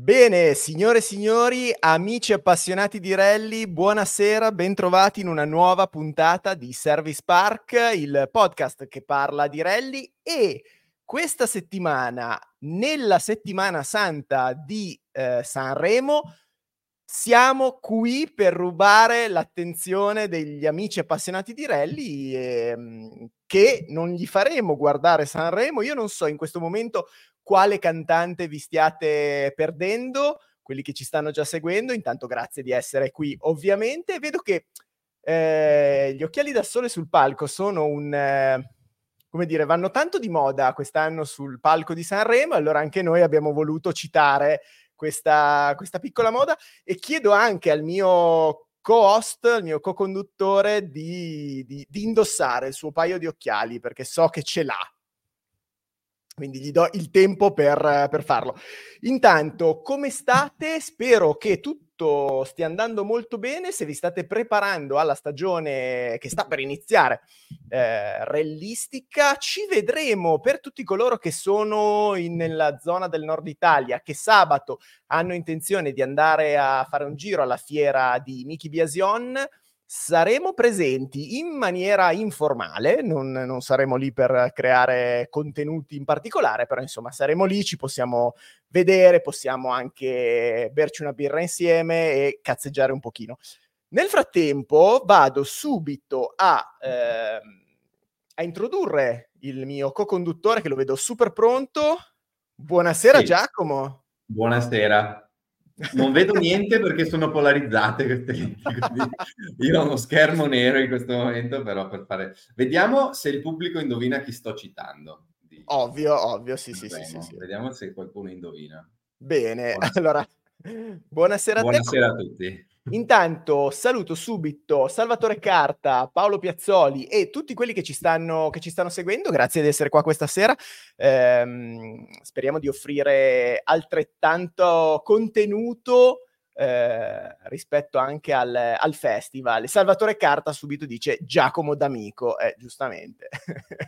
Bene, signore e signori, amici appassionati di rally, buonasera, bentrovati in una nuova puntata di Service Park, il podcast che parla di rally e questa settimana, nella settimana santa di eh, Sanremo, siamo qui per rubare l'attenzione degli amici appassionati di rally eh, che non gli faremo guardare Sanremo. Io non so in questo momento quale cantante vi stiate perdendo, quelli che ci stanno già seguendo. Intanto grazie di essere qui, ovviamente. Vedo che eh, gli occhiali da sole sul palco sono un... Eh, come dire, vanno tanto di moda quest'anno sul palco di Sanremo, allora anche noi abbiamo voluto citare questa, questa piccola moda e chiedo anche al mio co-host, al mio co-conduttore di, di, di indossare il suo paio di occhiali perché so che ce l'ha quindi gli do il tempo per, per, farlo. Intanto, come state? Spero che tutto stia andando molto bene. Se vi state preparando alla stagione che sta per iniziare, eh, rellistica, ci vedremo per tutti coloro che sono in, nella zona del nord Italia, che sabato hanno intenzione di andare a fare un giro alla fiera di Miki Biasion saremo presenti in maniera informale, non, non, saremo lì per creare contenuti in particolare, però insomma saremo lì, ci possiamo vedere, possiamo anche berci una birra insieme e cazzeggiare un pochino. Nel frattempo vado subito a, eh, a introdurre il mio co-conduttore che lo vedo super pronto. Buonasera sì. Giacomo. Buonasera. Non vedo niente perché sono polarizzate queste lenti. Io ho uno schermo nero in questo momento, però per fare... Vediamo se il pubblico indovina chi sto citando. Ovvio, ovvio, sì, sì, sì, sì, Vediamo se qualcuno indovina. Bene, allora, buonasera a Buonasera a tutti. Intanto saluto subito Salvatore Carta, Paolo Piazzoli e tutti quelli che ci stanno, che ci stanno seguendo. Grazie di essere qua questa sera. Ehm, speriamo di offrire altrettanto contenuto eh, rispetto anche al, al, festival. Salvatore Carta subito dice Giacomo D'Amico, eh, giustamente.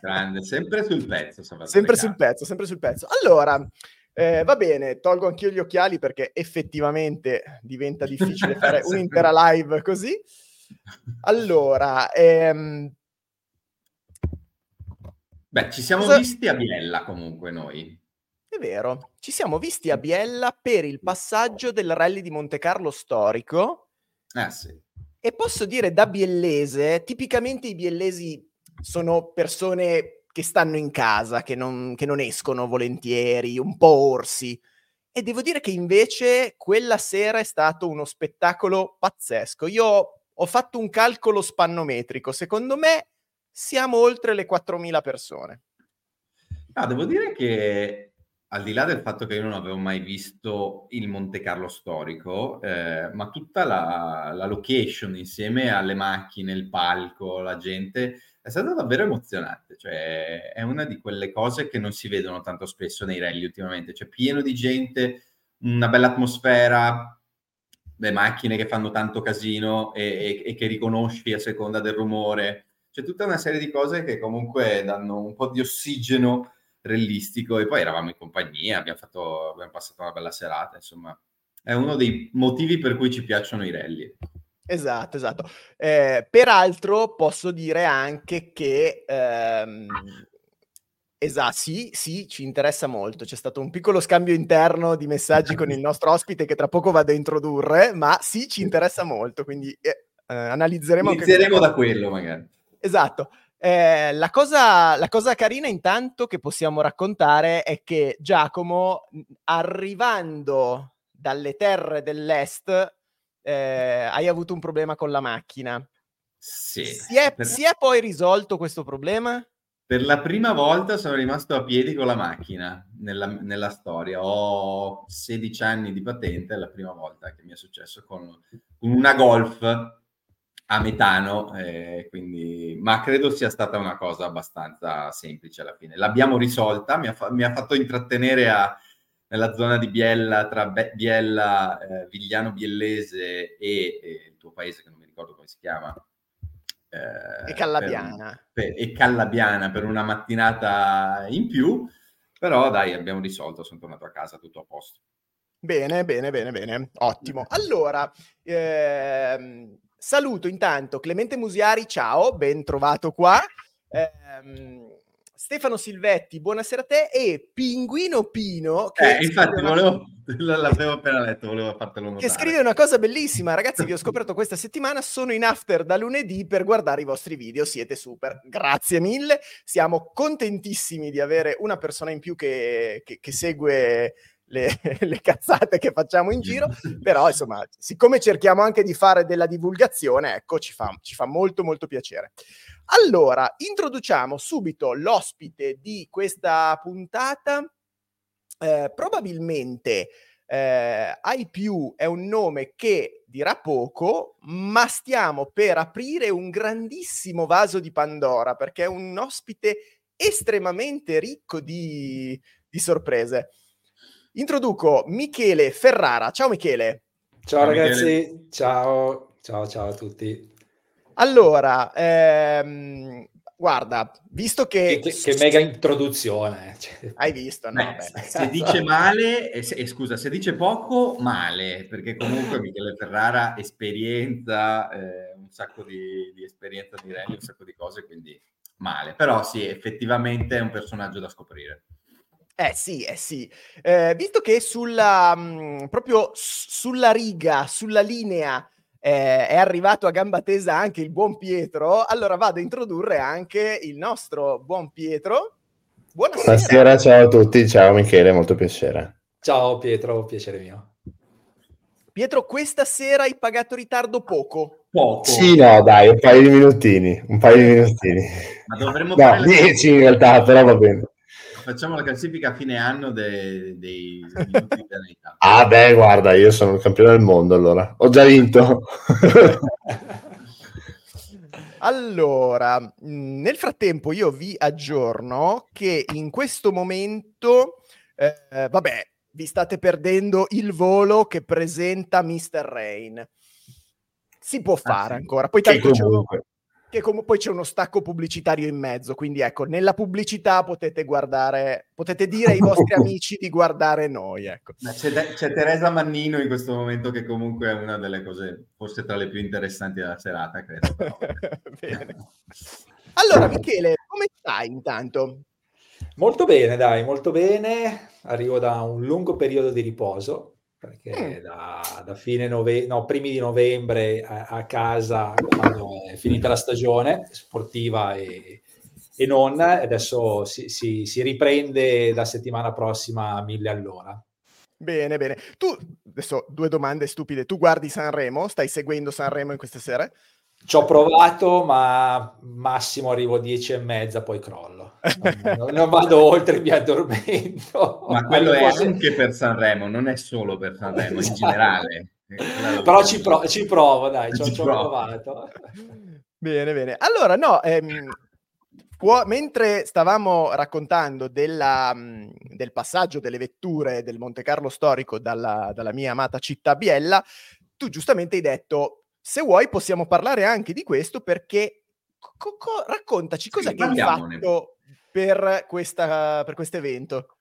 Grande, sempre sul pezzo. Salvatore sempre Carta. sul pezzo, sempre sul pezzo. Allora, eh, va bene, tolgo anch'io gli occhiali perché effettivamente diventa difficile fare un'intera live così. Allora, ehm... beh, ci siamo Cosa... visti a Biella comunque noi. È vero, ci siamo visti a Biella per il passaggio del rally di Monte Carlo storico. Ah, sì. E posso dire da biellese, tipicamente i biellesi sono persone che stanno in casa, che non, che non escono volentieri, un po' orsi. E devo dire che invece quella sera è stato uno spettacolo pazzesco. Io ho fatto un calcolo spannometrico, secondo me siamo oltre le 4.000 persone. No, devo dire che al di là del fatto che io non avevo mai visto il Monte Carlo storico, eh, ma tutta la, la, location insieme alle macchine, il palco, la gente, è stata davvero emozionante. Cioè, è una di quelle cose che non si vedono tanto spesso nei rally ultimamente. C'è pieno di gente, una bella atmosfera, le macchine che fanno tanto casino e, e, e che riconosci a seconda del rumore. C'è tutta una serie di cose che comunque danno un po' di ossigeno rellistico e poi eravamo in compagnia, abbiamo, fatto, abbiamo passato una bella serata, insomma è uno dei motivi per cui ci piacciono i rally. Esatto, esatto. Eh, peraltro posso dire anche che ehm, esatto, sì, sì, ci interessa molto. C'è stato un piccolo scambio interno di messaggi con il nostro ospite che tra poco vado a introdurre, ma sì, ci interessa molto, quindi eh, eh analizzeremo. Inizieremo da quello magari. Esatto. Eh, la, cosa, la, cosa, carina intanto che possiamo raccontare è che Giacomo, arrivando dalle terre dell'est, eh, hai avuto un problema con la macchina. Sì. Si è, per... si è poi risolto questo problema? Per la prima volta sono rimasto a piedi con la macchina nella, nella, storia. Ho 16 anni di patente, è la prima volta che mi è successo con, con una Golf a metano, eh, quindi, ma credo sia stata una cosa abbastanza semplice alla fine. L'abbiamo risolta, mi ha, fa, mi ha fatto intrattenere a, nella zona di Biella, tra Be- Biella, eh, Vigliano Biellese e, e, il tuo paese, che non mi ricordo come si chiama. Eh, e Callabiana. Per, per, e Callabiana per una mattinata in più, però dai, abbiamo risolto, sono tornato a casa, tutto a posto. Bene, bene, bene, bene, ottimo. Allora, ehm, saluto intanto Clemente Musiari, ciao, ben trovato qua. Ehm, Stefano Silvetti, buonasera a te e Pinguino Pino. Che eh, infatti una... volevo, l'avevo appena letto, volevo fartelo notare. Che scrive una cosa bellissima, ragazzi, vi ho scoperto questa settimana, sono in after da lunedì per guardare i vostri video, siete super, grazie mille, siamo contentissimi di avere una persona in più che, che, che segue le, le, cazzate che facciamo in giro, però insomma, siccome cerchiamo anche di fare della divulgazione, ecco, ci fa, ci fa molto molto piacere. Allora, introduciamo subito l'ospite di questa puntata. Eh, probabilmente eh, IPU è un nome che dirà poco, ma stiamo per aprire un grandissimo vaso di Pandora perché è un ospite estremamente ricco di, di sorprese. Introduco Michele Ferrara. Ciao Michele. Ciao, ciao ragazzi, Michele. ciao, ciao, ciao a tutti. Allora, ehm, guarda, visto che... Che, che mega introduzione. Cioè. Hai visto, no? Beh, se dice male, eh, se, eh, scusa, se dice poco, male, perché comunque Michele Ferrara, esperienza, eh, un sacco di, di esperienza di rally, un sacco di cose, quindi male. Però sì, effettivamente è un personaggio da scoprire. Eh sì, eh sì. Eh, visto che sulla, mh, proprio sulla riga, sulla linea eh, è arrivato a gamba tesa anche il buon Pietro, allora vado a introdurre anche il nostro buon Pietro. Buonasera. Buonasera, ciao a tutti, ciao Michele, molto piacere. Ciao Pietro, piacere mio. Pietro, questa sera hai pagato ritardo poco. Poco. Sì, no, dai, un paio di minutini, un paio di minutini. Ma dovremmo no, fare... 10 in realtà, però va bene facciamo la classifica a fine anno dei, dei minuti. Ah, beh, guarda, io sono il campione del mondo allora. Ho già vinto. allora, nel frattempo io vi aggiorno che in questo momento, eh, vabbè, vi state perdendo il volo che presenta Mr. Rain. Si può ah, fare ah, sì. ancora. Poi tanto comunque che com- poi c'è uno stacco pubblicitario in mezzo, quindi ecco, nella pubblicità potete guardare, potete dire ai vostri amici di guardare noi. Ecco. C'è, de- c'è, Teresa Mannino in questo momento che comunque è una delle cose forse tra le più interessanti della serata, credo. allora, Michele, come stai intanto? Molto bene, dai, molto bene. Arrivo da un lungo periodo di riposo perché mm. da, da, fine novembre, no, primi di novembre a, a, casa, quando è finita la stagione sportiva e, e non, adesso si, si, si, riprende la settimana prossima a mille all'ora. Bene, bene. Tu, adesso due domande stupide. Tu guardi Sanremo? Stai seguendo Sanremo in queste sere? Ci ho provato, ma massimo arrivo a 10 e mezza, poi crollo. Non, non vado oltre, mi addormento. Ma quello è anche per Sanremo, non è solo per Sanremo, esatto. in generale. Però ci, pro- ci, provo, dai, ci, ci ho provato. Bene, bene. Allora, no, ehm, può, mentre stavamo raccontando della, del passaggio delle vetture del Monte Carlo storico dalla, dalla mia amata città Biella, tu giustamente hai detto se vuoi possiamo parlare anche di questo perché co- co- raccontaci cosa sì, hai fatto per, questa, per questo evento.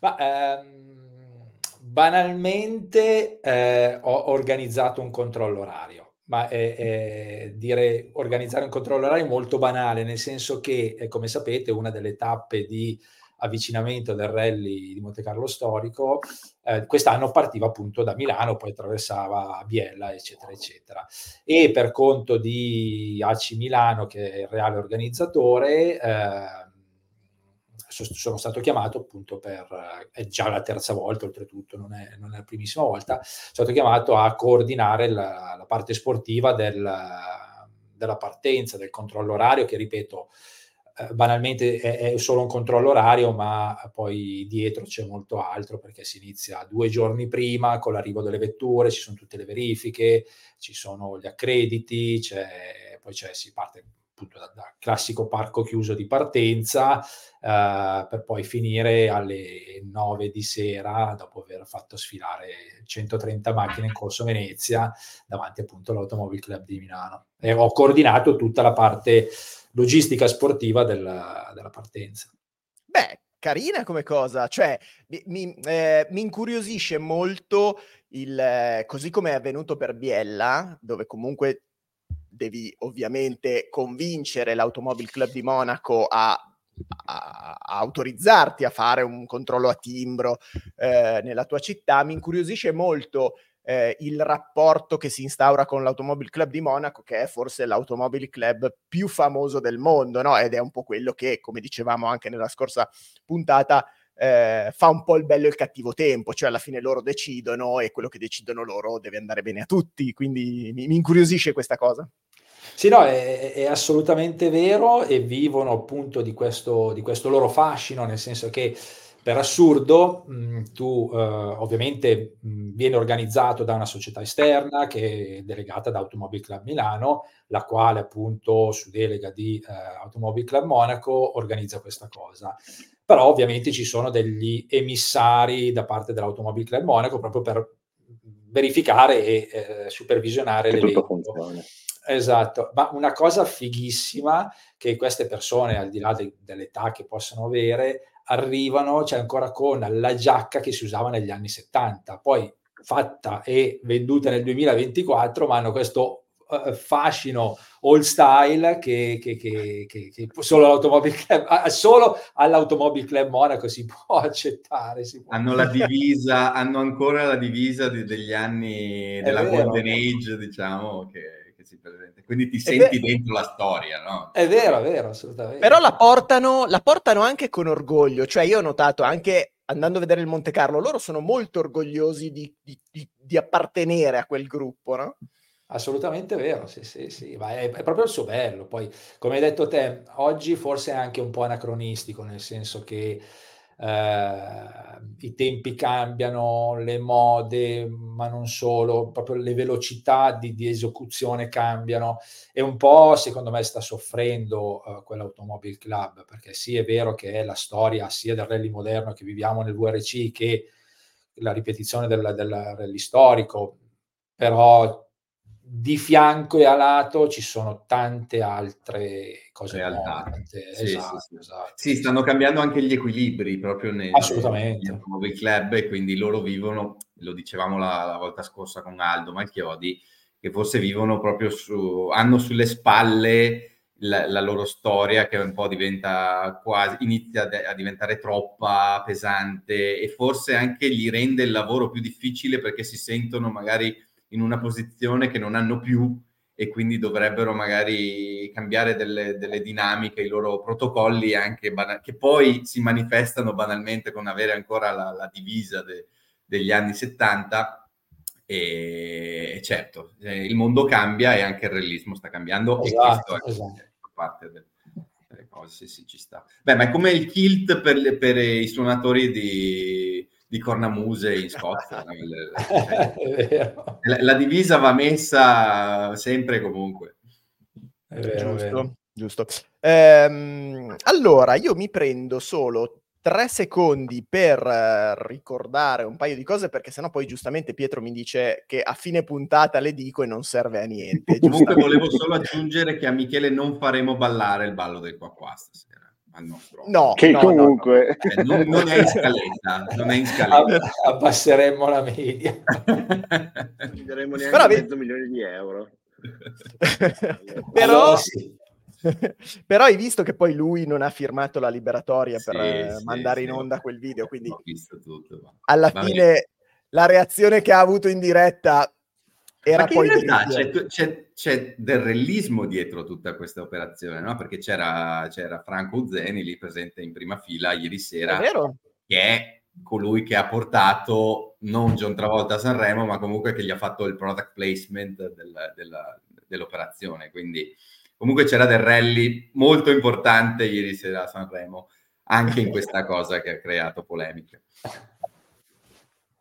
Ma, ehm, banalmente eh, ho organizzato un controllo orario, ma è, è dire organizzare un controllo orario molto banale, nel senso che, eh, come sapete, una delle tappe di avvicinamento del rally di Monte Carlo storico, eh, quest'anno partiva appunto da Milano, poi attraversava Biella, eccetera, eccetera. E per conto di AC Milano, che è il reale organizzatore, eh, sono stato chiamato appunto per, è già la terza volta oltretutto, non è, non è la primissima volta, sono stato chiamato a coordinare la, la parte sportiva del, della partenza, del controllo orario, che ripeto, banalmente è, è, solo un controllo orario, ma poi dietro c'è molto altro perché si inizia due giorni prima con l'arrivo delle vetture, ci sono tutte le verifiche, ci sono gli accrediti, poi si parte appunto dal da classico parco chiuso di partenza eh, per poi finire alle 9 di sera dopo aver fatto sfilare 130 macchine in corso Venezia davanti appunto all'Automobile Club di Milano. E ho coordinato tutta la parte logistica sportiva della, della partenza. Beh, carina come cosa, cioè mi, eh, mi incuriosisce molto il, così come è avvenuto per Biella, dove comunque devi ovviamente convincere l'Automobile Club di Monaco a, a, a autorizzarti a fare un controllo a timbro eh, nella tua città, mi incuriosisce molto eh, il rapporto che si instaura con l'Automobile Club di Monaco, che è forse l'Automobile Club più famoso del mondo, no? Ed è un po' quello che, come dicevamo anche nella scorsa puntata, eh, fa un po' il bello e il cattivo tempo, cioè alla fine loro decidono e quello che decidono loro deve andare bene a tutti, quindi mi, mi incuriosisce questa cosa. Sì, no, è, è, assolutamente vero e vivono appunto di questo, di questo loro fascino, nel senso che per assurdo, mh, mm, tu eh, ovviamente mh, mm, vieni organizzato da una società esterna che è delegata da Automobile Club Milano, la quale appunto su delega di eh, Automobile Club Monaco organizza questa cosa. Però ovviamente ci sono degli emissari da parte dell'Automobile Club Monaco proprio per verificare e eh, supervisionare l'evento. Esatto, ma una cosa fighissima che queste persone, al di là de- dell'età che possono avere, arrivano, cioè ancora con la giacca che si usava negli anni 70, poi fatta e venduta nel 2024, ma hanno questo uh, fascino old style che, che, che, che solo, l'Automobile Club, solo all'Automobile Club Monaco si può accettare. Si può. Hanno la divisa, hanno ancora la divisa di, degli anni della Golden Age, diciamo, che presenta. Quindi ti senti ver- dentro la storia, no? È vero, è vero, assolutamente. Però la portano, la portano anche con orgoglio. Cioè, io ho notato anche andando a vedere il Monte Carlo, loro sono molto orgogliosi di, di, di, di appartenere a quel gruppo, no? Assolutamente vero, sì, sì, sì, ma è, è, proprio il suo bello. Poi, come hai detto te, oggi forse è anche un po' anacronistico, nel senso che eh, i tempi cambiano, le mode, ma non solo, proprio le velocità di, di esecuzione cambiano. E un po' secondo me sta soffrendo uh, quell'Automobile Club, perché sì è vero che è la storia sia del rally moderno che viviamo nel VRC che la ripetizione del, del rally storico, però di fianco e a lato ci sono tante altre cose realtà. Sì, esatto, sì, sì. Esatto. sì, stanno cambiando anche gli equilibri proprio nei, nei club e quindi loro vivono, lo dicevamo la, la, volta scorsa con Aldo Malchiodi, che forse vivono proprio su, hanno sulle spalle la, la, loro storia che un po' diventa quasi, inizia a diventare troppa, pesante e forse anche gli rende il lavoro più difficile perché si sentono magari in una posizione che non hanno più e quindi dovrebbero magari cambiare delle, delle dinamiche, i loro protocolli anche banal- che poi si manifestano banalmente con avere ancora la, la divisa de- degli anni 70 e certo, eh, il mondo cambia e anche il realismo sta cambiando esatto, e questo è esatto. parte del, delle cose, sì, sì, ci sta. Beh, ma è come il kilt per, per i suonatori di di cornamuse in Scozia. la, la, divisa va messa sempre e comunque. Vero, giusto, giusto. Ehm, allora, io mi prendo solo tre secondi per uh, ricordare un paio di cose perché sennò poi giustamente Pietro mi dice che a fine puntata le dico e non serve a niente. Comunque volevo solo aggiungere che a Michele non faremo ballare il ballo del qua qua stasera al nostro no, che no, comunque no, no. Eh, non, non, è in scaletta non è in scaletta. Abbasseremmo la media. Non daremo neanche Però, mezzo milione di euro. Però allora, sì. Però hai visto che poi lui non ha firmato la liberatoria per sì, eh, sì, mandare sì, in onda quel video, quindi tutto, alla fine la reazione che ha avuto in diretta era poi in realtà c'è, c'è, c'è, del realismo dietro tutta questa operazione, no? Perché c'era, c'era Franco Uzzeni lì presente in prima fila ieri sera, è che è colui che ha portato non John Travolta a Sanremo, ma comunque che gli ha fatto il product placement del, della, dell'operazione. Quindi comunque c'era del rally molto importante ieri sera a Sanremo, anche in questa cosa che ha creato polemiche.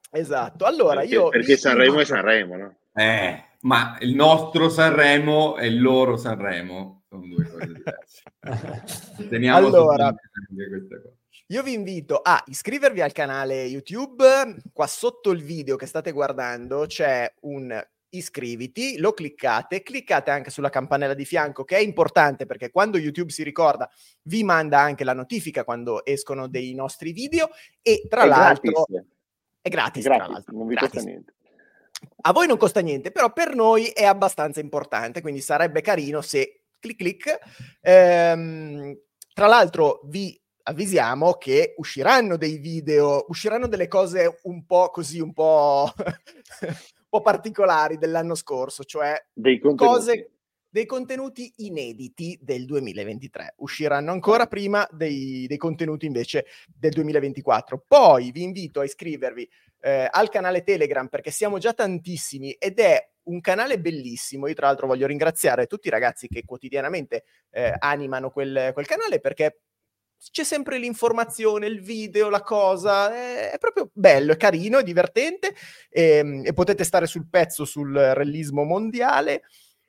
Esatto, allora perché, io... Perché Sanremo è Sanremo, no? Eh, ma il nostro Sanremo e il loro Sanremo sono due cose diverse. Teniamo allora, io vi invito a iscrivervi al canale YouTube. Qua sotto il video che state guardando c'è un iscriviti, lo cliccate, cliccate anche sulla campanella di fianco che è importante perché quando YouTube si ricorda vi manda anche la notifica quando escono dei nostri video e tra è l'altro gratis. è gratis, gratis tra l'altro. non vi gratis. costa niente. A voi non costa niente, però per noi è abbastanza importante, quindi sarebbe carino se clic clic. Ehm, tra l'altro vi avvisiamo che usciranno dei video, usciranno delle cose un po' così, un po', un po particolari dell'anno scorso, cioè dei cose, dei contenuti inediti del 2023. Usciranno ancora prima dei, dei contenuti invece del 2024. Poi vi invito a iscrivervi eh, al canale Telegram perché siamo già tantissimi ed è un canale bellissimo. Io tra l'altro voglio ringraziare tutti i ragazzi che quotidianamente eh, animano quel, quel canale perché c'è sempre l'informazione, il video, la cosa, è, è proprio bello, è carino, è divertente e, ehm, e, potete stare sul pezzo sul realismo mondiale.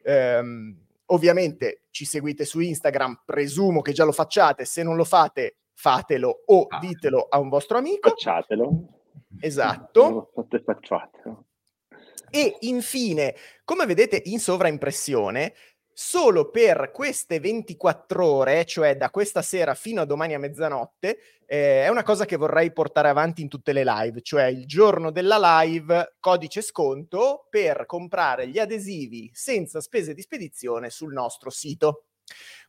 Ehm, ovviamente ci seguite su Instagram, presumo che già lo facciate, se non lo fate fatelo o ah. ditelo a un vostro amico. Facciatelo. Esatto. E infine, come vedete in sovraimpressione, solo per queste 24 ore, cioè da questa sera fino a domani a mezzanotte, eh, è una cosa che vorrei portare avanti in tutte le live, cioè il giorno della live, codice sconto per comprare gli adesivi senza spese di spedizione sul nostro sito.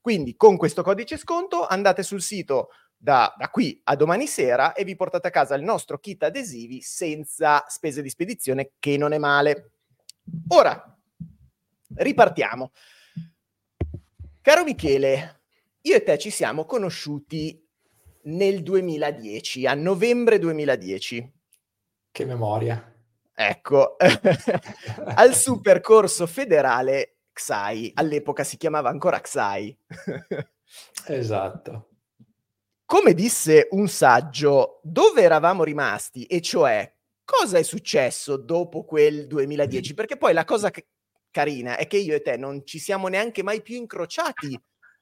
Quindi con questo codice sconto andate sul sito da, da, qui a domani sera e vi portate a casa il nostro kit adesivi senza spese di spedizione, che non è male. Ora, ripartiamo. Caro Michele, io e te ci siamo conosciuti nel 2010, a novembre 2010. Che memoria. Ecco, al super corso federale XAI, all'epoca si chiamava ancora XAI. esatto. Come disse un saggio, dove eravamo rimasti, e cioè cosa è successo dopo quel 2010? Perché poi la cosa che carina è che io e te non ci siamo neanche mai più incrociati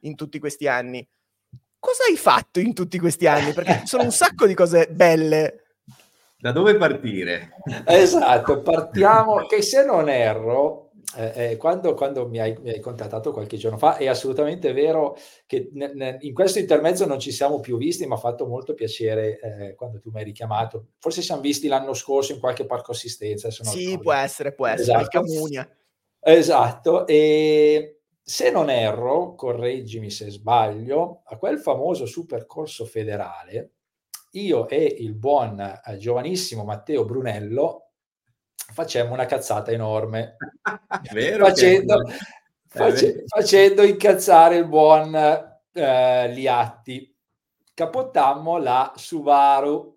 in tutti questi anni. Cosa hai fatto in tutti questi anni? Perché ci sono un sacco di cose belle. Da dove partire? Esatto, partiamo, che se non erro, eh, eh, quando, quando mi, hai, mi, hai, contattato qualche giorno fa, è assolutamente vero che ne, ne, in questo intermezzo non ci siamo più visti, mi ha fatto molto piacere eh, quando tu mi hai richiamato. Forse siamo visti l'anno scorso in qualche parco assistenza. Sì, può essere, può essere, esatto. Esatto, e se non erro, correggimi se sbaglio, a quel famoso supercorso federale, io e il buon eh, giovanissimo Matteo Brunello facemmo una cazzata enorme. Facendo, face, facendo, incazzare il buon eh, Liatti. Capottammo la Subaru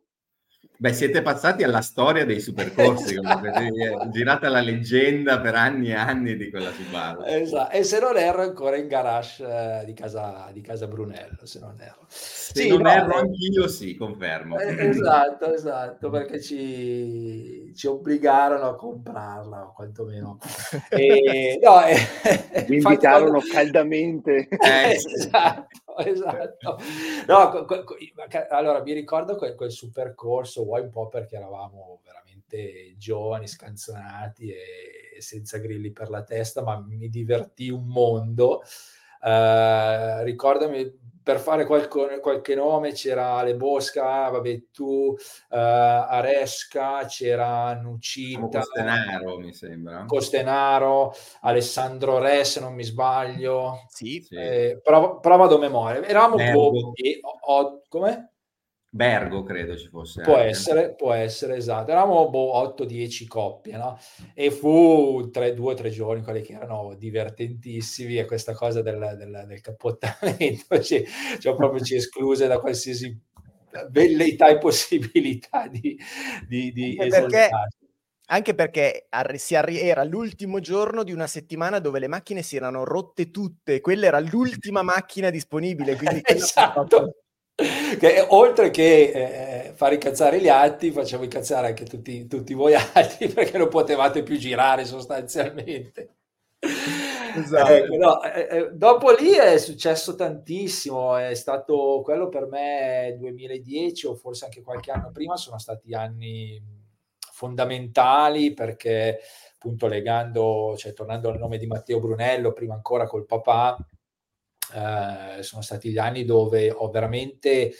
Beh, siete passati alla storia dei supercorsi, esatto. girata la leggenda per anni e anni di quella Subaru. Esatto, e se non erro ancora in garage eh, di, casa, di, casa, Brunello, se non erro. Se sì, non no, erro eh, anch'io sì, confermo. Eh, esatto, esatto, perché ci, ci, obbligarono a comprarla, o quantomeno. E, no, eh, Mi invitarono quando... caldamente. Eh, esatto esatto. No, co- co- allora mi ricordo quel, quel supercorso, vuoi un po' perché eravamo veramente giovani, scanzonati e senza grilli per la testa, ma mi divertì un mondo. Uh, ricordami per fare qualche, qualche nome c'era Le Bosca, vabbè tu, uh, Aresca, c'era Nucita. Costenaro mi sembra. Costenaro, Alessandro Re se non mi sbaglio. Sì. sì. Eh, prova, prova a memoria. Eravamo pochi. Come? Bergo credo ci fosse. Può anche. essere, può essere, esatto. Eravamo boh, 8-10 coppie, no? E fu tre, due o tre giorni quelli che erano divertentissimi e questa cosa del, del, del cappottamento ci, cioè proprio ci escluse da qualsiasi velleità e possibilità di, di, di anche perché, anche perché arri- era l'ultimo giorno di una settimana dove le macchine si erano rotte tutte, quella era l'ultima macchina disponibile, quindi esatto che oltre che eh, far incazzare gli atti, facevo incazzare anche tutti, tutti voi altri perché non potevate più girare sostanzialmente. Esatto. Ecco, no, eh, eh dopo lì è successo tantissimo, è stato quello per me 2010 o forse anche qualche anno prima, sono stati anni fondamentali perché appunto legando, cioè tornando al nome di Matteo Brunello, prima ancora col papà, eh, sono stati gli anni dove ho veramente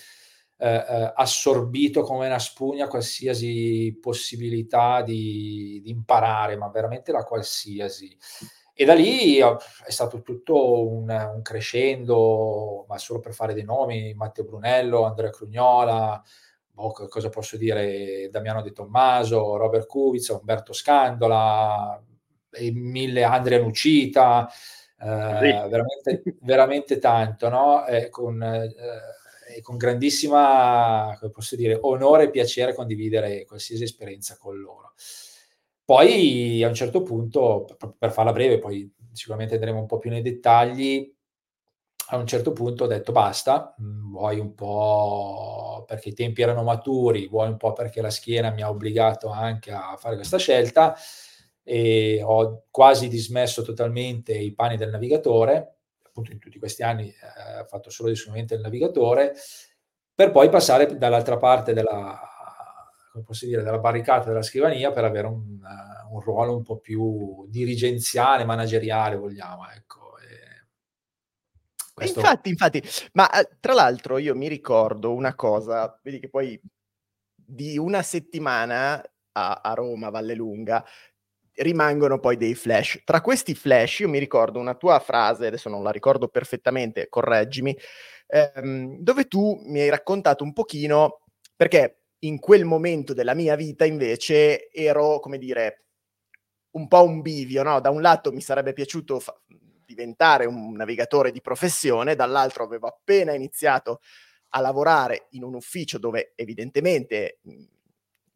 eh, eh, assorbito come una spugna qualsiasi possibilità di, di, imparare, ma veramente la qualsiasi. E da lì è stato tutto un, un, crescendo, ma solo per fare dei nomi, Matteo Brunello, Andrea Crugnola, boh, cosa posso dire, Damiano De Tommaso, Robert Kubica, Umberto Scandola, mille Andrea Nucita, eh, veramente, veramente, tanto, no? E con, eh, con grandissima, come posso dire, onore e piacere condividere qualsiasi esperienza con loro. Poi a un certo punto, per farla breve, poi sicuramente andremo un po' più nei dettagli, a un certo punto ho detto basta, mm, vuoi un po' perché i tempi erano maturi, vuoi un po' perché la schiena mi ha obbligato anche a fare questa scelta e ho quasi dismesso totalmente i panni del navigatore, appunto in tutti questi anni eh, ho fatto solo esclusivamente il navigatore, per poi passare dall'altra parte della, come posso dire, della barricata della scrivania per avere un, uh, un ruolo un po' più dirigenziale, manageriale, vogliamo, ecco. Questo... Infatti, infatti, ma eh, tra l'altro io mi ricordo una cosa, vedi che poi di una settimana a, a Roma, Vallelunga, rimangono poi dei flash. Tra questi flash io mi ricordo una tua frase, adesso non la ricordo perfettamente, correggimi, ehm, dove tu mi hai raccontato un pochino, perché in quel momento della mia vita invece ero, come dire, un po' un bivio, no? Da un lato mi sarebbe piaciuto fa- diventare un navigatore di professione, dall'altro avevo appena iniziato a lavorare in un ufficio dove evidentemente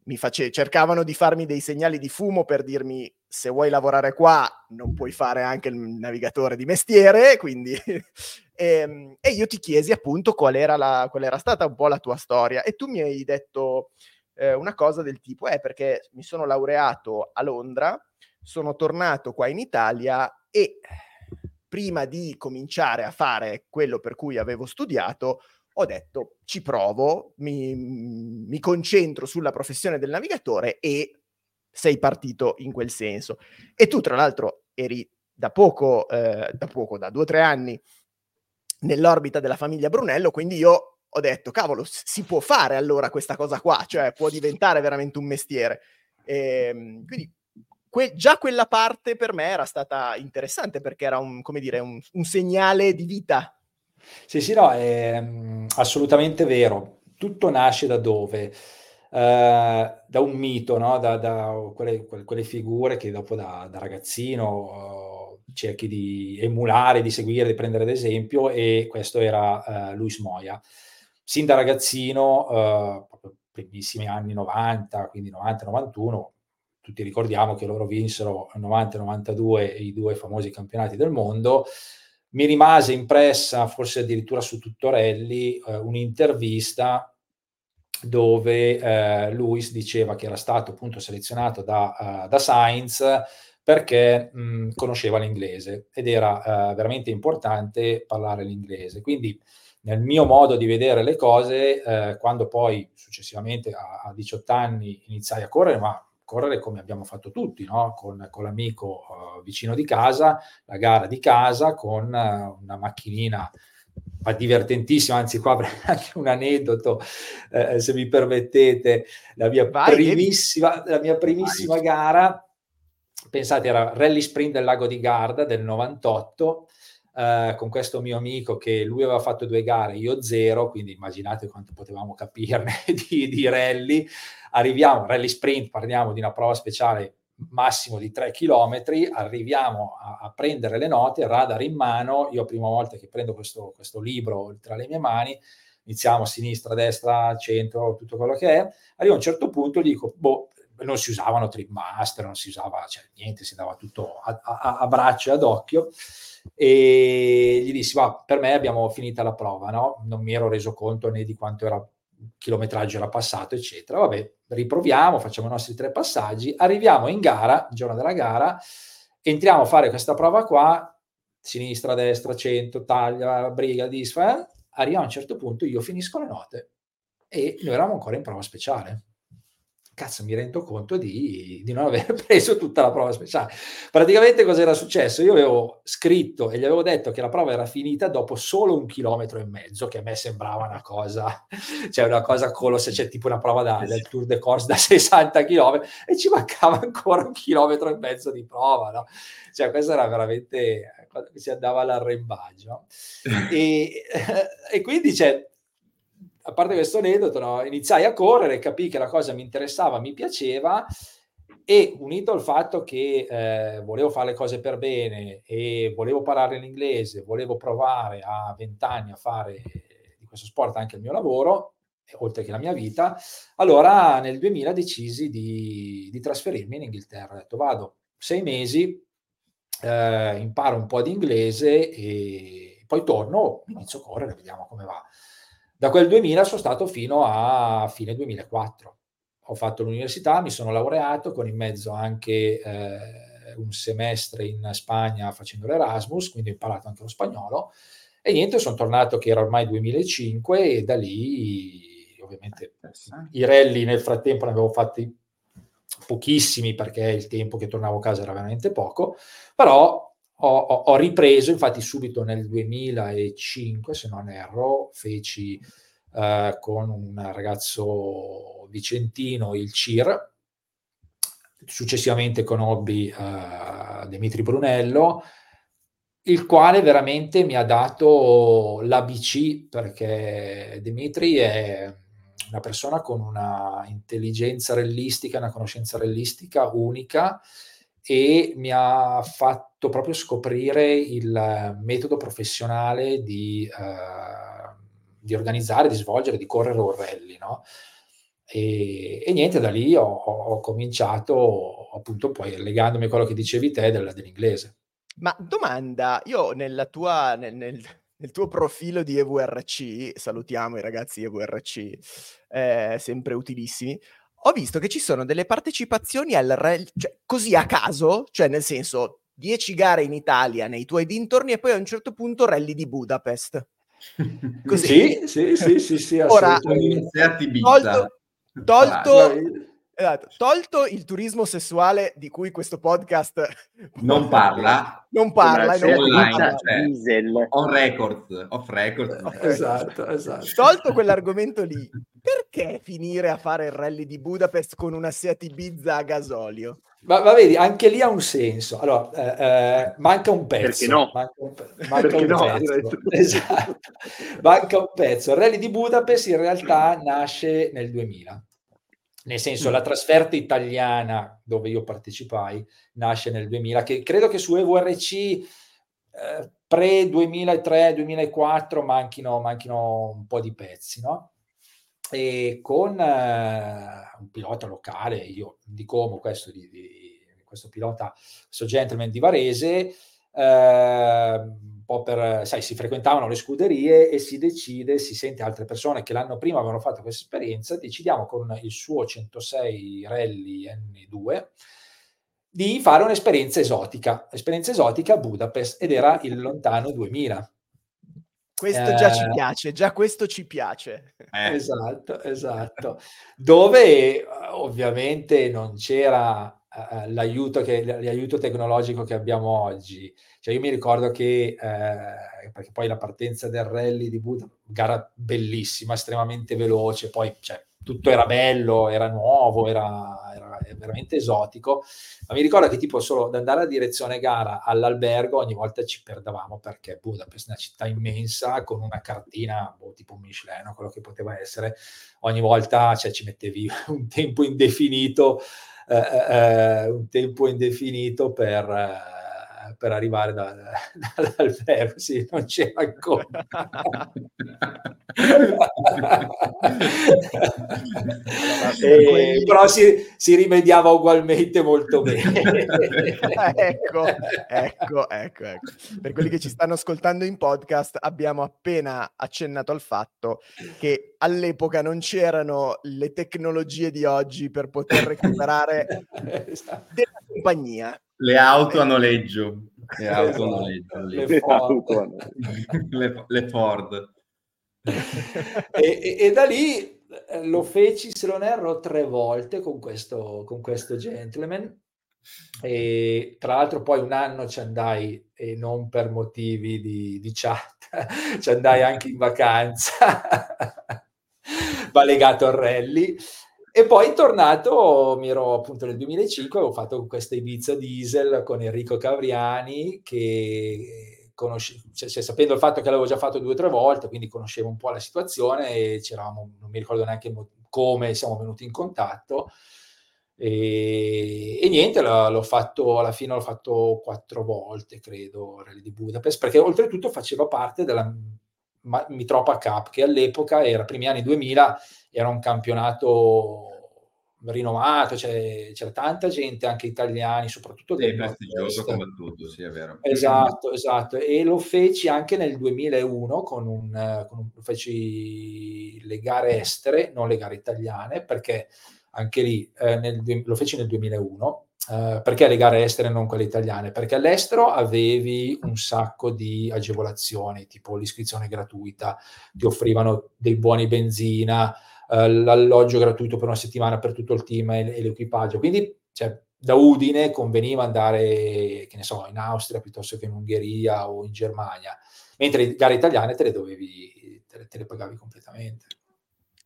mi face- cercavano di farmi dei segnali di fumo per dirmi se vuoi lavorare qua non puoi fare anche il navigatore di mestiere, quindi... e, ehm, e, io ti chiesi appunto qual era, la, qual era, stata un po' la tua storia. E tu mi hai detto eh, una cosa del tipo, eh perché mi sono laureato a Londra, sono tornato qua in Italia e prima di cominciare a fare quello per cui avevo studiato, ho detto ci provo, mi, mi concentro sulla professione del navigatore e sei partito in quel senso. E tu, tra l'altro, eri da poco, eh, da poco, da due o tre anni nell'orbita della famiglia Brunello, quindi io ho detto, cavolo, si può fare allora questa cosa qua, cioè può diventare veramente un mestiere. E, ehm, quindi que- già quella parte per me era stata interessante perché era un, come dire, un, un segnale di vita. Sì, sì, no, è mm, assolutamente vero. Tutto nasce da dove? Uh, da un mito, no? da, da quelle, quelle, figure che dopo da, da ragazzino uh, cerchi di emulare, di seguire, di prendere ad esempio e questo era uh, Luis Moya. Sin da ragazzino, proprio primissimi anni 90, quindi 90-91, tutti ricordiamo che loro vinsero nel 90-92 i due famosi campionati del mondo, mi rimase impressa, forse addirittura su Tuttorelli, eh, un'intervista dove eh, Luis diceva che era stato appunto selezionato da, uh, da Sainz perché mh, conosceva l'inglese ed era uh, veramente importante parlare l'inglese. Quindi nel mio modo di vedere le cose, eh, quando poi successivamente a, a 18 anni iniziai a correre, ma correre come abbiamo fatto tutti, no? con, con, l'amico uh, vicino di casa, la gara di casa con uh, una macchinina ma divertentissima, anzi qua avrei anche un aneddoto, eh, se mi permettete, la mia Vai, primissima, la mia primissima gara, pensate era Rally Sprint del lago di Garda del 98, eh, con questo mio amico che lui aveva fatto due gare, io zero, quindi immaginate quanto potevamo capirne di, di rally. Arriviamo, rally sprint, parliamo di una prova speciale massimo di 3 km, arriviamo a, a, prendere le note, radar in mano, io prima volta che prendo questo, questo libro tra le mie mani, iniziamo sinistra, destra, centro, tutto quello che è, arrivo a un certo punto dico, boh, non si usavano tripmaster, non si usava cioè, niente, si dava tutto a, a, a braccio e ad occhio e gli dissi, va, per me abbiamo finita la prova, no? Non mi ero reso conto né di quanto era chilometraggio era passato, eccetera. Vabbè, riproviamo, facciamo i nostri tre passaggi, arriviamo in gara, il giorno della gara, entriamo a fare questa prova qua, sinistra, destra, 100, taglia, briga, disfa, eh? arriviamo a un certo punto, io finisco le note e noi eravamo ancora in prova speciale cazzo, mi rendo conto di, di, non aver preso tutta la prova speciale. Praticamente cosa era successo? Io avevo scritto e gli avevo detto che la prova era finita dopo solo un chilometro e mezzo, che a me sembrava una cosa, cioè una cosa colossale, c'è tipo una prova da, del Tour de Corse da 60 km e ci mancava ancora un chilometro e mezzo di prova, no? Cioè questo era veramente si andava all'arrembaggio. e, e quindi c'è a parte questo aneddoto, no, iniziai a correre, capii che la cosa mi interessava, mi piaceva e unito al fatto che eh, volevo fare le cose per bene e volevo parlare in inglese, volevo provare a vent'anni a fare di questo sport anche il mio lavoro, oltre che la mia vita, allora nel 2000 decisi di, di trasferirmi in Inghilterra. Ho detto vado sei mesi, eh, imparo un po' di inglese e poi torno, inizio a correre, vediamo come va. Da quel 2000 sono stato fino a fine 2004. Ho fatto l'università, mi sono laureato con in mezzo anche eh, un semestre in Spagna facendo l'Erasmus, quindi ho imparato anche lo spagnolo. E niente, sono tornato che era ormai 2005 e da lì ovviamente i rally nel frattempo ne avevo fatti pochissimi perché il tempo che tornavo a casa era veramente poco, però ho, ho, ripreso, infatti subito nel 2005, se non erro, feci eh, con un ragazzo vicentino il CIR, successivamente conobbi eh, Dimitri Brunello, il quale veramente mi ha dato l'ABC perché Dimitri è una persona con una intelligenza rellistica, una conoscenza rellistica unica e mi ha fatto proprio scoprire il metodo professionale di, uh, di organizzare, di svolgere, di correre un rally, no? E, e, niente, da lì ho, ho, cominciato appunto poi legandomi a quello che dicevi te del, dell'inglese. Ma domanda, io nella tua, nel, nel, nel, tuo profilo di EVRC, salutiamo i ragazzi EVRC, eh, sempre utilissimi, ho visto che ci sono delle partecipazioni al rally, cioè, così a caso, cioè nel senso 10 gare in Italia nei tuoi dintorni e poi a un certo punto rally di Budapest. Così. Sì, sì, sì, sì, sì Ora, tolto, tolto, esatto, tolto il turismo sessuale di cui questo podcast non parla, non parla, non online, cioè, on record, off record. No. Esatto, esatto. Tolto quell'argomento lì, perché finire a fare il rally di Budapest con una Seat Ibiza a gasolio? Ma, ma vedi, anche lì ha un senso. Allora, eh, eh, manca un pezzo. Perché no? Manca un, pe- manca un no? pezzo. Esatto. Manca un pezzo. Il rally di Budapest in realtà nasce nel 2000. Nel senso, mm. la trasferta italiana dove io partecipai nasce nel 2000, che credo che su EVRC eh, pre 2003-2004 manchino, manchino un po' di pezzi, no? e con eh, un pilota locale, io di Como, questo, di, di, questo pilota, questo gentleman di Varese, eh, po' per, sai, si frequentavano le scuderie e si decide, si sente altre persone che l'anno prima avevano fatto questa esperienza, decidiamo con il suo 106 Rally N2 di fare un'esperienza esotica, esperienza esotica a Budapest ed era il lontano 2000 questo già ci eh. piace, già questo ci piace. Eh. Esatto, esatto. Dove ovviamente non c'era uh, l'aiuto, che, l'aiuto tecnologico che abbiamo oggi. Cioè io mi ricordo che, eh, perché poi la partenza del rally di Buda, gara bellissima, estremamente veloce, poi cioè, tutto era bello, era nuovo, era, era, veramente esotico, ma mi ricordo che tipo solo ad andare a direzione gara all'albergo ogni volta ci perdavamo perché Budapest è una città immensa con una cartina boh, tipo Michelin o quello che poteva essere, ogni volta cioè, ci mettevi un tempo indefinito, eh, eh, eh un tempo indefinito per... Per arrivare da, dall'albergo, sì, non c'era ancora. e, però si, si, rimediava ugualmente molto bene. ecco, ecco, ecco, ecco. Per quelli che ci stanno ascoltando in podcast, abbiamo appena accennato al fatto che all'epoca non c'erano le tecnologie di oggi per poter recuperare esatto. della compagnia le auto a noleggio. Le auto a noleggio. Le, le, Ford. le, le Ford. e, e, e, da lì lo feci, se non erro, tre volte con questo, con questo gentleman. E tra l'altro poi un anno ci andai, e non per motivi di, di chat, ci andai anche in vacanza, va legato al rally. E poi tornato, mi ero appunto nel 2005, avevo fatto questa Ibiza Diesel con Enrico Cavriani che conosce, cioè, cioè, sapendo il fatto che l'avevo già fatto due o tre volte, quindi conoscevo un po' la situazione e c'eravamo, non mi ricordo neanche come siamo venuti in contatto. E, e niente, l'ho, fatto alla fine, l'ho fatto quattro volte, credo, Rally di Budapest, perché oltretutto faceva parte della Mitropa Cup, che all'epoca era, primi anni 2000, era un campionato rinomato, cioè, c'era tanta gente, anche italiani, soprattutto del prestigioso combattuto, sì, è vero. Esatto, esatto. E lo feci anche nel 2001 con un, con un feci le gare estere, non le gare italiane, perché anche lì eh, nel, lo feci nel 2001. Uh, perché le gare estere non quelle italiane? Perché all'estero avevi un sacco di agevolazioni, tipo l'iscrizione gratuita, ti offrivano dei buoni benzina, uh, l'alloggio gratuito per una settimana per tutto il team e, e l'equipaggio. Quindi cioè, da Udine conveniva andare, che ne so, in Austria piuttosto che in Ungheria o in Germania, mentre le gare italiane te le dovevi, te le, te le pagavi completamente.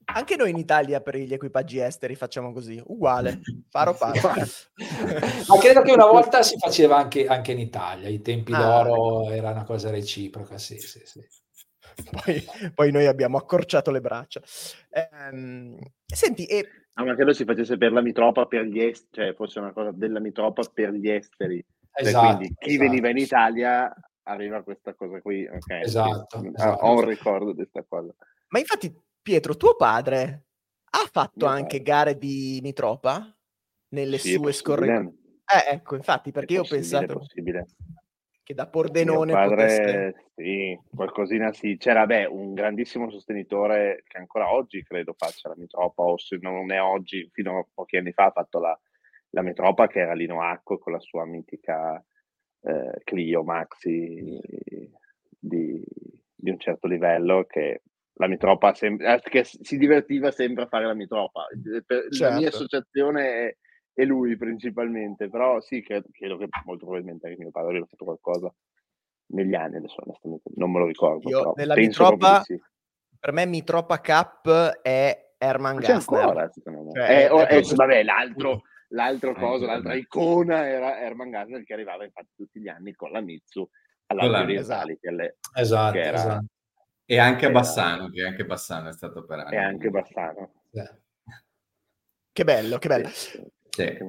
Anche noi in Italia per gli equipaggi esteri facciamo così, uguale, paro paro. Ma credo che una volta si faceva anche, anche inItalia, i tempi ah, d'oro ecco. era una cosa reciproca, sì, sì, sì. Poi, poi, noi abbiamo accorciato le braccia. Ehm, senti, e... Ah, ma credo si facesse per la mitropa per gli esteri, cioè fosse una cosa della mitropa per gli esteri. Esatto, cioè, quindi chi esatto. veniva in Italia arriva a questa cosa qui. Okay, esatto, sì. esatto. Ho un ricordo di questa cosa. Ma infatti Pietro, tuo padre ha fatto Mio anche padre. gare di Mitropa nelle sì, sue scorre... Eh, ecco, infatti, perché io ho pensato che da Pordenone Mio padre, potesse... sì, qualcosina sì. C'era, beh, un grandissimo sostenitore che ancora oggi credo faccia la Mitropa, o se non è oggi, fino a pochi anni fa ha fatto la, la Mitropa, che era Lino Acco con la sua mitica eh, Clio Maxi di, di un certo livello che la Mitropa sem- eh, che si divertiva sempre a fare la Mitropa. Certo. La mia certo. associazione è, è, lui principalmente, però sì, credo, credo, che molto probabilmente anche mio padre aveva fatto qualcosa negli anni, adesso onestamente non me lo ricordo. Io nella Mitropa, sì. per me Mitropa Cup è Herman C'è Gassner. ancora, secondo me. Cioè, è, è, è, vabbè, l'altro, l'altro eh, cosa, l'altra icona era Herman Gassner che arrivava infatti tutti gli anni con la Mitsu alla esatto. Che, esatto, che era, esatto e anche Bassano, che anche Bassano è stato per anni. E anche Bassano. Che bello, che bello. Sì, Che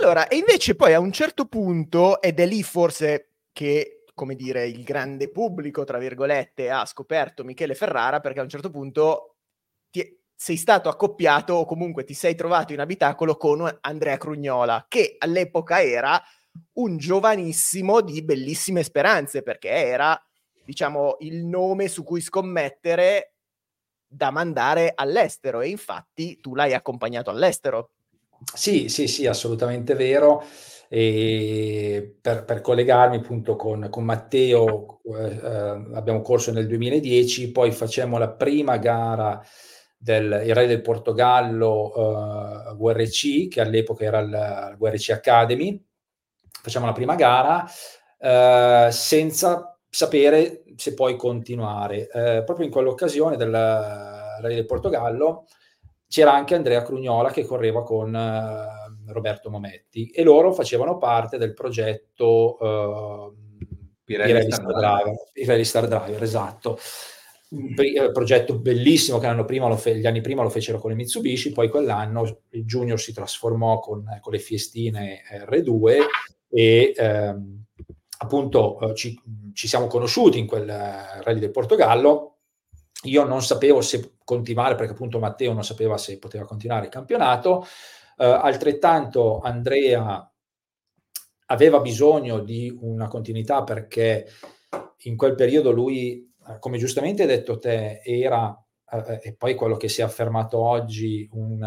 allora, e invece poi a un certo punto, ed è lì forse che, come dire, il grande pubblico, tra virgolette, ha scoperto Michele Ferrara, perché a un certo punto ti, sei stato accoppiato o comunque ti sei trovato in abitacolo con Andrea Crugnola, che all'epoca era un giovanissimo di bellissime speranze, perché era diciamo, il nome su cui scommettere da mandare all'estero. E infatti tu l'hai accompagnato all'estero. Sì, sì, sì, assolutamente vero. E per, per collegarmi appunto con, con Matteo, eh, abbiamo corso nel 2010, poi facciamo la prima gara del Re del Portogallo eh, VRC, che all'epoca era il VRC Academy. Facciamo la prima gara uh, senza sapere se puoi continuare. Eh, proprio in quell'occasione del Rally del Portogallo c'era anche Andrea Crugnola che correva con eh, Roberto Mometti e loro facevano parte del progetto eh, Pirelli, Star Driver, Pirelli Star Driver, esatto. Un eh, progetto bellissimo che prima fe- gli anni prima lo fecero con le Mitsubishi, poi quell'anno il Junior si trasformò con, con le Fiestine R2 e ehm, appunto eh, ci, ci, siamo conosciuti in quel eh, rally del Portogallo. Io non sapevo se continuare, perché appunto Matteo non sapeva se poteva continuare il campionato. Eh, altrettanto Andrea aveva bisogno di una continuità perché in quel periodo lui, eh, come giustamente hai detto te, era, eh, e poi quello che si è affermato oggi, un,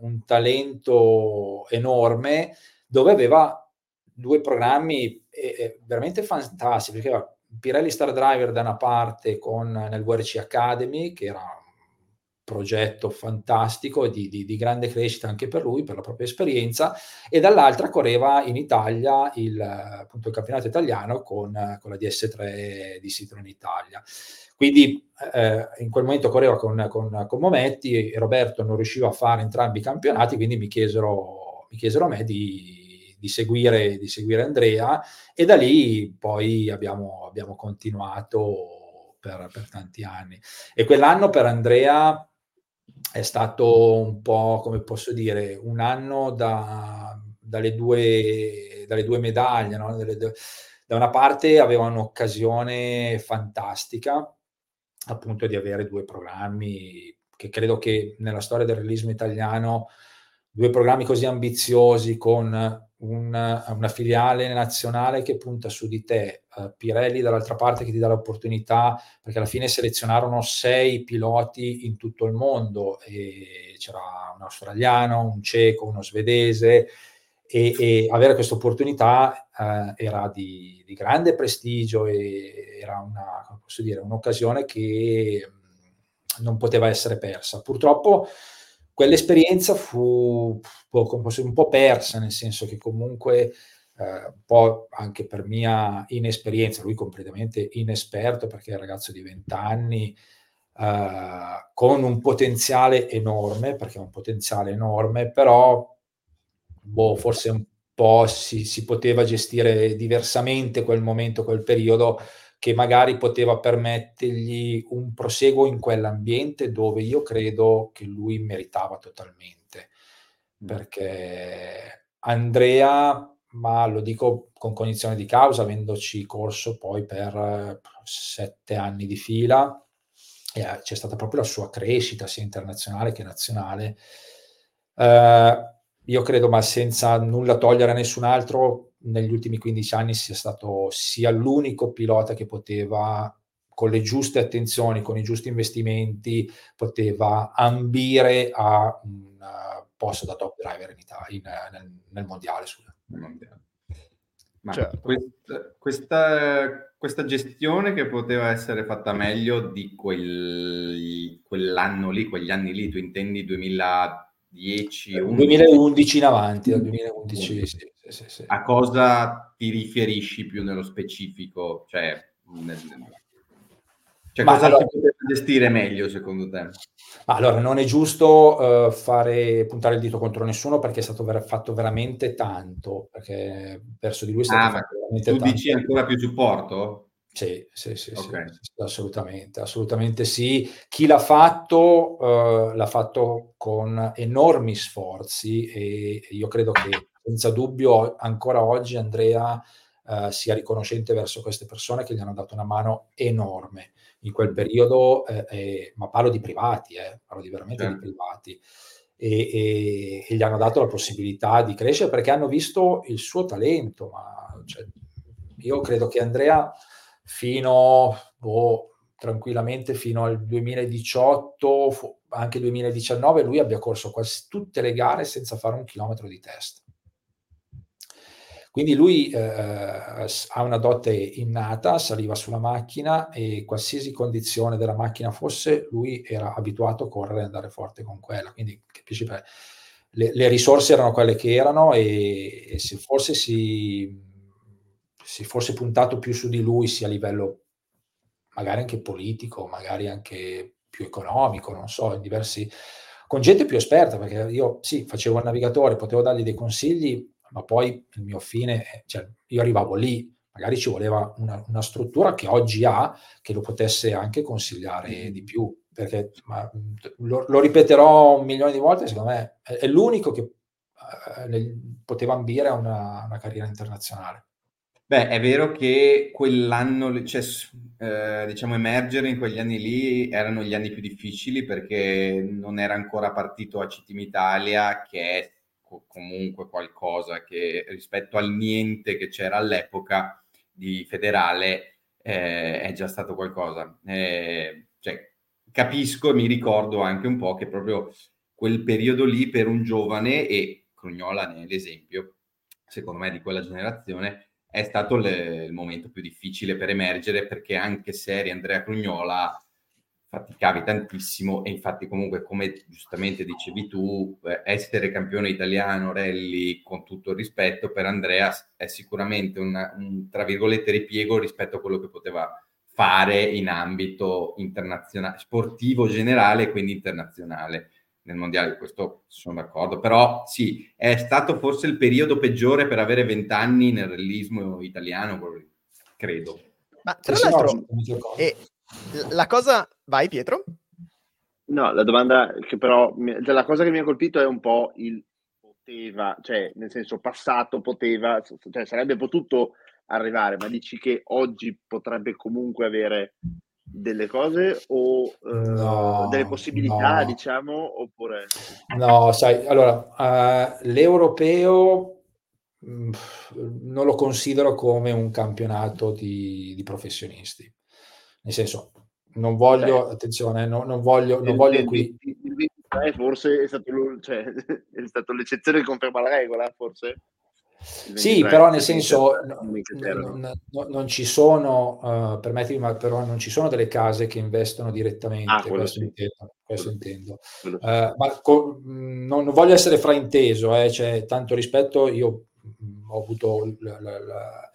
un talento enorme, dove aveva due programmi eh, veramente fantastici, perché Pirelli Star Driver da una parte con nel VRC Academy, che era progetto fantastico di, di, di, grande crescita anche per lui, per la propria esperienza, e dall'altra correva in Italia il, appunto, il campionato italiano con, con la DS3 di Citroen Italia. Quindi eh, in quel momento correva con, con, con, Mometti e Roberto non riusciva a fare entrambi i campionati, quindi mi chiesero, mi chiesero a me di, di, seguire, di seguire Andrea e da lì poi abbiamo, abbiamo continuato per, per tanti anni. E quell'anno per Andrea è stato un po', come posso dire, un anno da, dalle, due, dalle due medaglie. No? da una parte aveva un'occasione fantastica, appunto, di avere due programmi che credo che nella storia del realismo italiano, due programmi così ambiziosi con una, una, filiale nazionale che punta su di te, uh, Pirelli dall'altra parte che ti dà l'opportunità, perché alla fine selezionarono sei piloti in tutto il mondo, e c'era un australiano, un ceco, uno svedese, e, e avere questa opportunità uh, era di, di, grande prestigio e era una, dire, un'occasione che non poteva essere persa. Purtroppo quell'esperienza fu un po' persa, nel senso che comunque eh, un po' anche per mia inesperienza, lui completamente inesperto perché è un ragazzo di 20 anni, eh, con un potenziale enorme, perché è un potenziale enorme, però boh, forse un po' si, si poteva gestire diversamente quel momento, quel periodo, che magari poteva permettergli un proseguo in quell'ambiente dove io credo che lui meritava totalmente. Mm. Perché Andrea, ma lo dico con cognizione di causa, avendoci corso poi per sette anni di fila, eh, c'è stata proprio la sua crescita sia internazionale che nazionale. Eh, io credo, ma senza nulla togliere a nessun altro, negli ultimi 15 anni sia stato sia l'unico pilota che poteva con le giuste attenzioni, con i giusti investimenti, poteva ambire a un uh, posto da top driver in Italia, in, nel, nel, mondiale. Nel mondiale. Ma certo. questa, questa, questa, gestione che poteva essere fatta meglio di quel, quell'anno lì, quegli anni lì, tu intendi 2010? 2011 in avanti, dal 2011 sì sì, sì. A cosa ti riferisci più nello specifico? Cioè, nel, cioè cosa allora, si potrebbe gestire meglio secondo te? Allora, non è giusto uh, fare, puntare il dito contro nessuno perché è stato ver- fatto veramente tanto, perché verso di lui è stato ah, veramente tu tanto. Tu dici ancora più supporto? Sì, sì, sì, okay. sì, assolutamente, assolutamente sì. Chi l'ha fatto uh, l'ha fatto con enormi sforzi e io credo che senza dubbio ancora oggi Andrea eh, sia riconoscente verso queste persone che gli hanno dato una mano enorme in quel periodo, eh, eh, ma parlo di privati, eh, parlo di veramente certo. di privati. E, e, e, gli hanno dato la possibilità di crescere perché hanno visto il suo talento. Ma, cioè, io credo che Andrea fino boh, tranquillamente fino al 2018, anche 2019, lui abbia corso quasi tutte le gare senza fare un chilometro di test. Quindi lui eh, ha una dote innata, saliva sulla macchina e qualsiasi condizione della macchina fosse, lui era abituato a correre e andare forte con quella. Quindi capisci, le, le, risorse erano quelle che erano e, e se forse si, si fosse puntato più su di lui, sia a livello magari anche politico, magari anche più economico, non so, in diversi con gente più esperta, perché io sì, facevo il navigatore, potevo dargli dei consigli, ma poi il mio fine, cioè io arrivavo lì, magari ci voleva una, una struttura che oggi ha, che lo potesse anche consigliare mm-hmm. di più, perché ma, lo, lo, ripeterò un milione di volte, secondo me è, è l'unico che eh, poteva ambire a una, una, carriera internazionale. Beh, è vero che quell'anno, cioè, eh, diciamo, emergere in quegli anni lì erano gli anni più difficili perché non era ancora partito a Team Italia, che è comunque qualcosa che rispetto al niente che c'era all'epoca di federale eh, è già stato qualcosa. Eh, cioè, capisco e mi ricordo anche un po' che proprio quel periodo lì per un giovane, e Crugnola ne è l'esempio, secondo me, di quella generazione, è stato le, il momento più difficile per emergere perché anche se eri Andrea Crugnola faticavi tantissimo e infatti comunque come giustamente dicevi tu eh, essere campione italiano rally con tutto il rispetto per Andrea è sicuramente una, un tra virgolette ripiego rispetto a quello che poteva fare in ambito internazionale sportivo generale quindi internazionale nel mondiale questo sono d'accordo. Però sì è stato forse il periodo peggiore per avere vent'anni nel realismo italiano credo. Ma tra l'altro eh, la cosa... Vai Pietro? No, la domanda che però... Cioè, la cosa che mi ha colpito è un po' il poteva, cioè nel senso passato poteva, cioè sarebbe potuto arrivare, ma dici che oggi potrebbe comunque avere delle cose o uh, no, delle possibilità, no. diciamo, oppure... No, sai, allora, uh, l'europeo mh, mm, non lo considero come un campionato di, di professionisti. Nel senso, non voglio, Beh, attenzione, no, non voglio, non voglio qui... Il forse è stato, cioè, è stato l'eccezione che conferma la regola, forse? Sì, però nel senso non, non ci sono, uh, permettimi, ma però non ci sono delle case che investono direttamente, ah, questo, sì. intendo, questo intendo. Uh, ma co- non, non, voglio essere frainteso, eh, cioè, tanto rispetto, io mh, ho avuto la, la, la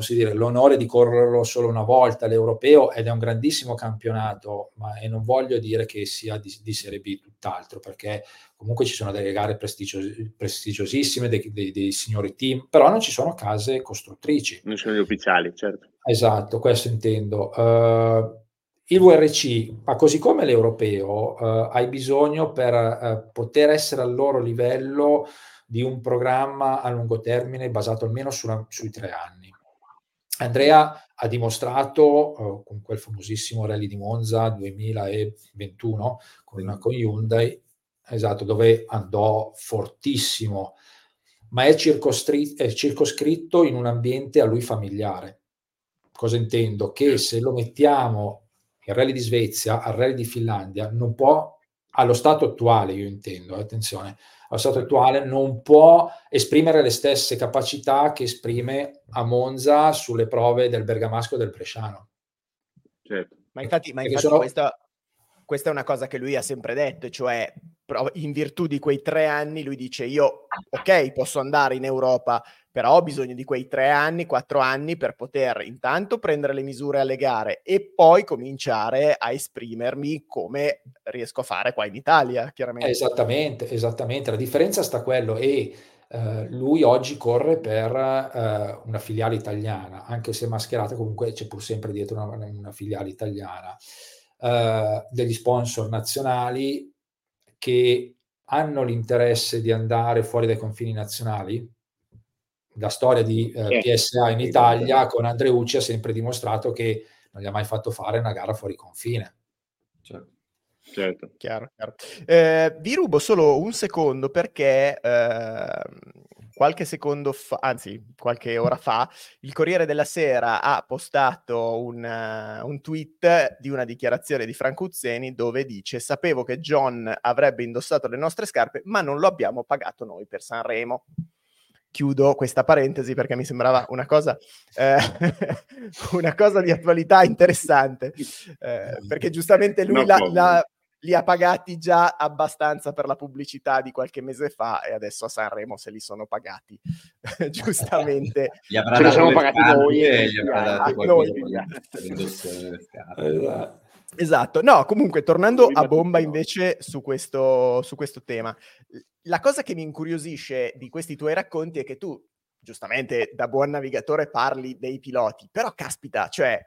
posso dire, l'onore di correrlo solo una volta l'europeo ed è un grandissimo campionato, ma e non voglio dire che sia di, di Serie B tutt'altro, perché comunque ci sono delle gare prestigios- prestigiosissime, dei, dei, dei, signori team, però non ci sono case costruttrici. Non sono gli ufficiali, certo. Esatto, questo intendo. Uh, il VRC, ma così come l'europeo, uh, hai bisogno per uh, poter essere al loro livello di un programma a lungo termine basato almeno sulla, sui tre anni Andrea ha dimostrato uh, con quel famosissimo rally di Monza 2021 con, con Hyundai, esatto, dove andò fortissimo, ma è, è circoscritto in un ambiente a lui familiare. Cosa intendo? Che se lo mettiamo il rally di Svezia al rally di Finlandia, non può, allo stato attuale, io intendo, attenzione, allo stato attuale non può esprimere le stesse capacità che esprime a Monza sulle prove del Bergamasco e del Bresciano. Certo. Ma infatti, ma infatti sono... questa, questa è una cosa che lui ha sempre detto, cioè in virtù di quei tre anni lui dice io ok posso andare in Europa però ho bisogno di quei tre anni, quattro anni per poter intanto prendere le misure alle gare e poi cominciare a esprimermi come riesco a fare qua in Italia, chiaramente. Esattamente, esattamente. La differenza sta quello e Uh, lui oggi corre per uh, una filiale italiana, anche se mascherata comunque c'è pur sempre dietro una, una filiale italiana, uh, degli sponsor nazionali che hanno l'interesse di andare fuori dai confini nazionali, la storia di eh, PSA in Italia con Andreucci ha sempre dimostrato che non gli ha mai fatto fare una gara fuori confine. Certo. Certo. Chiaro, chiaro. Eh, vi rubo solo un secondo perché eh, qualche secondo fa, anzi qualche ora fa, il Corriere della Sera ha postato un, uh, un tweet di una dichiarazione di Franco Uzzeni dove dice sapevo che John avrebbe indossato le nostre scarpe ma non lo abbiamo pagato noi per Sanremo. Chiudo questa parentesi perché mi sembrava una cosa, eh, una cosa di attualità interessante, eh, perché giustamente lui la, la, li ha pagati già abbastanza per la pubblicità di qualche mese fa e adesso a Sanremo se li sono pagati giustamente. Gli avrà li siamo pagati noi e gli avrà dato qualcosa esatto. Esatto, no, comunque tornando a bomba invece su questo, su questo tema, la cosa che mi incuriosisce di questi tuoi racconti è che tu, giustamente da buon navigatore, parli dei piloti, però caspita, cioè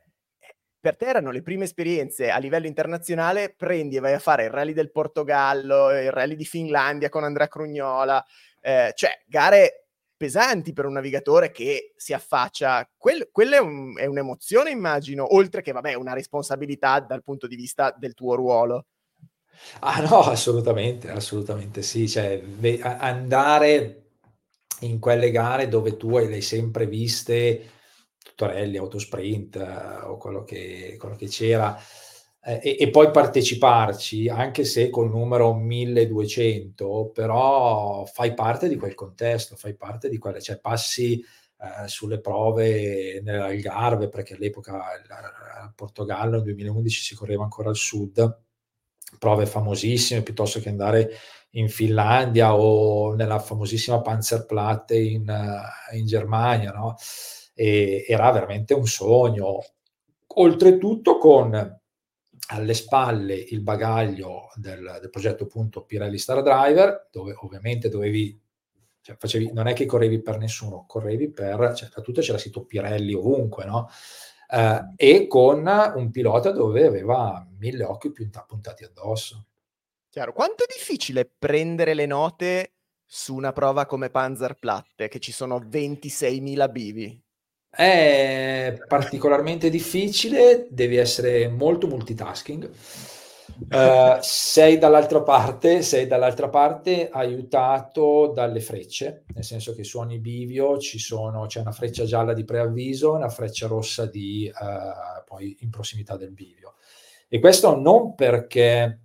per te erano le prime esperienze a livello internazionale, prendi e vai a fare il rally del Portogallo, il rally di Finlandia con Andrea Crugnola, eh, cioè gare pesanti per un navigatore che si affaccia. Quel, quella è, un, è, un'emozione, immagino, oltre che, vabbè, una responsabilità dal punto di vista del tuo ruolo. Ah no, assolutamente, assolutamente sì. Cioè, andare in quelle gare dove tu le hai sempre viste, tutorelli, autosprint eh, o quello che, quello che c'era, eh, e, e, poi parteciparci, anche se col numero 1200, però fai parte di quel contesto, fai parte di quelle, cioè passi eh, sulle prove nell'Algarve, perché all'epoca a Portogallo nel 2011 si correva ancora al sud, prove famosissime, piuttosto che andare in Finlandia o nella famosissima Panzerplatte in, uh, in Germania, no? E era veramente un sogno. Oltretutto con alle spalle il bagaglio del, del progetto appunto Pirelli Star Driver, dove ovviamente dovevi cioè, facevi, non è che correvi per nessuno, correvi per, cioè, da tutto c'era scritto Pirelli ovunque, no? Eh, e con un pilota dove aveva mille occhi più puntati addosso. Chiaro. Quanto è difficile prendere le note su una prova come Panzerplatte, che ci sono 26.000 bivi? È particolarmente difficile, devi essere molto multitasking. Uh, sei dall'altra parte, sei dall'altra parte aiutato dalle frecce, nel senso che su ogni bivio ci sono, c'è una freccia gialla di preavviso, una freccia rossa di uh, poi in prossimità del bivio. E questo non perché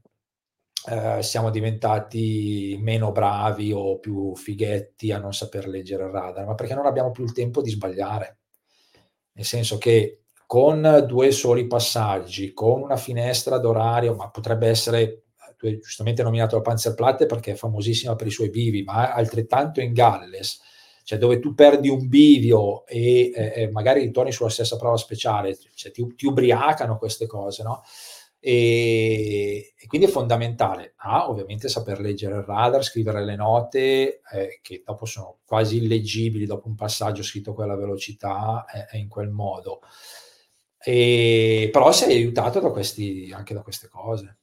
uh, siamo diventati meno bravi o più fighetti a non saper leggere il radar, ma perché non abbiamo più il tempo di sbagliare. Nel senso che con due soli passaggi, con una finestra d'orario, ma potrebbe essere, tu hai giustamente nominato la Panzerplatte perché è famosissima per i suoi bivi, ma altrettanto in Galles, cioè dove tu perdi un bivio e eh, magari ritorni sulla stessa prova speciale, cioè ti, ti ubriacano queste cose, no? E, e, quindi è fondamentale, A, ovviamente saper leggere il radar, scrivere le note eh, che dopo sono quasi illeggibili dopo un passaggio scritto a quella velocità e eh, in quel modo. E, però sei aiutato da questi, anche da queste cose.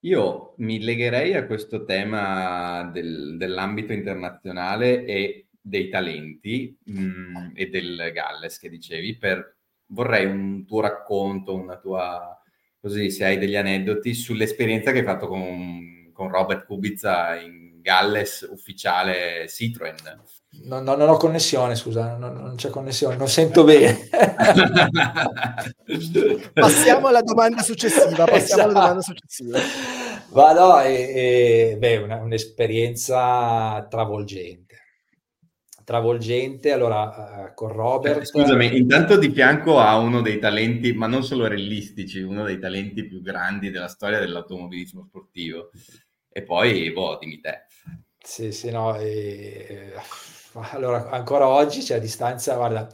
Io mi legherei a questo tema del, dell'ambito internazionale e dei talenti mh, mm, e del Galles che dicevi, per, vorrei un tuo racconto, una tua, così se hai degli aneddoti sull'esperienza che hai fatto con, con Robert Kubica in Galles ufficiale Citroen. No, no, non ho connessione, scusa, non, non c'è connessione, non sento bene. passiamo alla domanda successiva, passiamo esatto. alla domanda successiva. Ma no, è, è beh, una, un'esperienza travolgente. Travolgente, allora uh, con Robert... Eh, scusami, intanto di fianco a uno dei talenti, ma non solo rellistici, uno dei talenti più grandi della storia dell'automobilismo sportivo. E poi, boh, dimmi te. Sì, sì, no, e allora, ancora oggi c'è a distanza, guarda,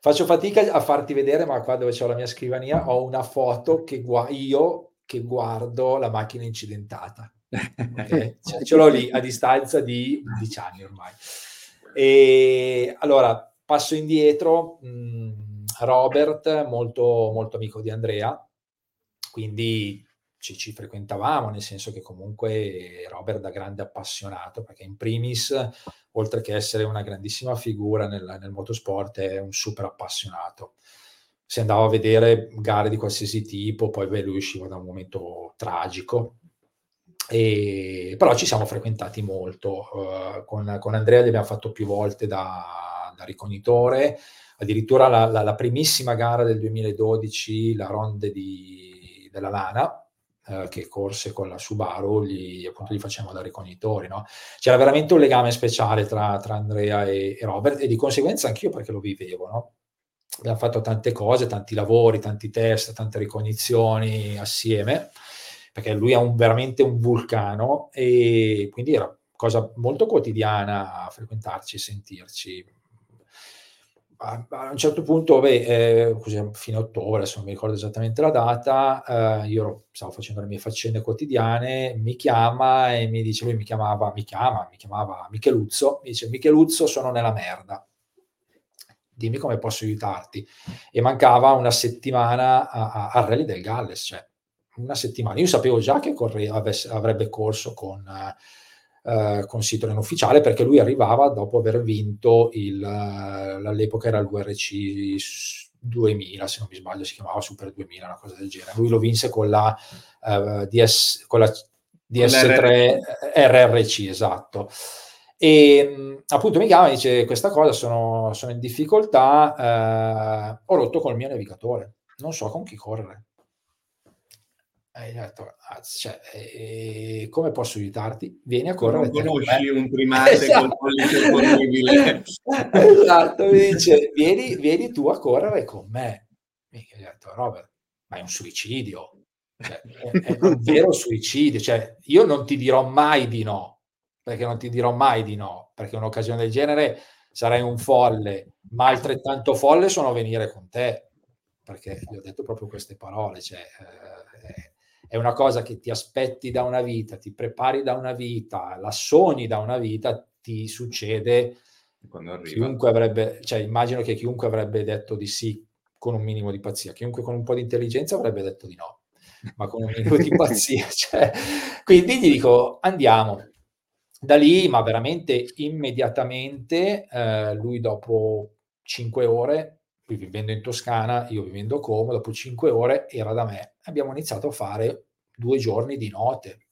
faccio fatica a farti vedere, ma qua dove c'ho la mia scrivania ho una foto che gu- io che guardo la macchina incidentata. Okay? Cioè, ce l'ho lì a distanza di 11 anni ormai. E allora passo indietro. Mm, Robert, molto, molto amico di Andrea, quindi ci, ci, frequentavamo, nel senso che comunque Robert da grande appassionato, perché in primis, oltre che essere una grandissima figura nel, nel motorsport, è un super appassionato. Si andava a vedere gare di qualsiasi tipo, poi beh, lui usciva da un momento tragico, e, però ci siamo frequentati molto. Uh, con, con, Andrea li abbiamo fatto più volte da, da ricognitore, addirittura la, la, la, primissima gara del 2012, la ronde di, della Lana, eh, che corse con la Subaru, gli, appunto, gli facevamo da ricognitori. No? C'era veramente un legame speciale tra, tra Andrea e, e, Robert e di conseguenza anch'io perché lo vivevo. No? Abbiamo fatto tante cose, tanti lavori, tanti test, tante ricognizioni assieme, perché lui è un, veramente un vulcano e quindi era cosa molto quotidiana frequentarci sentirci a, un certo punto, beh, eh, così, fine ottobre, adesso non mi ricordo esattamente la data, eh, io stavo facendo le mie faccende quotidiane, mi chiama e mi dice, lui mi chiamava, mi chiama, mi chiamava Micheluzzo, mi dice Micheluzzo sono nella merda, dimmi come posso aiutarti. E mancava una settimana al Rally del Galles, cioè una settimana. Io sapevo già che correva, avrebbe corso con... Uh, eh, con Citroen ufficiale perché lui arrivava dopo aver vinto il, all'epoca era il VRC 2000 se non mi sbaglio si chiamava Super 2000 una cosa del genere. Lui lo vinse con la, uh, DS, con la DS3 RRC esatto. E appunto mi chiama e dice questa cosa sono, sono in difficoltà eh, ho rotto col mio navigatore. Non so con chi correre E gli ho detto, cioè, eh, come posso aiutarti? Vieni a correre. Non conosci un primate esatto. col pollice opponibile. esatto, mi dice, vieni, vieni, tu a correre con me. Gli ho detto, Robert, ma è un suicidio. Cioè, è, è, un vero suicidio. Cioè, io non ti dirò mai di no, perché non ti dirò mai di no, perché un'occasione del genere sarai un folle, ma altrettanto folle sono venire con te, perché gli ho detto proprio queste parole. Cioè, eh, è una cosa che ti aspetti da una vita, ti prepari da una vita, la sogni da una vita, ti succede quando arriva. Chiunque avrebbe, cioè immagino che chiunque avrebbe detto di sì con un minimo di pazzia, chiunque con un po' di intelligenza avrebbe detto di no, ma con un minimo di pazzia. Cioè, quindi gli dico andiamo. Da lì, ma veramente immediatamente, eh, lui dopo cinque ore lui vivendo in Toscana, io vivendo a Como, dopo cinque ore era da me. Abbiamo iniziato a fare due giorni di note,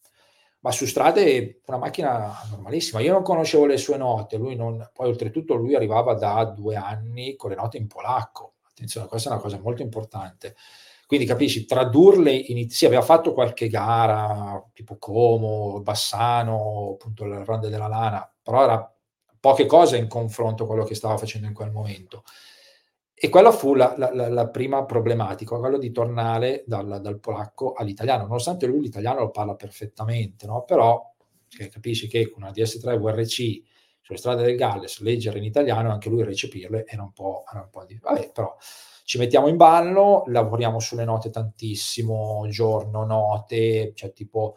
ma su strade una macchina normalissima. Io non conoscevo le sue note, lui non, poi oltretutto lui arrivava da due anni con le note in polacco. Attenzione, questa è una cosa molto importante. Quindi capisci, tradurle in... Sì, aveva fatto qualche gara, tipo Como, Bassano, appunto la Ronda della Lana, però era poche cose in confronto a quello che stava facendo in quel momento. E quella fu la, la, la, prima problematica, quello di tornare dal, dal, polacco all'italiano, nonostante lui l'italiano lo parla perfettamente, no? però cioè, capisci che con una DS3 VRC sulle strade del Galles, leggere in italiano, anche lui recepirle era un po', era un po di... Vabbè, però ci mettiamo in ballo, lavoriamo sulle note tantissimo, giorno, note, cioè tipo...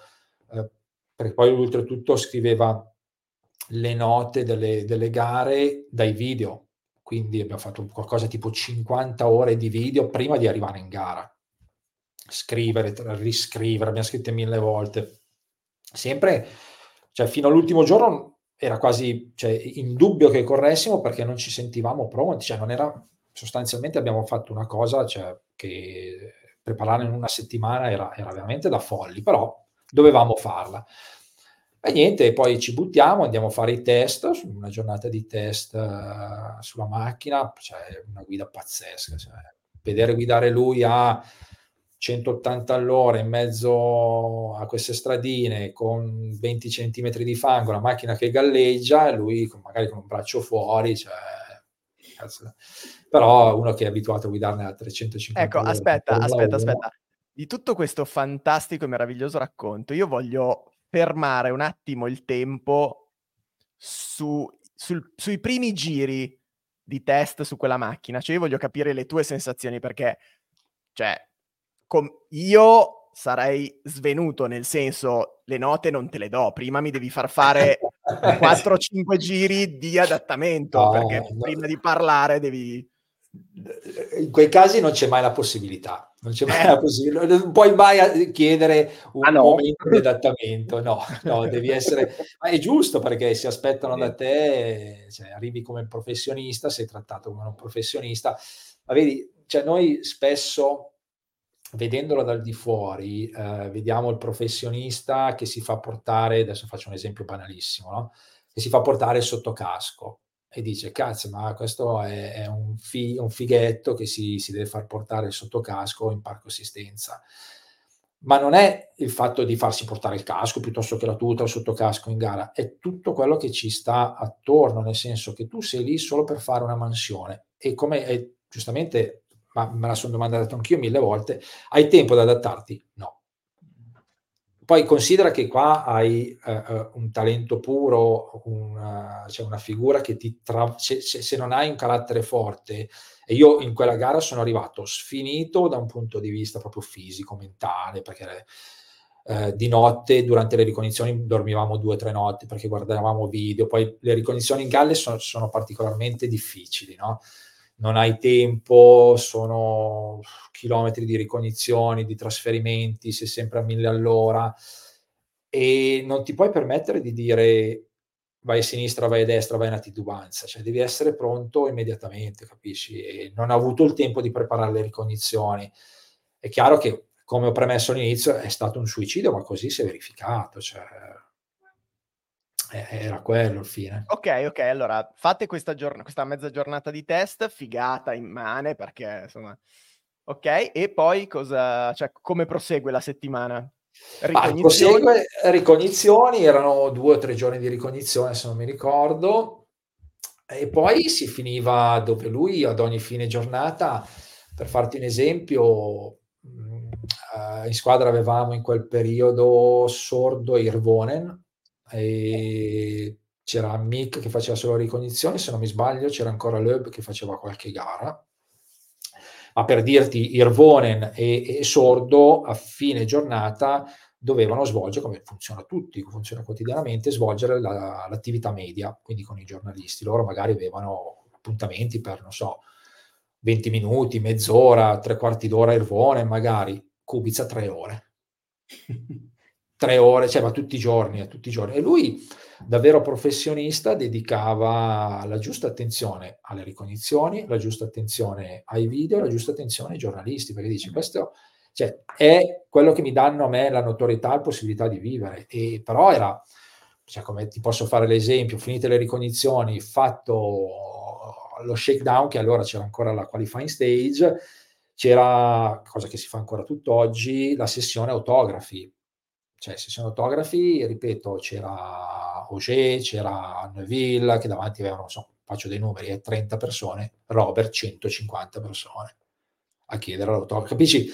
Eh, perché poi oltretutto scriveva le note delle, delle gare dai video, quindi abbiamo fatto qualcosa tipo 50 ore di video prima di arrivare in gara. Scrivere, riscrivere, abbiamo scritto mille volte. Sempre, cioè fino all'ultimo giorno era quasi cioè, in dubbio che corressimo perché non ci sentivamo pronti, cioè non era, sostanzialmente abbiamo fatto una cosa cioè, che preparare in una settimana era, era veramente da folli, però dovevamo farla. E niente, poi ci buttiamo, andiamo a fare i test, una giornata di test uh, sulla macchina, cioè una guida pazzesca. Cioè, vedere guidare lui a 180 all'ora in mezzo a queste stradine con 20 cm di fango, la macchina che galleggia e lui con, magari con un braccio fuori, cioè, però uno che è abituato a guidarne a 350 ecco aspetta aspetta aspetta di tutto questo fantastico e meraviglioso racconto io voglio fermare un attimo il tempo su, sul, sui primi giri di test su quella macchina. Cioè, io voglio capire le tue sensazioni perché, cioè, com- io sarei svenuto, nel senso, le note non te le do, prima mi devi far fare 4-5 giri di adattamento, no, perché no. prima di parlare devi in quei casi non c'è mai la possibilità, non c'è mai la possibilità, non puoi mai chiedere un ah, no. momento di adattamento, no, no, devi essere, ma è giusto perché si aspettano da te, cioè, arrivi come professionista, sei trattato come un professionista, ma vedi, cioè noi spesso vedendolo dal di fuori, eh, vediamo il professionista che si fa portare, adesso faccio un esempio banalissimo, no? che si fa portare sotto casco e dice cazzo ma questo è, è un, fi, un, fighetto che si, si, deve far portare sotto casco in parco assistenza ma non è il fatto di farsi portare il casco piuttosto che la tuta o sotto casco in gara è tutto quello che ci sta attorno nel senso che tu sei lì solo per fare una mansione e come è, giustamente ma me la sono domandato anch'io mille volte hai tempo di adattarti? no poi considera che qua hai uh, un talento puro, una, cioè una figura che ti tra... se, se, non hai un carattere forte, e io in quella gara sono arrivato sfinito da un punto di vista proprio fisico, mentale, perché uh, di notte durante le ricognizioni dormivamo due o tre notti perché guardavamo video, poi le ricognizioni in galle sono, sono particolarmente difficili, no? Non hai tempo, sono chilometri di ricognizioni, di trasferimenti, sei sempre a mille all'ora e non ti puoi permettere di dire vai a sinistra, vai a destra, vai una titubanza, cioè devi essere pronto immediatamente, capisci? E non ho avuto il tempo di preparare le ricognizioni. È chiaro che, come ho premesso all'inizio, è stato un suicidio, ma così si è verificato, cioè era quello il fine. Ok, ok, allora fate questa, giorn- questa mezza giornata di test, figata, immane, perché insomma Ok, e poi cosa, cioè, come prosegue la settimana? Ricognizioni? Ah, prosegue, ricognizioni, erano due o tre giorni di ricognizione se non mi ricordo, e poi si finiva dove lui ad ogni fine giornata, per farti un esempio, mm, eh, in squadra avevamo in quel periodo Sordo e Irvonen, e c'era Mick che faceva solo ricognizioni, se non mi sbaglio c'era ancora Loeb che faceva qualche gara. Ma per dirti, Irvonen e, e Sordo a fine giornata dovevano svolgere, come funziona tutti, funziona quotidianamente, svolgere la, l'attività media, quindi con i giornalisti. Loro magari avevano appuntamenti per, non so, 20 minuti, mezz'ora, tre quarti d'ora Irvonen, magari Kubica tre ore. tre ore, cioè ma tutti i giorni, eh, tutti i giorni. E lui davvero professionista, dedicava la giusta attenzione alle ricognizioni, la giusta attenzione ai video, la giusta attenzione ai giornalisti, perché dice questo cioè, è quello che mi danno a me la notorietà e la possibilità di vivere. E però era, cioè, come ti posso fare l'esempio, finite le ricognizioni, fatto lo shakedown, che allora c'era ancora la qualifying stage, c'era, cosa che si fa ancora tutt'oggi, la sessione autografi cioè sessione autografi, ripeto, c'era Auger, c'era Neuville, che davanti avevano, so, faccio dei numeri, 30 eh, persone, Robert 150 persone a chiedere l'autografo. Capisci?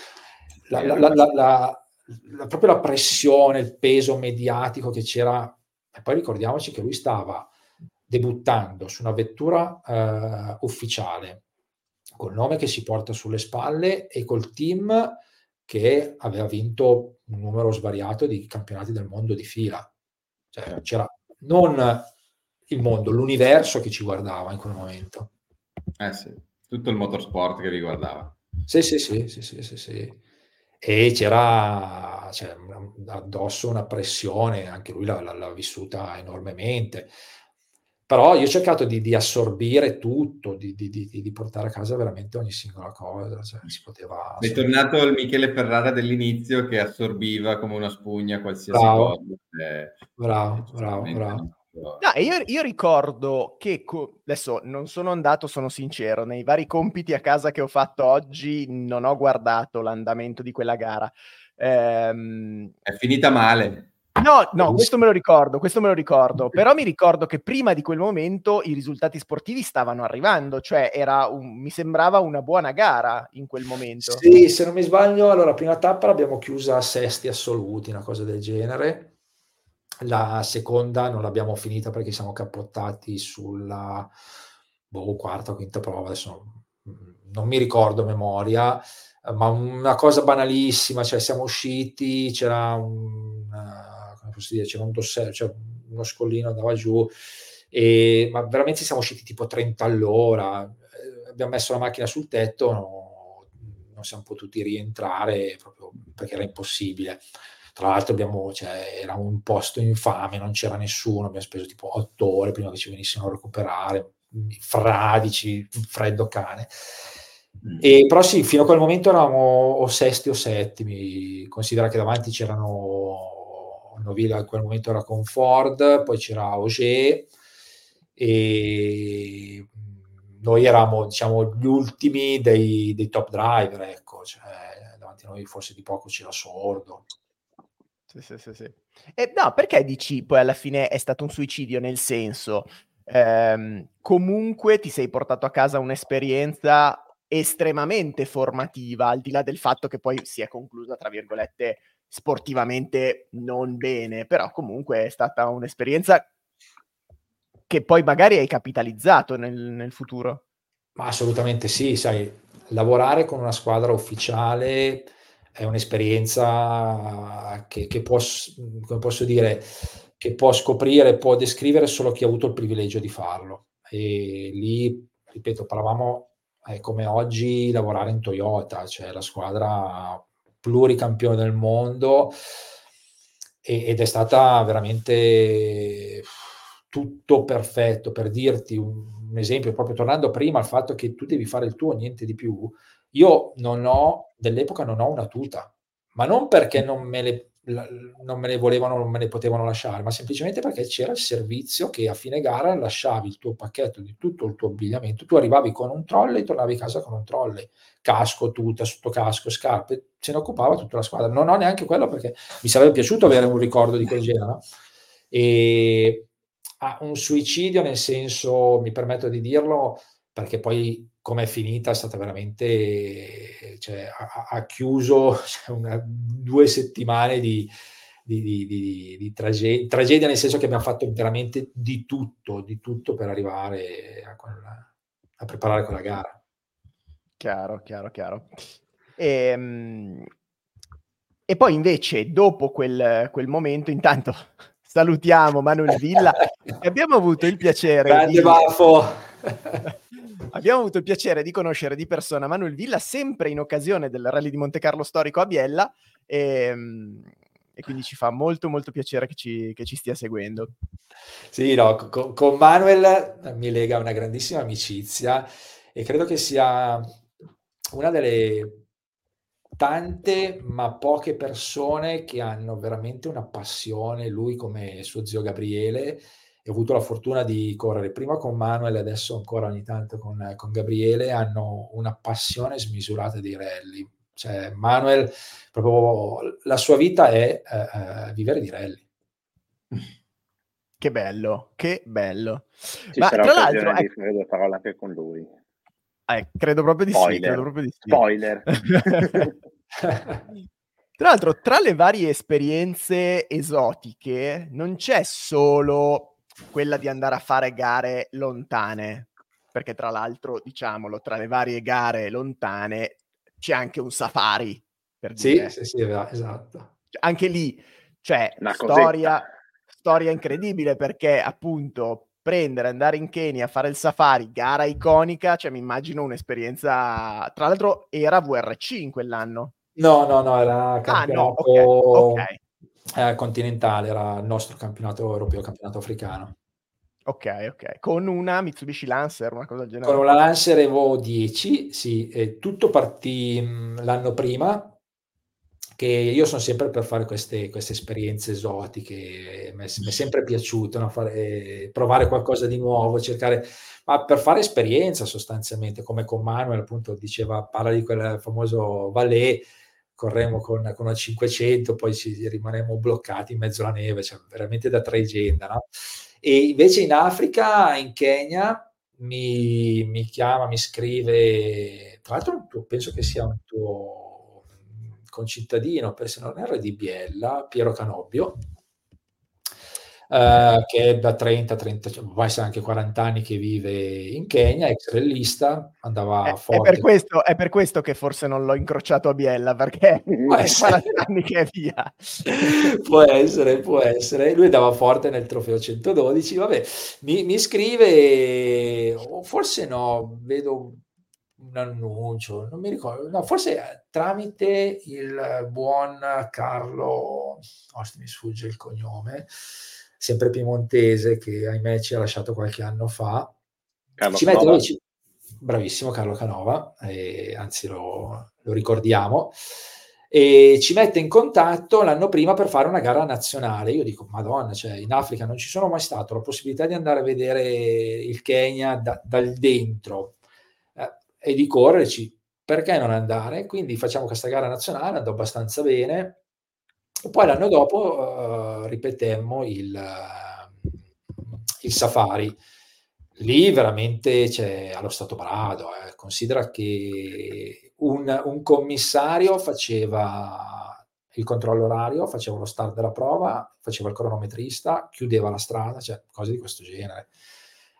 La, la, la, proprio la pressione, il peso mediatico che c'era. E poi ricordiamoci che lui stava debuttando su una vettura eh, ufficiale, col nome che si porta sulle spalle e col team che aveva vinto un numero svariato di campionati del mondo di fila. Cioè, certo. c'era non il mondo, l'universo che ci guardava in quel momento. Eh sì, tutto il motorsport che vi guardava. Sì, sì, sì, sì, sì, sì, sì. E c'era cioè, addosso una pressione, anche lui l'ha, l'ha vissuta enormemente. Però io ho cercato di, di assorbire tutto, di, di, di, portare a casa veramente ogni singola cosa. Cioè, si poteva... È tornato il Michele Ferrara dell'inizio che assorbiva come una spugna qualsiasi bravo. cosa. Eh, bravo, bravo, bravo. No, io, io, ricordo che co- adesso non sono andato, sono sincero, nei vari compiti a casa che ho fatto oggi non ho guardato l'andamento di quella gara. Ehm... È finita male. No, no, questo me lo ricordo, questo me lo ricordo, però mi ricordo che prima di quel momento i risultati sportivi stavano arrivando, cioè un, mi sembrava una buona gara in quel momento. Sì, se non mi sbaglio, allora prima tappa l'abbiamo chiusa a sesti assoluti, una cosa del genere. La seconda non l'abbiamo finita perché siamo cappottati sulla boh, quarta o quinta prova, adesso non mi ricordo memoria, ma una cosa banalissima, cioè siamo usciti, c'era un posso dire, c'era un dossier, cioè uno scollino andava giù, e, ma veramente siamo usciti tipo 30 all'ora, eh, abbiamo messo la macchina sul tetto, no, non siamo potuti rientrare proprio perché era impossibile. Tra l'altro abbiamo, cioè, era un posto infame, non c'era nessuno, abbiamo speso tipo 8 ore prima che ci venissero a recuperare, fradici, freddo cane. Mm. E, però sì, fino a quel momento eravamo o sesti o settimi, considera che davanti c'erano Novilla in quel momento era con Ford, poi c'era Auger e noi eravamo diciamo gli ultimi dei, dei top driver, ecco, cioè, davanti a noi forse di poco c'era Sordo. Sì, sì, sì, sì. E no, perché dici poi alla fine è stato un suicidio? Nel senso, ehm, comunque ti sei portato a casa un'esperienza estremamente formativa, al di là del fatto che poi si è conclusa, tra virgolette, sportivamente non bene, però comunque è stata un'esperienza che poi magari hai capitalizzato nel, nel futuro. Ma assolutamente sì, sai, lavorare con una squadra ufficiale è un'esperienza che, che può, come posso dire, che può scoprire, può descrivere solo chi ha avuto il privilegio di farlo. E lì, ripeto, parlavamo è come oggi lavorare in Toyota, cioè la squadra pluricampione del mondo e, ed è stata veramente tutto perfetto. Per dirti un, esempio, proprio tornando prima al fatto che tu devi fare il tuo, niente di più. Io non ho, dell'epoca non ho una tuta, ma non perché non me le, non me ne volevano, non me ne potevano lasciare, ma semplicemente perché c'era il servizio che a fine gara lasciavi il tuo pacchetto di tutto il tuo abbigliamento, tu arrivavi con un trolley, tornavi a casa con un trolley, casco, tuta, sotto casco, scarpe, se ne occupava tutta la squadra. Non ho neanche quello perché mi sarebbe piaciuto avere un ricordo di quel genere. E ah, un suicidio, nel senso, mi permetto di dirlo, perché poi come è finita è stata veramente, cioè, ha, ha, chiuso cioè, una, due settimane di, di, di, di, trage- tragedia, nel senso che abbiamo fatto veramente di tutto, di tutto per arrivare a, quella, a preparare quella gara. Chiaro, chiaro, chiaro. E, ehm, e poi invece, dopo quel, quel momento, intanto salutiamo Manuel Villa, abbiamo avuto il piacere... Grande di... Baffo! Abbiamo avuto il piacere di conoscere di persona Manuel Villa sempre in occasione del rally di Monte Carlo storico a Biella e, ehm, e quindi ci fa molto molto piacere che ci, che ci stia seguendo. Sì, no, con, con, Manuel mi lega una grandissima amicizia e credo che sia una delle tante ma poche persone che hanno veramente una passione, lui come suo zio Gabriele, ho avuto la fortuna di correre prima con Manuel e adesso ancora ogni tanto con, con Gabriele, hanno una passione smisurata di rally. Cioè, Manuel, proprio la sua vita è uh, vivere di rally. Che bello, che bello. Ci Ma tra l'altro, di ecco... due parole anche con lui. Eh, credo proprio di Spoiler. sì. Credo proprio di sì. Spoiler. Tra l'altro, tra le varie esperienze esotiche, non c'è solo quella di andare a fare gare lontane, perché tra l'altro, diciamolo, tra le varie gare lontane c'è anche un safari. Per sì, dire. sì, sì, esatto. Cioè, anche lì c'è storia, storia incredibile perché appunto prendere, andare in Kenya a fare il safari, gara iconica, cioè mi immagino un'esperienza, tra l'altro era VRC in quell'anno. No, no, no, era campionato ah, no, okay, okay eh, continentale, era il nostro campionato europeo, campionato africano. Ok, ok. Con una Mitsubishi Lancer, una cosa del genere? Con una Lancer Evo 10, sì. Eh, tutto partì mh, l'anno prima, che io sono sempre per fare queste, queste esperienze esotiche, mi è, mi è sempre piaciuto no? fare, provare qualcosa di nuovo, cercare, ma per fare esperienza sostanzialmente, come con Manuel appunto diceva, parla di quel famoso Valais, corremmo con, con una 500, poi ci rimanemmo bloccati in mezzo alla neve, cioè veramente da tregenda, no? E invece in Africa, in Kenya, mi, mi chiama, mi scrive, tra l'altro penso che sia un tuo concittadino, se non erro di Biella, Piero Canobbio, Uh, che è da 30, 30, cioè, può essere anche 40 anni che vive in Kenya, ex rellista, andava è, forte. È per, questo, è per, questo, che forse non l'ho incrociato a Biella, perché può è 40 anni che è via. può essere, può essere. Lui andava forte nel trofeo 112, vabbè, mi, mi scrive, o forse no, vedo un annuncio, non mi ricordo, no, forse tramite il buon Carlo, oh, mi sfugge il cognome, sempre piemontese, che ahimè ci ha lasciato qualche anno fa. Carlo ci. Mette, ci... Bravissimo Carlo Canova, eh, anzi lo, lo ricordiamo e ci mette in contatto l'anno prima per fare una gara nazionale. Io dico, Madonna, cioè in Africa non ci sono mai stato la possibilità di andare a vedere il Kenya da, dal dentro eh, e di correrci. Perché non andare? Quindi facciamo questa gara nazionale, andò abbastanza bene. Poi l'anno dopo uh, ripetemmo il, il, safari. Lì veramente c'è allo stato brado. Eh. Considera che un, un, commissario faceva il controllo orario, faceva lo start della prova, faceva il cronometrista, chiudeva la strada, cioè cose di questo genere.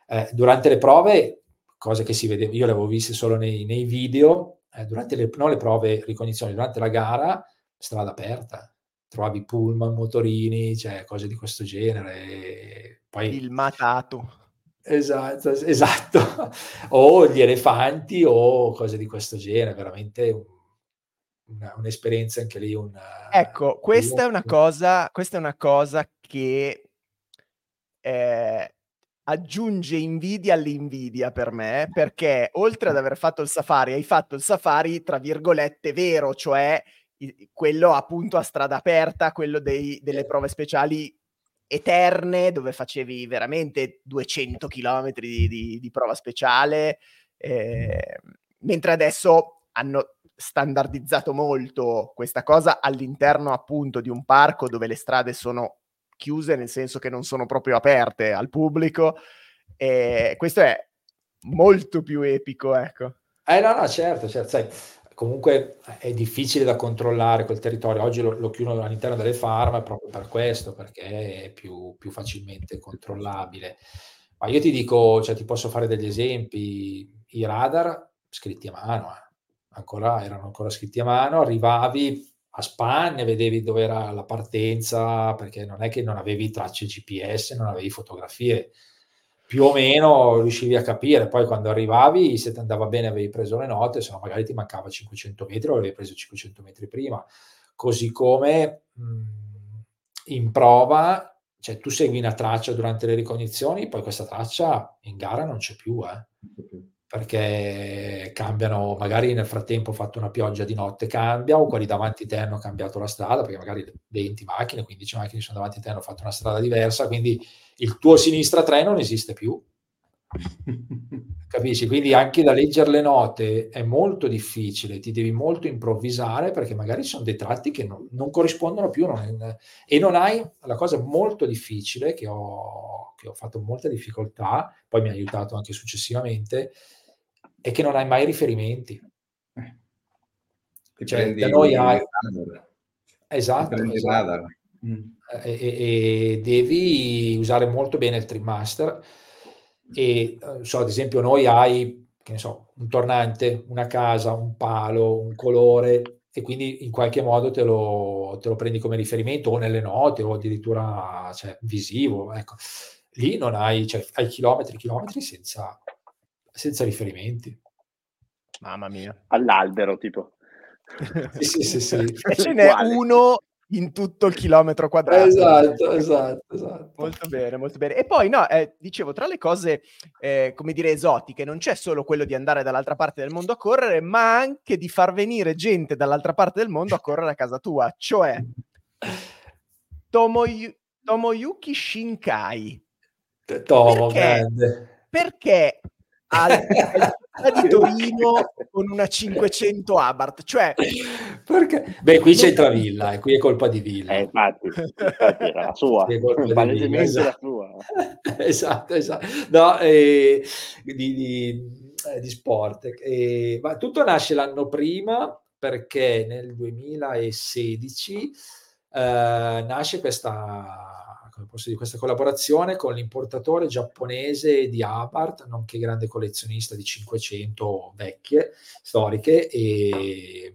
Eh, durante le prove, cose che si vedeva, io le avevo viste solo nei, nei video, eh, durante le, non le prove ricognizione, durante la gara, strada aperta, trovavi pullman, motorini, cioè cose di questo genere. Poi... Il matato. Esatto, esatto. o gli elefanti o cose di questo genere, veramente una, un'esperienza anche lì. Una, ecco, questa, è una cosa, questa è una cosa che eh, aggiunge invidia all'invidia per me, perché oltre ad aver fatto il safari, hai fatto il safari, tra virgolette, vero, cioè quello appunto a strada aperta, quello dei, delle prove speciali eterne, dove facevi veramente 200 km di, di, di prova speciale, eh, mentre adesso hanno standardizzato molto questa cosa all'interno appunto di un parco dove le strade sono chiuse, nel senso che non sono proprio aperte al pubblico. E questo è molto più epico, ecco. Eh no, no, certo, certo, sai, comunque è difficile da controllare quel territorio. Oggi lo, lo chiudono all'interno delle farm proprio per questo, perché è più, più, facilmente controllabile. Ma io ti dico, cioè ti posso fare degli esempi, i radar scritti a mano, eh. ancora, erano ancora scritti a mano, arrivavi a Spagna, vedevi dove era la partenza, perché non è che non avevi tracce GPS, non avevi fotografie, più o meno riuscivi a capire. Poi quando arrivavi, se ti andava bene, avevi preso le note, se no magari ti mancava 500 metri o avevi preso 500 metri prima. Così come mh, in prova, cioè tu segui una traccia durante le ricognizioni, poi questa traccia in gara non c'è più, eh perché cambiano, magari nel frattempo ho fatto una pioggia di notte, cambia, o quelli davanti a te hanno cambiato la strada, perché magari 20 macchine, 15 macchine sono davanti a te hanno fatto una strada diversa, quindi il tuo sinistra 3 non esiste più. Capisci? Quindi anche da leggere le note è molto difficile, ti devi molto improvvisare perché magari sono dei tratti che non, non corrispondono più non è, e non hai la cosa molto difficile che ho, che ho fatto molta difficoltà, poi mi ha aiutato anche successivamente, è che non hai mai riferimenti. Ti cioè, da noi hai... Esatto. esatto. Mm. E, e, e, devi usare molto bene il trimaster e eh, so, ad esempio noi hai che ne so, un tornante, una casa, un palo, un colore e quindi in qualche modo te lo, te lo prendi come riferimento o nelle note o addirittura cioè, visivo. Ecco. Lì non hai, cioè, hai chilometri e chilometri senza, senza riferimenti. Mamma mia. All'albero, tipo. sì, sì, sì, sì. E ce n'è uno in tutto il chilometro quadrato. Esatto, esatto, esatto. Molto bene, molto bene. E poi, no, eh, dicevo, tra le cose, eh, come dire, esotiche, non c'è solo quello di andare dall'altra parte del mondo a correre, ma anche di far venire gente dall'altra parte del mondo a correre a casa tua, cioè Tomoyu- Tomoyuki Shinkai. Tomo, perché, grande. Perché al, di Torino con una 500 Abarth, cioè perché? Beh, qui c'è Villa e qui è colpa di Villa. Eh, infatti, infatti era la sua, palesemente esatto. la sua. esatto, esatto. No, eh, di, di, eh, di, sport. Eh, ma tutto nasce l'anno prima perché nel 2016 eh, nasce questa posso dire, questa collaborazione con l'importatore giapponese di Abarth, nonché grande collezionista di 500 vecchie storiche e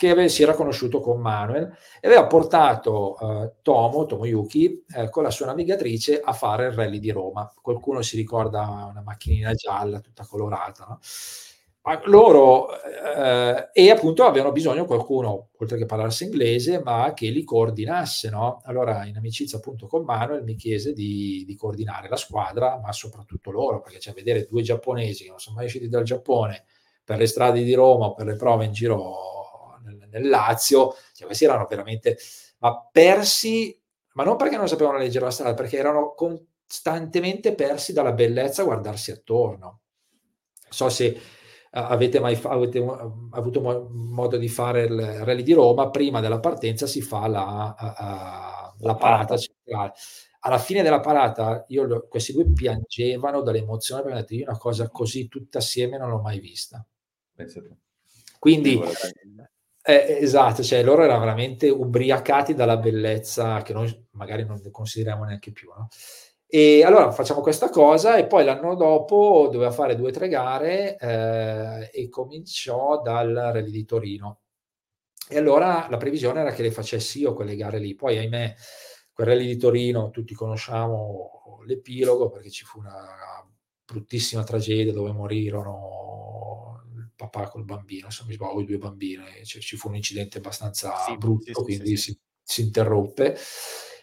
che ave, si era conosciuto con Manuel e aveva portato uh, Tomo, Tomoyuki, eh, con la sua navigatrice a fare il rally di Roma. Qualcuno si ricorda una macchinina gialla tutta colorata, no? Loro eh, e appunto avevano bisogno di qualcuno, oltre che parlarsi inglese, ma che li coordinasse, no? Allora in amicizia appunto con Manuel mi chiese di, di coordinare la squadra, ma soprattutto loro, perché cioè, vedere due giapponesi che non sono mai usciti dal Giappone per le strade di Roma o per le prove in giro nel, nel Lazio, cioè, questi erano veramente ma persi, ma non perché non sapevano leggere la strada, perché erano costantemente persi dalla bellezza a guardarsi attorno. So se avete mai avete avuto mo- modo di fare il rally di Roma, prima della partenza si fa la, a, la parata centrale. Alla fine della parata, io, questi due piangevano dall'emozione perché hanno detto io una cosa così tutta assieme non l'ho mai vista. Quindi, eh, esatto, cioè loro erano veramente ubriacati dalla bellezza che noi magari non consideriamo neanche più. No? E allora facciamo questa cosa e poi l'anno dopo doveva fare due o tre gare eh, e cominciò dal Rally di Torino. E allora la previsione era che le facessi io quelle gare lì. Poi, ahimè, quel Rally di Torino, tutti conosciamo l'epilogo perché ci fu una bruttissima tragedia dove morirono il papà col bambino, se mi sbaglio, i due bambini. Cioè, ci fu un incidente abbastanza sì, brutto, sì, quindi sì, si, si interruppe.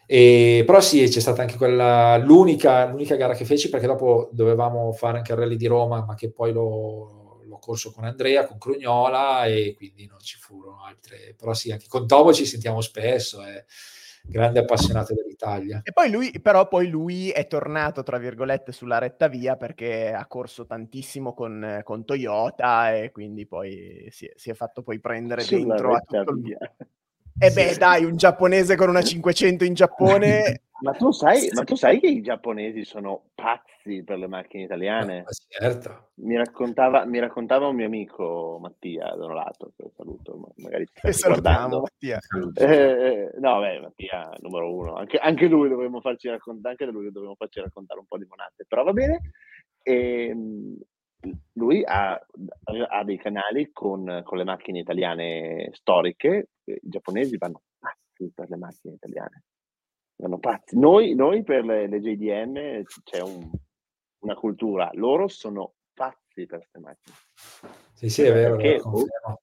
E, però sì, c'è stata anche quella, l'unica, l'unica gara che feci perché dopo dovevamo fare anche il rally di Roma, ma che poi l'ho, l'ho corso con Andrea, con Crugnola e quindi non ci furono altre, però sì, anche con Tomo ci sentiamo spesso, è grande appassionato dell'Italia. E poi lui, però poi lui è tornato, tra virgolette, sulla retta via perché ha corso tantissimo con, con Toyota e quindi poi si, si è fatto poi prendere sulla dentro a tutto via. il... E eh beh, dai, un giapponese con una 500 in Giappone Ma tu, sai, ma tu sai che i giapponesi sono pazzi per le macchine italiane? Ma certo. Mi raccontava, mi raccontava un mio amico Mattia da un lato, che saluto, magari ti salutiamo Mattia. Eh, no, beh, Mattia numero uno, anche, anche lui dovremmo farci raccontare, anche da lui dovremmo farci raccontare un po' di monate, però va bene. E, ehm, lui ha, ha, dei canali con, con le macchine italiane storiche, i giapponesi vanno pazzi per le macchine italiane sono pazzi. Noi, noi per le, le JDM c'è un, una cultura, loro sono pazzi per queste macchine. Sì, sì, è vero. Perché,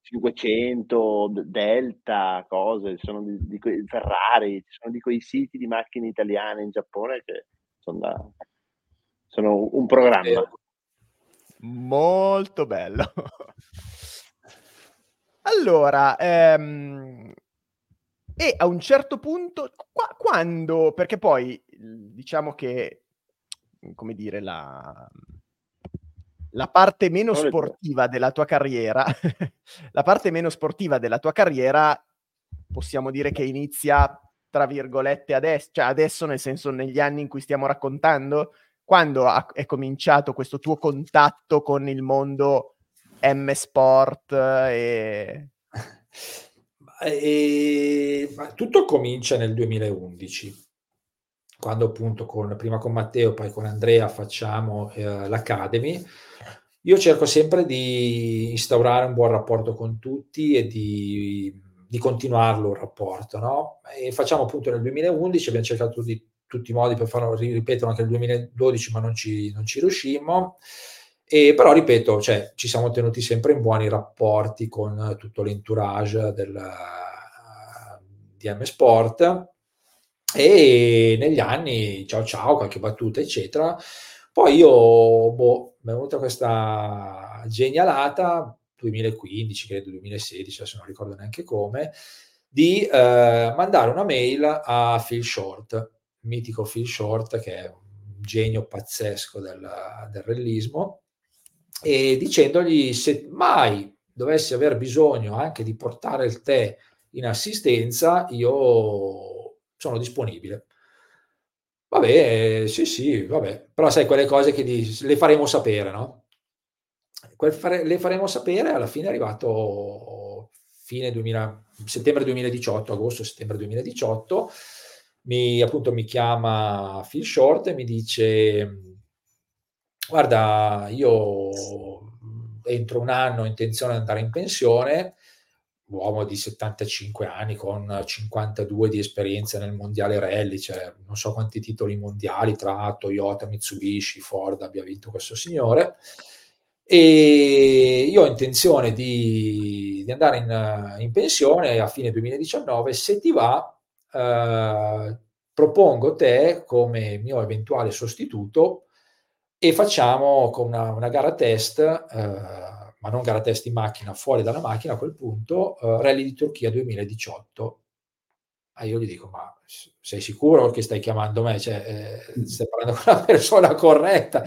500, Delta, cose, sono di, di quei, Ferrari, ci sono di quei siti di macchine italiane in Giappone che sono, da, sono un programma. Molto bello. allora, ehm, e a un certo punto, qua, quando, perché poi diciamo che, come dire, la, la parte meno sportiva della tua carriera, la parte meno sportiva della tua carriera, possiamo dire che inizia, tra virgolette, adesso, cioè adesso nel senso negli anni in cui stiamo raccontando, quando ha, è cominciato questo tuo contatto con il mondo M Sport e... E, tutto comincia nel 2011, quando appunto con, prima con Matteo, poi con Andrea facciamo eh, l'Academy. Io cerco sempre di instaurare un buon rapporto con tutti e di, di continuarlo il rapporto, no? E facciamo appunto nel 2011, abbiamo cercato di tutti i modi per farlo ripetere anche nel 2012, ma non ci, non ci riuscimmo. E però, ripeto, cioè, ci siamo tenuti sempre in buoni rapporti con tutto l'entourage del, di M Sport e negli anni, ciao ciao, qualche battuta, eccetera. Poi io, boh, mi è venuta questa genialata, 2015, credo 2016, adesso non ricordo neanche come, di eh, mandare una mail a Phil Short, mitico Phil Short, che è un genio pazzesco del, del realismo, e dicendogli se mai dovessi aver bisogno anche di portare il tè in assistenza, io sono disponibile. Vabbè, sì, sì, vabbè, però sai quelle cose che di, le faremo sapere, no? Fare, le faremo sapere, alla fine è arrivato fine 2000, settembre 2018, agosto-settembre 2018, mi, appunto mi chiama Phil Short e mi dice guarda, io entro un anno ho intenzione di andare in pensione, uomo di 75 anni con 52 di esperienza nel mondiale rally, cioè non so quanti titoli mondiali tra Toyota, Mitsubishi, Ford abbia vinto questo signore. E io ho intenzione di, di andare in, in, pensione a fine 2019. Se ti va, eh, propongo te come mio eventuale sostituto e facciamo con una, una gara test, eh, ma non gara test in macchina, fuori dalla macchina a quel punto, eh, Rally di Turchia 2018. Ah, io gli dico, ma sei sicuro che stai chiamando me? Cioè, eh, stai parlando con la persona corretta.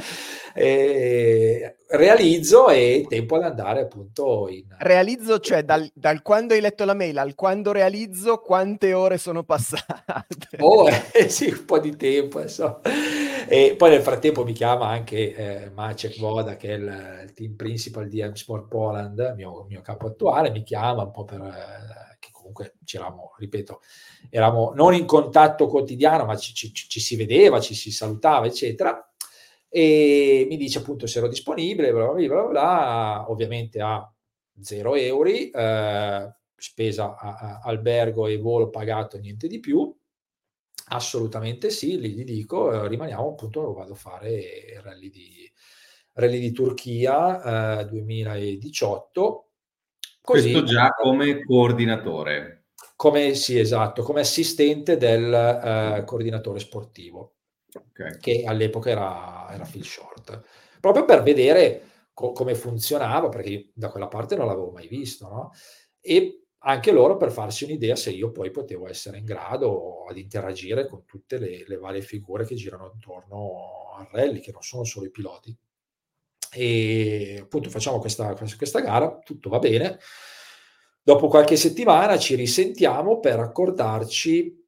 Eh, realizzo e tempo ad andare appunto in... Realizzo, cioè dal, dal, quando hai letto la mail al quando realizzo, quante ore sono passate? Oh, eh, sì, un po' di tempo, insomma. E poi nel frattempo mi chiama anche eh, Maciek Voda, che è il, il, team principal di M-Sport Poland, mio, mio capo attuale, mi chiama un po' per... Comunque c'eravamo, ripeto, eravamo non in contatto quotidiano, ma ci, ci, ci si vedeva, ci si salutava, eccetera e mi dice appunto se ero disponibile, bla bla bla, bla ovviamente a 0 euro, eh, spesa a, a, albergo e volo pagato, niente di più. Assolutamente sì, gli dico, eh, rimaniamo appunto, vado a fare il rally di, rally di Turchia eh, 2018. Così, Questo già come coordinatore. Come, sì, esatto, come assistente del eh, coordinatore sportivo okay. che all'epoca era, era Phil Short, proprio per vedere co- come funzionava, perché da quella parte non l'avevo mai visto, no? E anche loro per farsi un'idea se io poi potevo essere in grado ad interagire con tutte le, le varie figure che girano intorno al rally, che non sono solo i piloti. E appunto facciamo questa, questa gara, tutto va bene. Dopo qualche settimana ci risentiamo per accordarci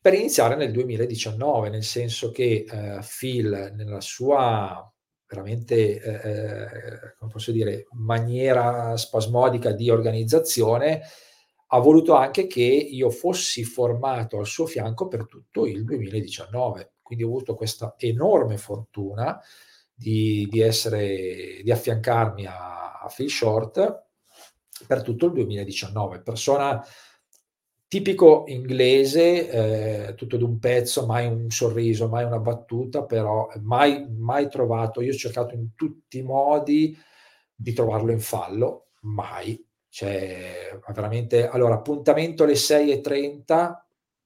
per iniziare nel 2019, nel senso che eh, Phil nella sua veramente, eh, eh, come posso dire, maniera spasmodica di organizzazione, ha voluto anche che io fossi formato al suo fianco per tutto il 2019. Quindi ho avuto questa enorme fortuna di, di, essere, di affiancarmi a, a Phil Short per tutto il 2019. Persona tipico inglese, eh, tutto d'un pezzo, mai un sorriso, mai una battuta, però mai, mai trovato, io ho cercato in tutti i modi di trovarlo in fallo, mai. Cioè, veramente, allora, appuntamento alle 6.30,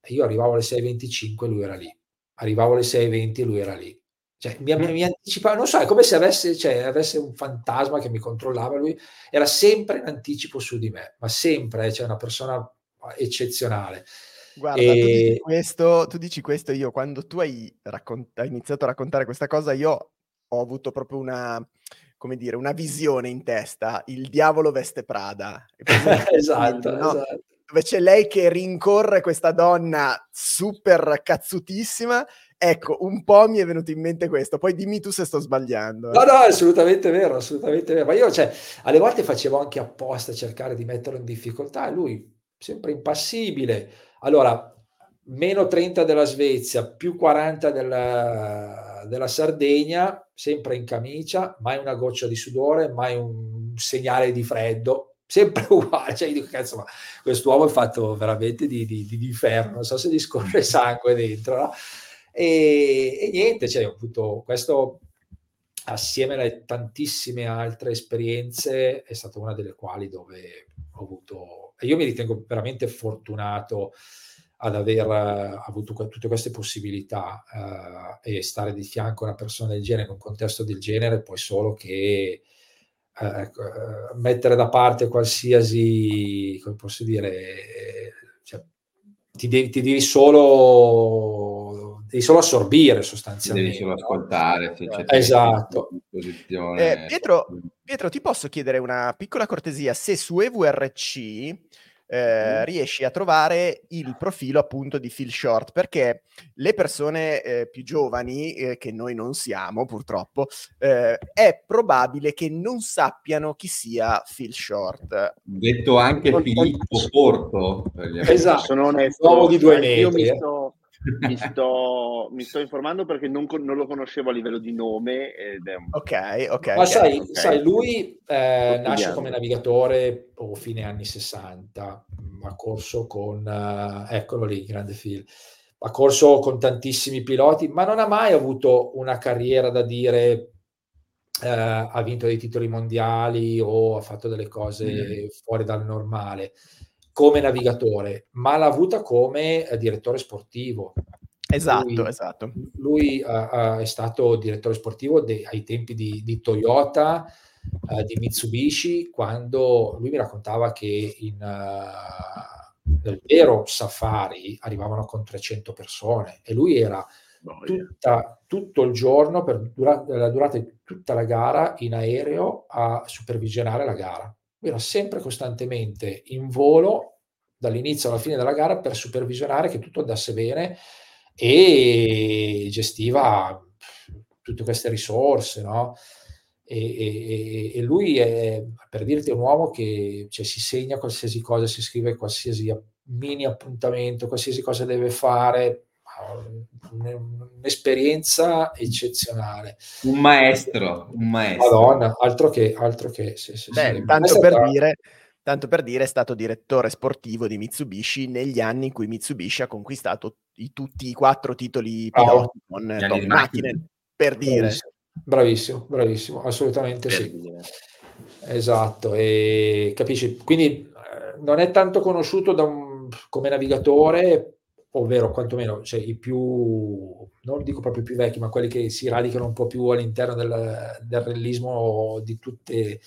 io arrivavo alle 6.25 lui era lì. Arrivavo alle 6.20 lui era lì. Cioè, mi, mi, mi, anticipava, non so, è come se avesse, cioè, avesse, un fantasma che mi controllava, lui era sempre in anticipo su di me, ma sempre, cioè una persona eccezionale. Guarda, e... tu, dici questo, tu, dici questo, io quando tu hai, raccont- hai, iniziato a raccontare questa cosa, io ho avuto proprio una, come dire, una visione in testa, il diavolo veste Prada. esatto, no? esatto. Dove c'è lei che rincorre questa donna super cazzutissima Ecco, un po' mi è venuto in mente questo, poi dimmi tu se sto sbagliando. No, no, è assolutamente vero, assolutamente vero. Ma io, cioè, alle volte facevo anche apposta cercare di metterlo in difficoltà lui sempre impassibile. Allora, meno 30 della Svezia, più 40 della, della Sardegna, sempre in camicia, mai una goccia di sudore, mai un segnale di freddo, sempre uguale. Cioè, dico, cazzo, ma quest'uomo è fatto veramente di, di, di, di ferro, non so se gli scorre sangue dentro, no? E, e niente, cioè, avuto questo assieme alle tantissime altre esperienze, è stata una delle quali dove ho avuto io mi ritengo veramente fortunato ad aver uh, avuto tutte queste possibilità uh, e stare di fianco a una persona del genere in un contesto del genere, poi solo che uh, mettere da parte qualsiasi, come posso dire, cioè, ti, devi, ti devi solo devi solo assorbire sostanzialmente. Devi solo ascoltare. Cioè, esatto. Eh, Pietro, Pietro, ti posso chiedere una piccola cortesia? Se su EVRC eh, riesci a trovare il profilo appunto di Phil Short perché le persone eh, più giovani eh, che noi non siamo purtroppo eh, è probabile che non sappiano chi sia Phil Short detto anche Filippo Porto esatto sono onesto di due metri io mi sto mi sto, mi sto, informando perché non, non, lo conoscevo a livello di nome. Ed è un... Ok, ok. Ma okay, sai, okay. sai, lui eh, nasce come navigatore o oh, fine anni 60, ha corso con, uh, eccolo lì, grande Phil, ha corso con tantissimi piloti, ma non ha mai avuto una carriera da dire eh, ha vinto dei titoli mondiali o ha fatto delle cose mm. fuori dal normale come navigatore, ma l'ha avuta come eh, direttore sportivo. Esatto, lui, esatto. Lui uh, uh, è stato direttore sportivo de- ai tempi di, di Toyota, uh, di Mitsubishi, quando lui mi raccontava che in, nel vero safari arrivavano con 300 persone e lui era tutta, tutto il giorno, per dura- di tutta la gara, in aereo a supervisionare la gara era sempre costantemente in volo dall'inizio alla fine della gara per supervisionare che tutto andasse bene e gestiva tutte queste risorse, no? E, e, e lui è, per dirti, un uomo che cioè, si segna qualsiasi cosa, si scrive qualsiasi mini appuntamento, qualsiasi cosa deve fare, un'esperienza eccezionale. Un maestro, un maestro. Madonna, altro che... Altro che sì, sì, Beh, sì. Tanto, per dire, tanto per dire, è stato direttore sportivo di Mitsubishi negli anni in cui Mitsubishi ha conquistato i, tutti i quattro titoli piloti oh, con top macchine, per dire. Bravissimo, bravissimo, bravissimo assolutamente per sì. Dire. Esatto, e capisci? Quindi eh, non è tanto conosciuto un, come navigatore ovvero quantomeno cioè, i più, non dico proprio più vecchi, ma quelli che si radicano un po' più all'interno del, del realismo di tutte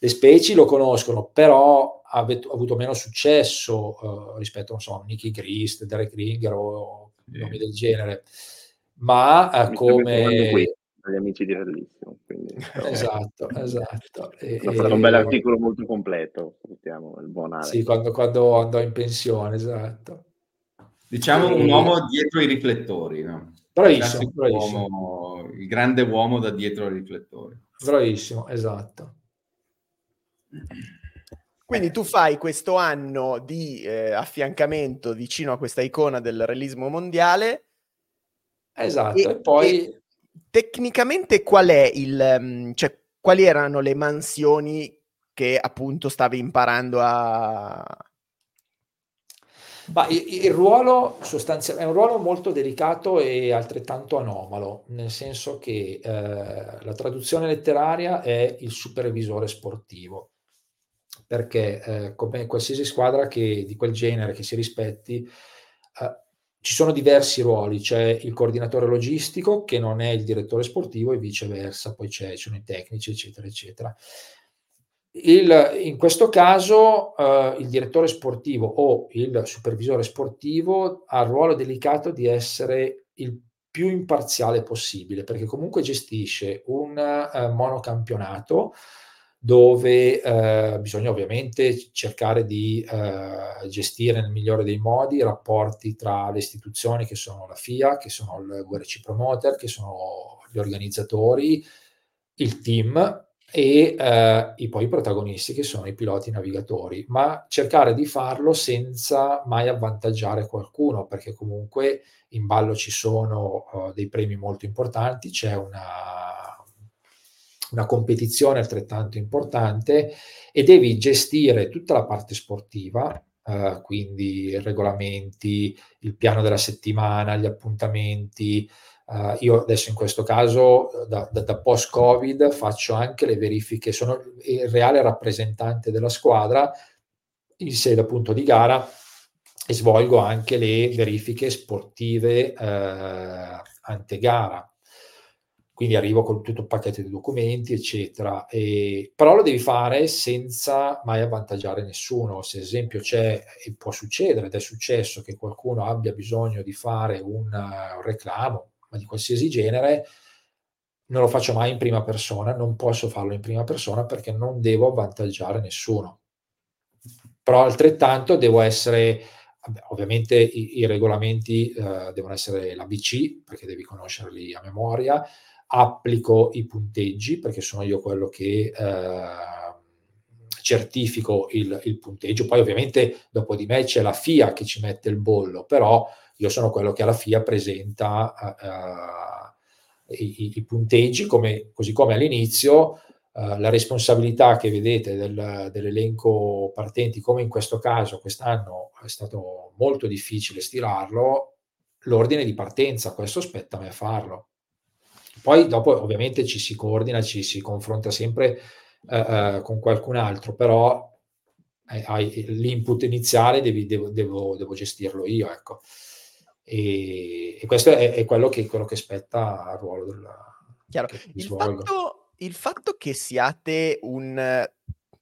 le specie, lo conoscono, però ha, avuto meno successo uh, rispetto, non so, Nicky Grist, Derek Ringer o sì. nomi del genere. Ma uh, come gli amici di Rellissimo. Quindi, esatto, esatto. E, è stato un bel articolo molto completo, salutiamo il buon Ale. Sì, quando, quando andò in pensione, esatto. Diciamo un uomo dietro i riflettori, no? Bravissimo, bravissimo. Uomo, il grande uomo da dietro i riflettori. Bravissimo, esatto. Quindi tu fai questo anno di eh, affiancamento vicino a questa icona del realismo mondiale. Esatto, e, e poi... E tecnicamente qual è il... Mm, cioè, quali erano le mansioni che appunto stavi imparando a... Ma il, ruolo sostanzialmente è un ruolo molto delicato e altrettanto anomalo, nel senso che eh, la traduzione letteraria è il supervisore sportivo, perché eh, come qualsiasi squadra che, di quel genere che si rispetti, eh, ci sono diversi ruoli, c'è il coordinatore logistico che non è il direttore sportivo e viceversa, poi ci sono i tecnici, eccetera, eccetera. Il, in questo caso eh, il direttore sportivo o il supervisore sportivo ha il ruolo delicato di essere il più imparziale possibile, perché comunque gestisce un uh, monocampionato dove eh, bisogna ovviamente cercare di eh, gestire nel migliore dei modi i rapporti tra le istituzioni che sono la FIA, che sono il WRC Promoter, che sono gli organizzatori, il team e eh, i poi i protagonisti che sono i piloti navigatori, ma cercare di farlo senza mai avvantaggiare qualcuno, perché comunque in ballo ci sono uh, dei premi molto importanti, c'è una una competizione altrettanto importante e devi gestire tutta la parte sportiva, eh, quindi regolamenti, il piano della settimana, gli appuntamenti. Uh, io adesso in questo caso da, da, da, post-Covid faccio anche le verifiche, sono il reale rappresentante della squadra in sede appunto di gara e svolgo anche le verifiche sportive eh, ante gara quindi arrivo con tutto un pacchetto di documenti, eccetera. E, però lo devi fare senza mai avvantaggiare nessuno. Se ad esempio c'è, e può succedere, ed è successo, che qualcuno abbia bisogno di fare un, un reclamo, ma di qualsiasi genere, non lo faccio mai in prima persona, non posso farlo in prima persona perché non devo avvantaggiare nessuno. Però altrettanto devo essere, ovviamente i, i regolamenti eh, devono essere l'ABC, perché devi conoscerli a memoria, applico i punteggi perché sono io quello che eh, certifico il, il, punteggio. Poi ovviamente dopo di me c'è la FIA che ci mette il bollo, però io sono quello che alla FIA presenta uh, i, i, punteggi, come, così come all'inizio uh, la responsabilità che vedete del, dell'elenco partenti, come in questo caso quest'anno è stato molto difficile stilarlo, l'ordine di partenza, questo spetta a me farlo. Poi dopo ovviamente ci si coordina, ci si confronta sempre eh, con qualcun altro, però l'input iniziale devi, devo, devo, devo, gestirlo io, ecco. E, e questo è, è quello, che, quello, che, spetta al ruolo del Chiaro. Il fatto, il fatto che siate un,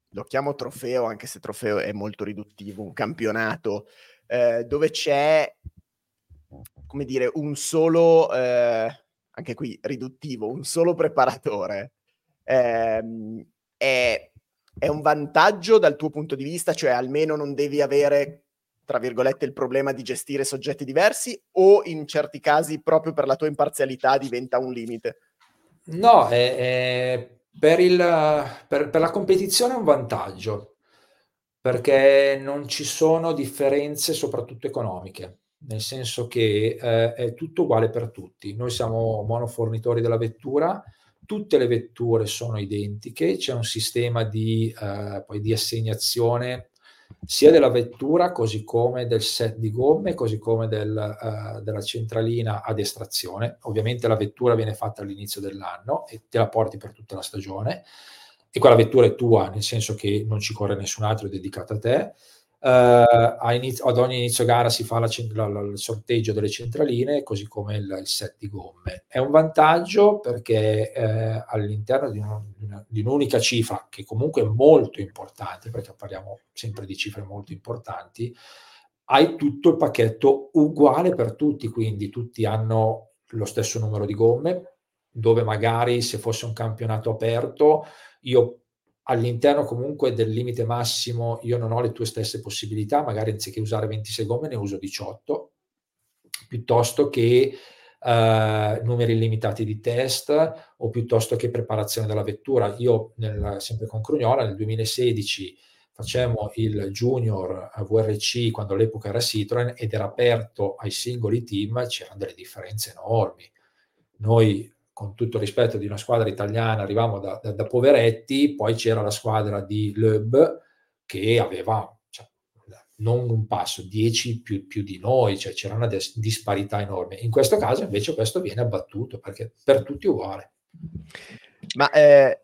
lo chiamo trofeo, anche se trofeo è molto riduttivo, un campionato eh, dove c'è, come dire, un solo... Eh, anche qui riduttivo, un solo preparatore, ehm, è, è un vantaggio dal tuo punto di vista, cioè almeno non devi avere tra virgolette, il problema di gestire soggetti diversi o in certi casi proprio per la tua imparzialità diventa un limite? No, è, è per, il, per, per, la competizione è un vantaggio perché non ci sono differenze soprattutto economiche nel senso che eh, è tutto uguale per tutti. Noi siamo monofornitori della vettura, tutte le vetture sono identiche, c'è un sistema di, eh, di assegnazione sia della vettura così come del set di gomme, così come del, uh, della centralina ad estrazione. Ovviamente la vettura viene fatta all'inizio dell'anno e te la porti per tutta la stagione e quella vettura è tua, nel senso che non ci corre nessun altro, è dedicata a te. Uh, inizio, ad ogni inizio gara si fa la, la, la, il sorteggio delle centraline, così come il, il, set di gomme. È un vantaggio perché eh, all'interno di, un, di, un'unica cifra, che comunque è molto importante, perché parliamo sempre di cifre molto importanti, hai tutto il pacchetto uguale per tutti, quindi tutti hanno lo stesso numero di gomme, dove magari se fosse un campionato aperto, io all'interno comunque del limite massimo io non ho le tue stesse possibilità, magari anziché usare 26 gomme ne uso 18, piuttosto che Uh, numeri illimitati di test o piuttosto che preparazione della vettura. Io, nel, sempre con Crugnola, nel 2016 facemmo il junior VRC quando all'epoca era Citroen ed era aperto ai singoli team, c'erano delle differenze enormi. Noi, con tutto il rispetto di una squadra italiana, arrivavamo da, da, da poveretti, poi c'era la squadra di Loeb che aveva cioè, non un passo, 10 più, più, di noi, cioè c'era una dis- disparità enorme. In questo caso invece questo viene abbattuto perché per tutti è uguale. Ma eh,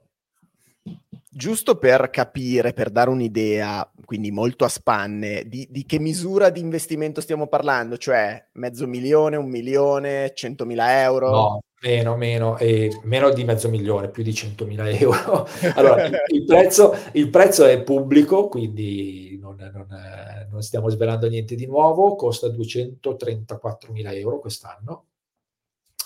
Giusto per capire, per dare un'idea, quindi molto a spanne, di, di, che misura di investimento stiamo parlando? Cioè mezzo milione, un milione, centomila euro? No, meno, meno, eh, meno di mezzo milione, più di centomila euro. Allora, il, prezzo, il, prezzo, è pubblico, quindi non, non, non stiamo svelando niente di nuovo, costa 234 mila euro quest'anno,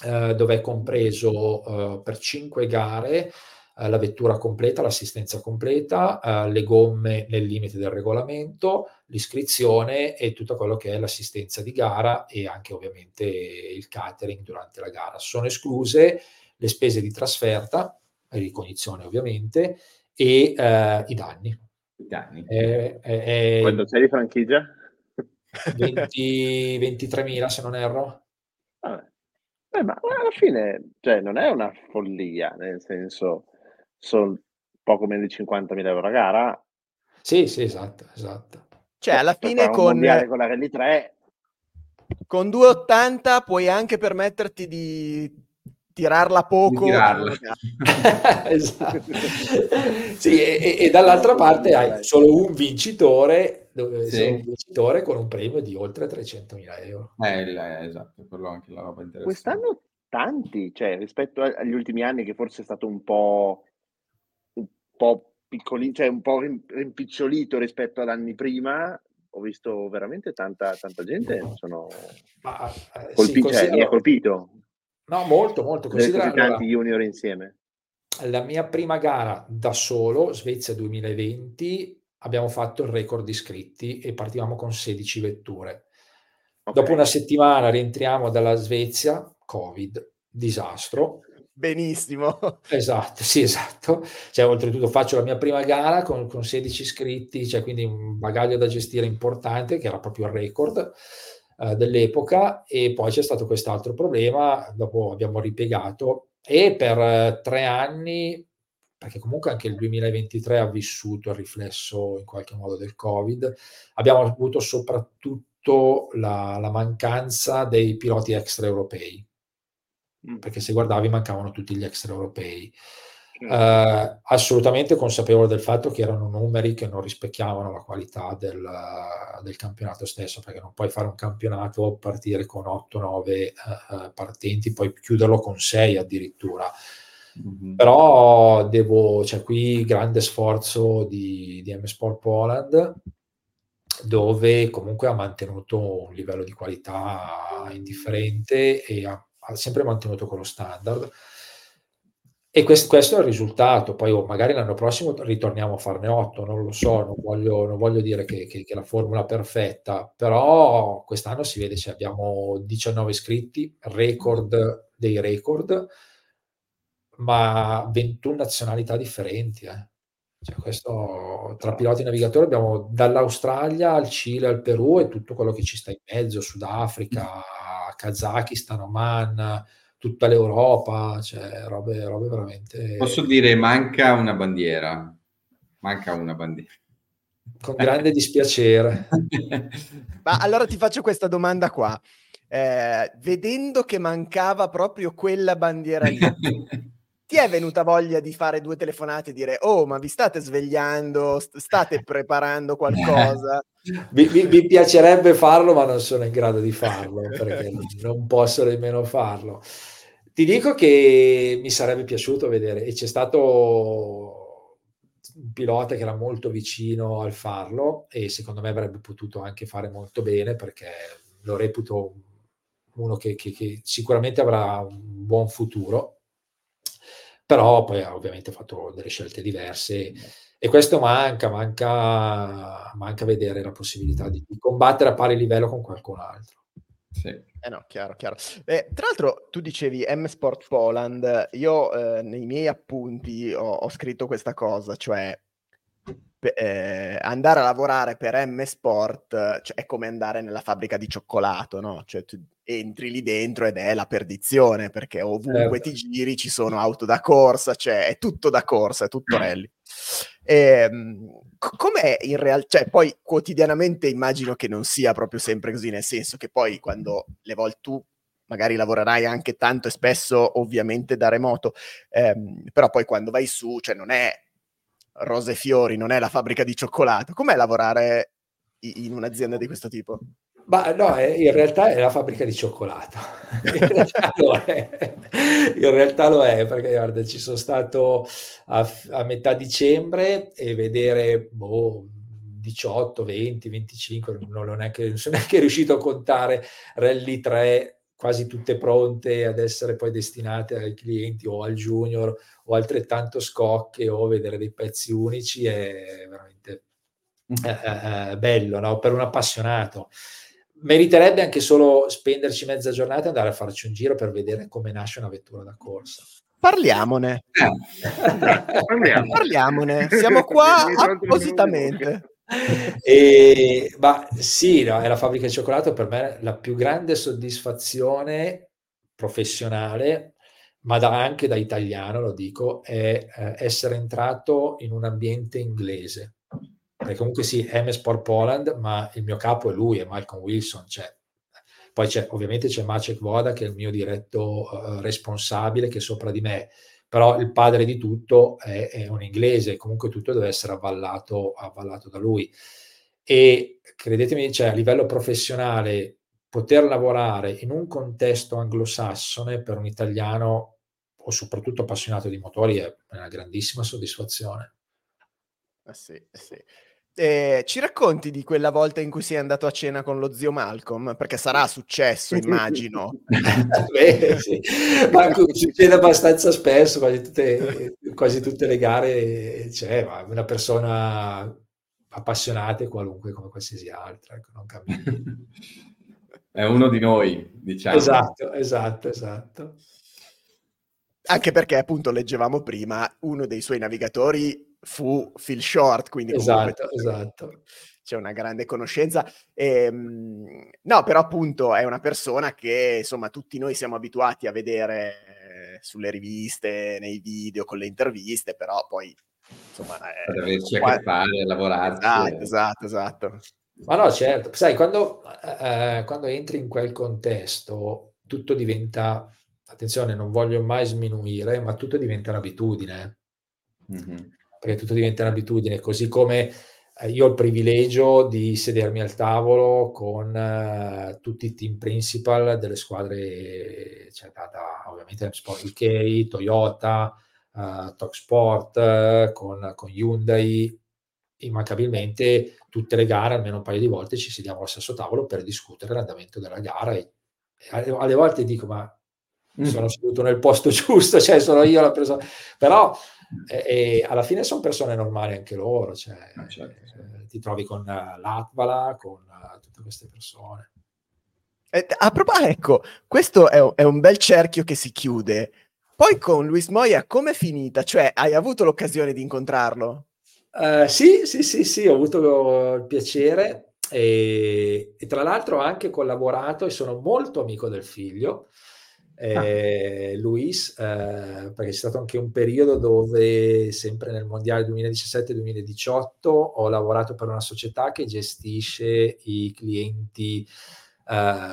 eh, dove è compreso eh, per 5 gare eh, la vettura completa, l'assistenza completa, eh, le gomme nel limite del regolamento, l'iscrizione e tutto quello che è l'assistenza di gara e anche ovviamente il catering durante la gara. Sono escluse le spese di trasferta, ricognizione ovviamente, e eh, i danni. I danni. Eh, eh, Quando c'è di franchigia? 20, 23.000 se non erro. Vabbè. Eh, ma alla fine cioè, non è una follia, nel senso sono poco meno di 50.000 euro a gara. Sì, sì, esatto, esatto. Cioè, alla fine con, con la Rally 3 con 2,80 puoi anche permetterti di tirarla poco. Di tirarla. esatto. sì, e, e, dall'altra parte hai solo un vincitore, dove sì. un vincitore con un premio di oltre 300.000 euro. Eh, esatto, quello anche la roba interessante. Quest'anno tanti, cioè rispetto agli ultimi anni che forse è stato un po' po' piccolino, cioè un po' rimpicciolito rispetto ad anni prima, ho visto veramente tanta, tanta gente, sono Ma, eh, colpi- sì, cioè, mi ha colpito. No, molto, molto. Considera tanti junior insieme. La mia prima gara da solo, Svezia 2020, abbiamo fatto il record di iscritti e partivamo con 16 vetture. Okay. Dopo una settimana rientriamo dalla Svezia, Covid, disastro, benissimo. Esatto, sì, esatto. Cioè, oltretutto faccio la mia prima gara con, con 16 iscritti, cioè quindi un bagaglio da gestire importante, che era proprio il record eh, dell'epoca, e poi c'è stato quest'altro problema, dopo abbiamo ripiegato, e per eh, tre anni, perché comunque anche il 2023 ha vissuto il riflesso in qualche modo del Covid, abbiamo avuto soprattutto la, la mancanza dei piloti extraeuropei. Perché se guardavi mancavano tutti gli extraeuropei. Uh, assolutamente consapevole del fatto che erano numeri che non rispecchiavano la qualità del, del campionato stesso, perché non puoi fare un campionato partire con 8-9 uh, eh, eh, partenti, poi chiuderlo con 6 addirittura. Mm-hmm. Però devo, c'è qui grande sforzo di, di M Sport Poland, dove comunque ha mantenuto un livello di qualità indifferente e ha sempre mantenuto quello standard. E questo, questo è il risultato. Poi oh, magari l'anno prossimo ritorniamo a farne 8, non lo so, non voglio, non voglio dire che, che, che, la formula perfetta, però quest'anno si vede se abbiamo 19 iscritti, record dei record, ma 21 nazionalità differenti. Eh. Cioè, questo, tra piloti e navigatori abbiamo dall'Australia al Cile al Perù e tutto quello che ci sta in mezzo, Sudafrica, Kazakistan, Oman, tutta l'Europa, cioè robe, robe veramente... Posso dire, manca una bandiera. Manca una bandiera. Con grande dispiacere. Ma allora ti faccio questa domanda qua. Eh, vedendo che mancava proprio quella bandiera lì, ti è venuta voglia di fare due telefonate e dire oh ma vi state svegliando, state preparando qualcosa? mi, mi, mi, piacerebbe farlo ma non sono in grado di farlo perché non posso nemmeno farlo. Ti dico che mi sarebbe piaciuto vedere e c'è stato un pilota che era molto vicino al farlo e secondo me avrebbe potuto anche fare molto bene perché lo reputo uno che, che, che sicuramente avrà un buon futuro però poi ha ovviamente fatto delle scelte diverse e questo manca, manca, manca vedere la possibilità di, di combattere a pari livello con qualcun altro. Sì. Eh no, chiaro, chiaro. Eh, tra l'altro tu dicevi M Sport Poland, io eh, nei miei appunti ho, ho, scritto questa cosa, cioè eh, andare a lavorare per M Sport cioè, è come andare nella fabbrica di cioccolato, no? Cioè tu entri lì dentro ed è la perdizione perché ovunque certo. ti giri ci sono auto da corsa, cioè è tutto da corsa, è tutto rally. E, ehm, com'è in realtà? Cioè, poi quotidianamente immagino che non sia proprio sempre così, nel senso che poi quando le volte tu magari lavorerai anche tanto e spesso ovviamente da remoto, ehm, però poi quando vai su, cioè non è rose e fiori, non è la fabbrica di cioccolato. Com'è lavorare in un'azienda di questo tipo? Ma no, in realtà è la fabbrica di cioccolato. In realtà lo è, realtà lo è perché guarda, ci sono stato a, a metà dicembre e vedere boh, 18, 20, 25, non, neanche, non sono neanche riuscito a contare rally 3 quasi tutte pronte ad essere poi destinate ai clienti o al junior o altrettanto scocche o vedere dei pezzi unici è veramente eh, eh, bello no? per un appassionato. Meriterebbe anche solo spenderci mezza giornata e andare a farci un giro per vedere come nasce una vettura da corsa. Parliamone. Parliamone. Parliamone. Siamo qua appositamente. e, ma sì, no, è la fabbrica di cioccolato per me la più grande soddisfazione professionale, ma da, anche da italiano, lo dico, è eh, essere entrato in un ambiente inglese. Perché comunque sì, è M Sport Poland, ma il mio capo è lui, è Malcolm Wilson. Cioè, poi c'è, ovviamente c'è Maciek Voda, che è il mio diretto uh, responsabile, che è sopra di me però il padre di tutto è, è un inglese, comunque tutto deve essere avvallato, avvallato da lui. E credetemi, cioè, a livello professionale, poter lavorare in un contesto anglosassone per un italiano o soprattutto appassionato di motori è una grandissima soddisfazione. Eh sì, eh sì. Eh, ci racconti di quella volta in cui sei andato a cena con lo zio Malcolm? Perché sarà successo, immagino. Beh, sì. Ma succede abbastanza spesso, quasi tutte, quasi tutte le gare c'è una persona appassionata e qualunque come qualsiasi altra, ecco, non cambia. È uno di noi, diciamo. Esatto, esatto, esatto. Anche perché appunto leggevamo prima, uno dei suoi navigatori fu Phil Short, quindi esatto, esatto. c'è una grande conoscenza. E, ehm, no, però appunto è una persona che insomma tutti noi siamo abituati a vedere eh, sulle riviste, nei video, con le interviste, però poi insomma... È, per averci qua... a che fare, lavorarci. Esatto, esatto, esatto. Ma no, certo, sai, quando, eh, quando entri in quel contesto tutto diventa, attenzione, non voglio mai sminuire, ma tutto diventa un'abitudine. Mm-hmm perché tutto diventa un'abitudine, così come eh, io ho il privilegio di sedermi al tavolo con uh, tutti i team principal delle squadre, cioè da, da ovviamente Sport UK, Toyota, uh, Talk Sport, uh, con, con Hyundai, immancabilmente tutte le gare, almeno un paio di volte, ci sediamo allo stesso tavolo per discutere l'andamento della gara e alle volte dico ma mm. sono seduto nel posto giusto, cioè sono io la persona, però e, e alla fine sono persone normali anche loro, cioè, ah, certo, certo. ti trovi con uh, l'Atvala, con uh, tutte queste persone. Eh, a proposito, ecco, questo è, è, un bel cerchio che si chiude. Poi con Luis Moia com'è finita? Cioè, hai avuto l'occasione di incontrarlo? Uh, sì, sì, sì, sì, ho avuto il piacere e, e, tra l'altro ho anche collaborato e sono molto amico del figlio eh, ah. Luis, eh, perché c'è stato anche un periodo dove, sempre nel mondiale 2017-2018, ho lavorato per una società che gestisce i clienti, eh,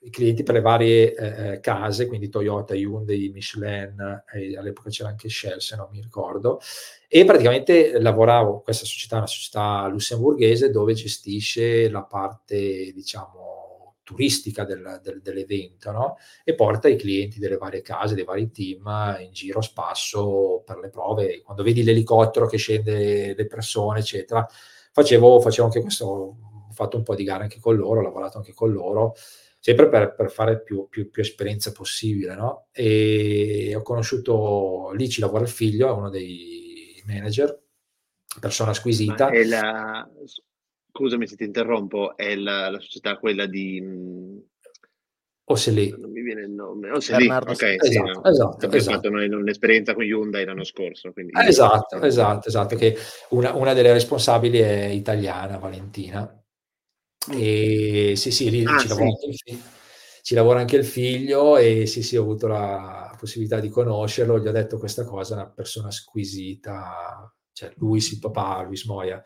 i clienti per le varie eh, eh, case, quindi Toyota, Hyundai, Michelin, all'epoca c'era anche Shell se non mi ricordo, e praticamente lavoravo, questa società è una società lussemburghese dove gestisce la parte, diciamo, turistica del, del, dell'evento, no? E porta i clienti delle varie case, dei vari team in giro a spasso per le prove. Quando vedi l'elicottero che scende le persone, eccetera, facevo, facevo anche questo, ho fatto un po' di gare anche con loro, ho lavorato anche con loro sempre per, per fare più, più, più, esperienza possibile, no? E ho conosciuto, lì ci lavora il figlio, è uno dei manager, persona squisita. La, scusami se ti interrompo, è la, la società quella di... O se lì. Non mi viene il nome. O se lì. Ok, esatto, sì, no. esatto, esatto. fatto noi un'esperienza con Hyundai l'anno scorso. Quindi... Esatto, esatto, esatto, che una, una delle responsabili è italiana, Valentina, e sì, sì, lì ah, ci, sì. Lavora figlio, ci, lavora anche il figlio e sì, sì, ho avuto la possibilità di conoscerlo, gli ho detto questa cosa, una persona squisita, cioè lui sì, papà, Luis Moia,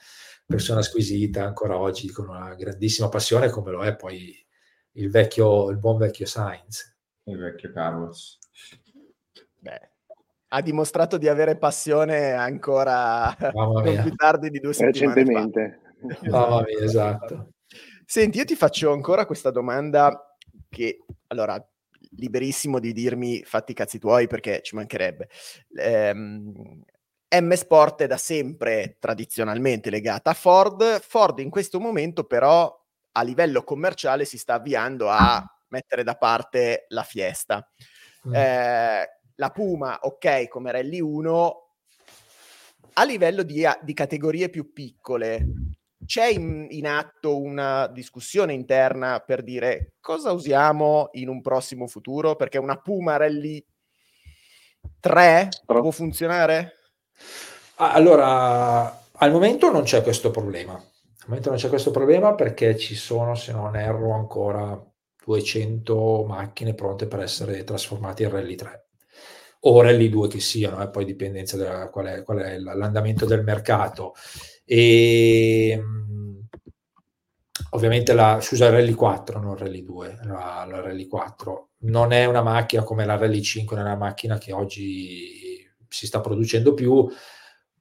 persona squisita ancora oggi con una grandissima passione come lo è poi il vecchio, il buon vecchio Sainz. Il vecchio Carlos. Beh, ha dimostrato di avere passione ancora più tardi di due settimane Recentemente. Mamma mia, esatto. Senti, io ti faccio ancora questa domanda che, allora, liberissimo di dirmi fatti i cazzi tuoi perché ci mancherebbe. Ehm, M Sport è da sempre tradizionalmente legata a Ford. Ford in questo momento però a livello commerciale si sta avviando a mettere da parte la Fiesta. Mm. Eh, la Puma, ok, come Rally 1, a livello di, di categorie più piccole, c'è in, in, atto una discussione interna per dire cosa usiamo in un prossimo futuro? Perché una Puma Rally 3 può funzionare? Allora, al momento non c'è questo problema. Al momento non c'è questo problema perché ci sono, se non erro, ancora 200 macchine pronte per essere trasformate in Rally 3 o Rally 2 che siano, eh, poi dipendenza da qual è, qual è l'andamento del mercato. E ehm, ovviamente la, scusa, Rally 4, non Rally 2, la, la Rally 4 non è una macchina come la Rally 5, non è una macchina che oggi si sta producendo più,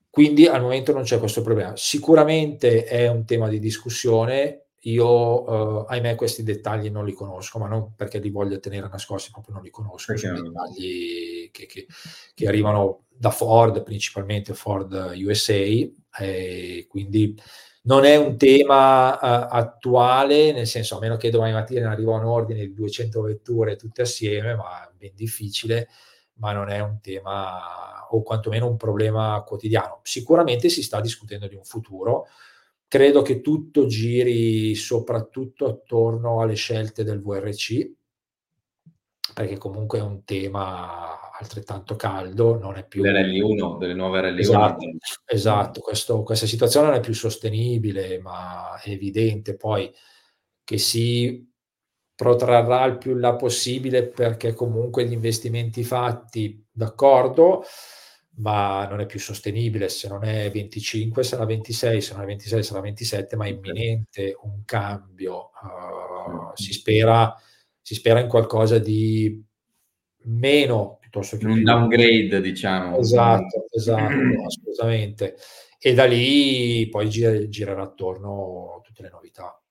quindi al momento non c'è questo problema. Sicuramente è un tema di discussione, io, eh, ahimè, questi dettagli non li conosco, ma non perché li voglio tenere nascosti, proprio non li conosco. Perché sono dettagli che, che, che, arrivano da Ford, principalmente Ford USA, e quindi non è un tema uh, attuale, nel senso, a meno che domani mattina arriva un ordine di 200 vetture tutte assieme, ma è ben difficile, ma non è un tema o quantomeno un problema quotidiano. Sicuramente si sta discutendo di un futuro. Credo che tutto giri soprattutto attorno alle scelte del VRC, perché comunque è un tema altrettanto caldo, non è più... Dell'L1, delle nuove RL1. Esatto, esatto questo, questa situazione non è più sostenibile, ma è evidente poi che si protrarrà il più là possibile perché comunque gli investimenti fatti, d'accordo, ma non è più sostenibile, se non è 25 sarà 26, se non è 26 sarà 27, ma è imminente un cambio. Uh, si, spera, si spera in qualcosa di meno piuttosto che un downgrade, diciamo. Esatto, esatto, assolutamente. E da lì poi gira, girerà attorno tutte le novità.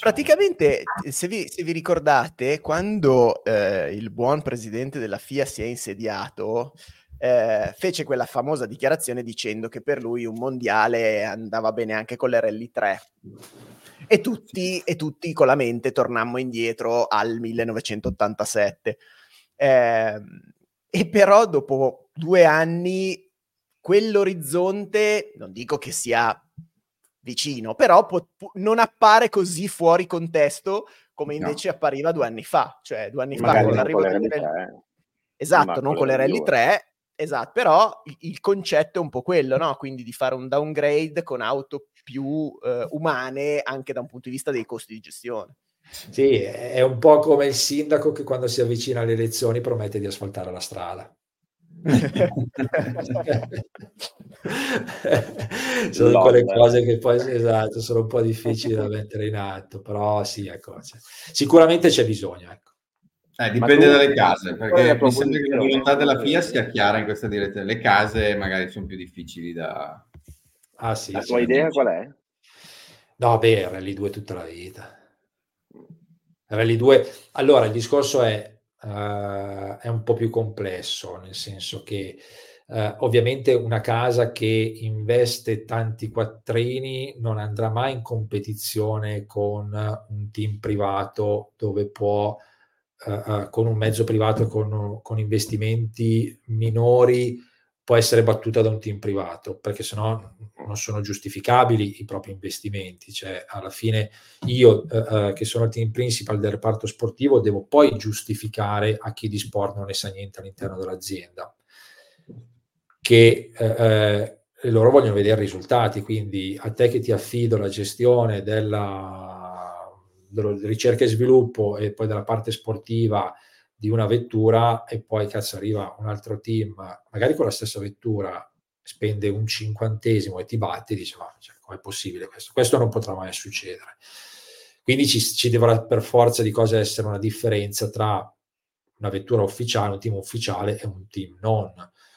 Praticamente, se vi, se vi, ricordate, quando eh, il buon presidente della FIA si è insediato, eh, fece quella famosa dichiarazione dicendo che per lui un mondiale andava bene anche con l'RL 3. E tutti, e tutti con la mente tornammo indietro al 1987. Eh, e però dopo due anni quell'orizzonte, non dico che sia vicino, però po- non appare così fuori contesto come invece no. appariva due anni fa. Cioè due anni Magari fa con l'arrivo con delle... Esatto, non con le Rally 3, esatto, però il, il, concetto è un po' quello, no? Quindi di fare un downgrade con auto più eh, umane anche da un punto di vista dei costi di gestione. Sì, è un po' come il sindaco che quando si avvicina alle elezioni promette di asfaltare la strada. sono L'ho, quelle cose che poi esatto, sono un po' difficili da mettere in atto, però sì, ecco, cioè, sicuramente c'è bisogno. Ecco. Eh, dipende tu, dalle case, perché mi sembra che la volontà della FIA sia chiara in questa direzione. Le case magari sono più difficili da... Ah, sì, la tua idea qual è? No, beh, Rally 2 tutta la vita. Rally 2... Allora, il discorso è, uh, è un po' più complesso, nel senso che Uh, ovviamente una casa che investe tanti quattrini non andrà mai in competizione con un team privato dove può uh, con un mezzo privato con, con, investimenti minori può essere battuta da un team privato, perché sennò non sono giustificabili i propri investimenti. Cioè, alla fine io, uh, che sono il team principal del reparto sportivo, devo poi giustificare a chi di sport non ne sa niente all'interno dell'azienda. Che eh, loro vogliono vedere risultati, quindi a te che ti affido la gestione della ricerca e sviluppo e poi della parte sportiva di una vettura e poi cazzo arriva un altro team, magari con la stessa vettura, spende un cinquantesimo e ti batte dice ma cioè, com'è possibile questo? Questo non potrà mai succedere. Quindi ci, ci dovrà per forza di cose essere una differenza tra una vettura ufficiale, un team ufficiale e un team non.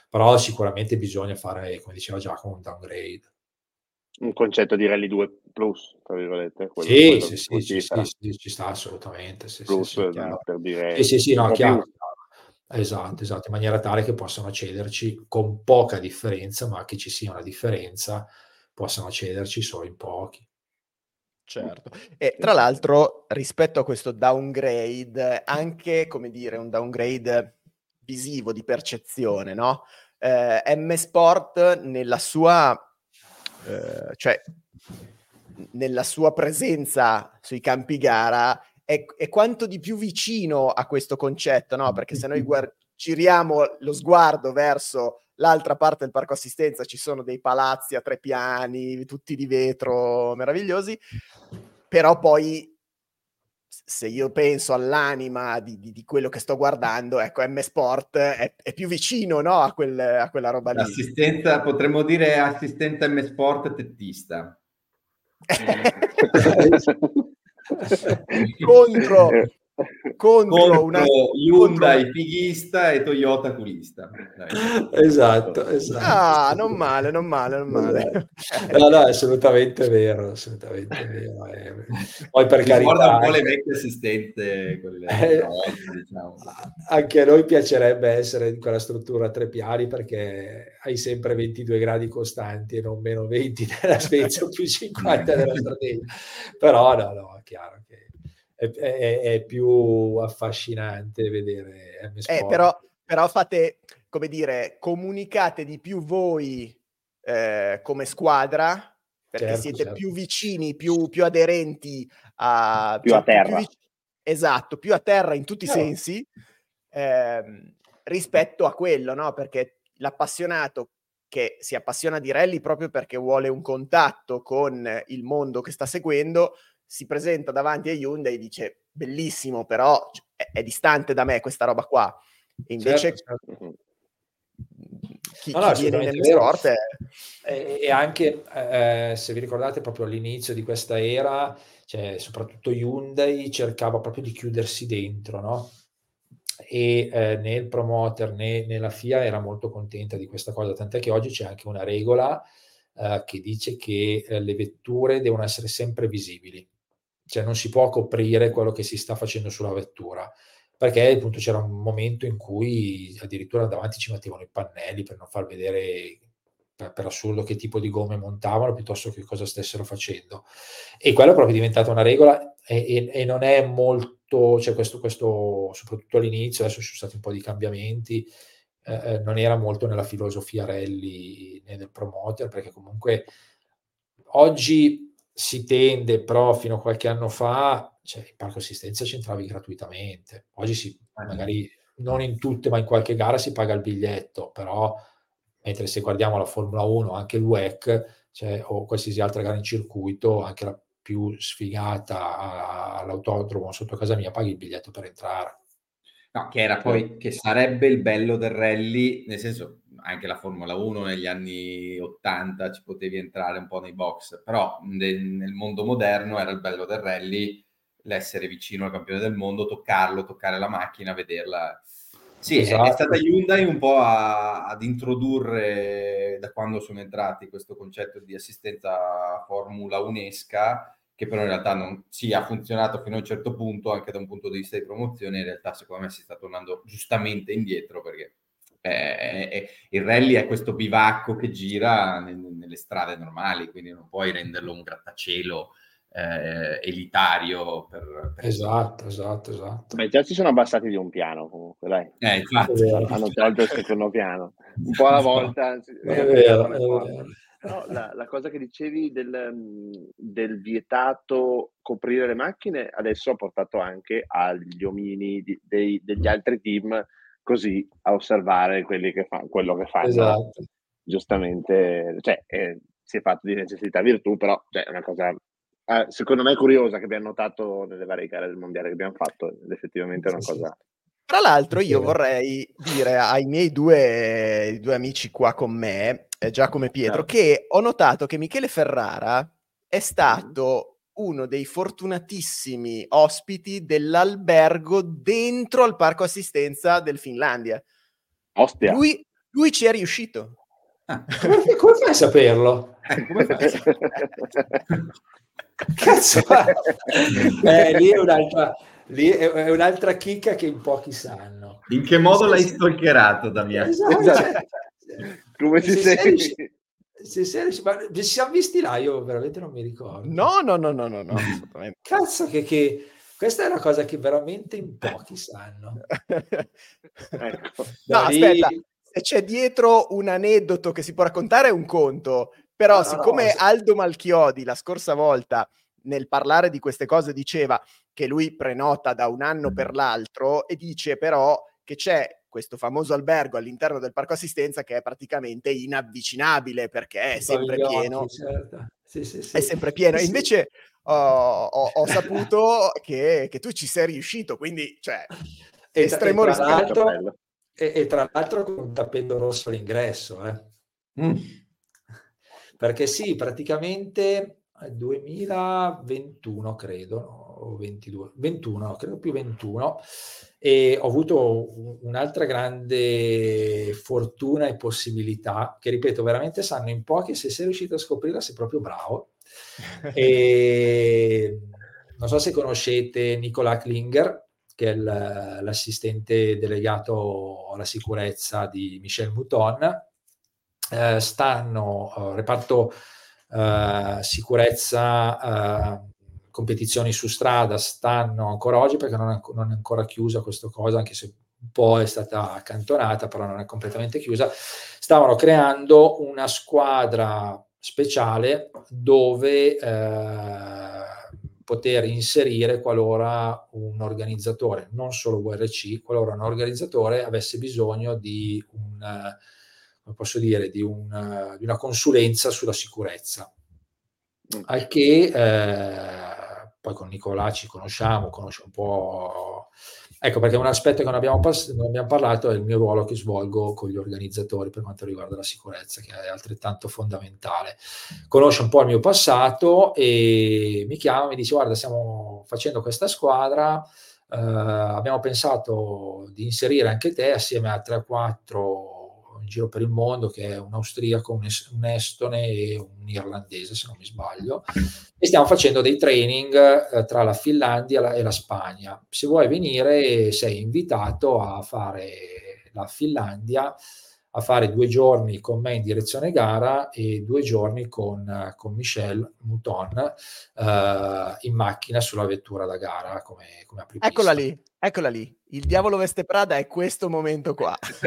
Però sicuramente bisogna fare, come diceva Giacomo, un downgrade un concetto di Rally 2 Plus, tra virgolette. Quello, sì, quello sì, sì, ci, sta, sì, ci sta assolutamente. Sì, plus, sì, sì, per dire... Sì, sì, sì, no, chiaro. Esatto, esatto, in maniera tale che possano accederci con poca differenza, ma che ci sia una differenza, possano accederci solo in pochi. Certo. E tra l'altro, rispetto a questo downgrade, anche, come dire, un downgrade visivo di percezione, no? Eh, M Sport nella sua eh, cioè nella sua presenza sui campi gara è, è, quanto di più vicino a questo concetto, no? Perché se noi guard- giriamo lo sguardo verso l'altra parte del parco assistenza, ci sono dei palazzi a tre piani, tutti di vetro, meravigliosi, però poi se io penso all'anima di, di, di, quello che sto guardando, ecco, M Sport è, è più vicino no, a, quel, a, quella roba lì. Assistenza, potremmo dire assistente M Sport tettista. contro contro, contro una Hyundai contro... fighista e Toyota culista. Esatto, esatto. Ah, non male, non male, non male. No, no, è assolutamente vero, assolutamente vero. Eh. Poi per carità... Guarda un po' le vecchie assistente, quelle eh, diciamo. Anche a noi piacerebbe essere in quella struttura a tre piani perché hai sempre 22 gradi costanti e non meno 20 nella Svezia o più 50 nella Sardegna. Però no, no, è chiaro è, è, è più affascinante vedere Eh, però, però fate, come dire, comunicate di più voi eh, come squadra, perché certo, siete certo. più vicini, più, più aderenti a... Più cioè, a terra. Più, esatto, più a terra in tutti i certo. sensi eh, rispetto a quello, no? Perché l'appassionato che si appassiona di rally proprio perché vuole un contatto con il mondo che sta seguendo, si presenta davanti a Hyundai e dice bellissimo, però è, è, distante da me questa roba qua. E invece certo, certo. chi, no, chi viene nelle sport è... E, e anche, eh, se vi ricordate, proprio all'inizio di questa era, cioè, soprattutto Hyundai cercava proprio di chiudersi dentro, no? E eh, né il promoter né, né la FIA era molto contenta di questa cosa, tant'è che oggi c'è anche una regola eh, che dice che eh, le vetture devono essere sempre visibili cioè non si può coprire quello che si sta facendo sulla vettura, perché appunto c'era un momento in cui addirittura davanti ci mettevano i pannelli per non far vedere per, per, assurdo che tipo di gomme montavano piuttosto che cosa stessero facendo. E quello è proprio diventata una regola e, e, e non è molto, cioè questo, questo, soprattutto all'inizio, adesso ci sono stati un po' di cambiamenti, eh, eh non era molto nella filosofia Rally né del promoter, perché comunque oggi si tende, però fino a qualche anno fa, cioè, il parco assistenza c'entravi gratuitamente. Oggi si, ah, magari non in tutte, ma in qualche gara si paga il biglietto, però mentre se guardiamo la Formula 1, anche il WEC, cioè, o qualsiasi altra gara in circuito, anche la più sfigata all'autodromo sotto casa mia, paghi il biglietto per entrare. No, che era poi, che sarebbe il bello del rally, nel senso, anche la Formula 1 negli anni 80 ci potevi entrare un po' nei box, però nel, nel mondo moderno era il bello del rally l'essere vicino al campione del mondo, toccarlo, toccare la macchina, vederla. Sì, esatto. è stata Hyundai un po' a, ad introdurre da quando sono entrati questo concetto di assistenza Formula Unesca, che però in realtà non sì, ha funzionato fino a un certo punto, anche da un punto di vista di promozione, in realtà secondo me si sta tornando giustamente indietro perché eh, eh, il rally è questo bivacco che gira nelle strade normali, quindi non puoi renderlo un grattacielo eh, elitario. Per, per esatto, esatto, esatto. Beh, già ci sono abbassati di un piano comunque, dai. Eh, infatti. Hanno tolto il secondo piano. Un po' alla volta. È vero, è vero. No, la, la, cosa che dicevi del, del, vietato coprire le macchine adesso ha portato anche agli omini di, dei, degli altri team così a osservare quelli che fa, quello che fanno. Esatto. Giustamente, cioè, eh, si è fatto di necessità virtù, però cioè, è una cosa eh, secondo me curiosa che abbiamo notato nelle varie gare del mondiale che abbiamo fatto, ed effettivamente è una cosa... Tra l'altro io vorrei dire ai miei due, due amici qua con me, eh, Giacomo e Pietro, certo. che ho notato che Michele Ferrara è stato uno dei fortunatissimi ospiti dell'albergo dentro al parco assistenza del Finlandia. Ostia. Lui, lui ci è riuscito. Ah. Come, come, fai a saperlo? Come fai a saperlo? Cazzo, eh, lì, è un'altra, lì è un'altra chicca che in pochi sanno. In che modo l'hai stalkerato, Damiano? Esatto. esatto. Come ci sei? Se sei, ma ci siamo visti là, io veramente non mi ricordo. No, no, no, no, no, no Cazzo che, che, questa è una cosa che veramente in pochi sanno. ecco. No, lì... aspetta, se c'è dietro un aneddoto che si può raccontare è un conto, però no, siccome no, Aldo Malchiodi la scorsa volta nel parlare di queste cose diceva che lui prenota da un anno per l'altro e dice però che c'è questo famoso albergo all'interno del parco assistenza che è praticamente inavvicinabile perché è sempre pieno. Certo. Sì, sì, sì. È sempre pieno. E invece ho, ho, ho saputo che, che, tu ci sei riuscito, quindi cioè, e estremo tra, rispetto. E, e, tra l'altro con un tappeto rosso all'ingresso. Eh. Mm perché sì, praticamente 2021 credo, o 22, 21, credo più 21, e ho avuto un'altra grande fortuna e possibilità, che ripeto, veramente sanno in pochi, se sei riuscito a scoprirla sei proprio bravo. e non so se conoscete Nicola Klinger, che è l'assistente delegato alla sicurezza di Michel Mouton, eh, stanno, uh, reparto uh, sicurezza, uh, competizioni su strada, stanno ancora oggi perché non è, non è, ancora chiusa questa cosa, anche se un po' è stata accantonata, però non è completamente chiusa. Stavano creando una squadra speciale dove poter inserire qualora un organizzatore, non solo VRC, qualora un organizzatore avesse bisogno di un posso dire, di una, di una consulenza sulla sicurezza. Al che eh, poi con Nicolà ci conosciamo, conosce un po'. Ecco perché un aspetto che non abbiamo, pass- non abbiamo parlato è il mio ruolo che svolgo con gli organizzatori per quanto riguarda la sicurezza, che è altrettanto fondamentale. Conosce un po' il mio passato e mi chiama e mi dice: Guarda, stiamo facendo questa squadra. Eh, abbiamo pensato di inserire anche te assieme a 3-4 giro per il mondo, che è un austriaco, un, es- un estone e un irlandese, se non mi sbaglio, e stiamo facendo dei training eh, tra la Finlandia e la Spagna. Se vuoi venire, sei invitato a fare la Finlandia a fare due giorni con me in direzione gara e due giorni con, con Michel Mouton uh, in macchina sulla vettura da gara come, come Eccola lì, eccola lì. Il diavolo veste Prada è questo momento qua.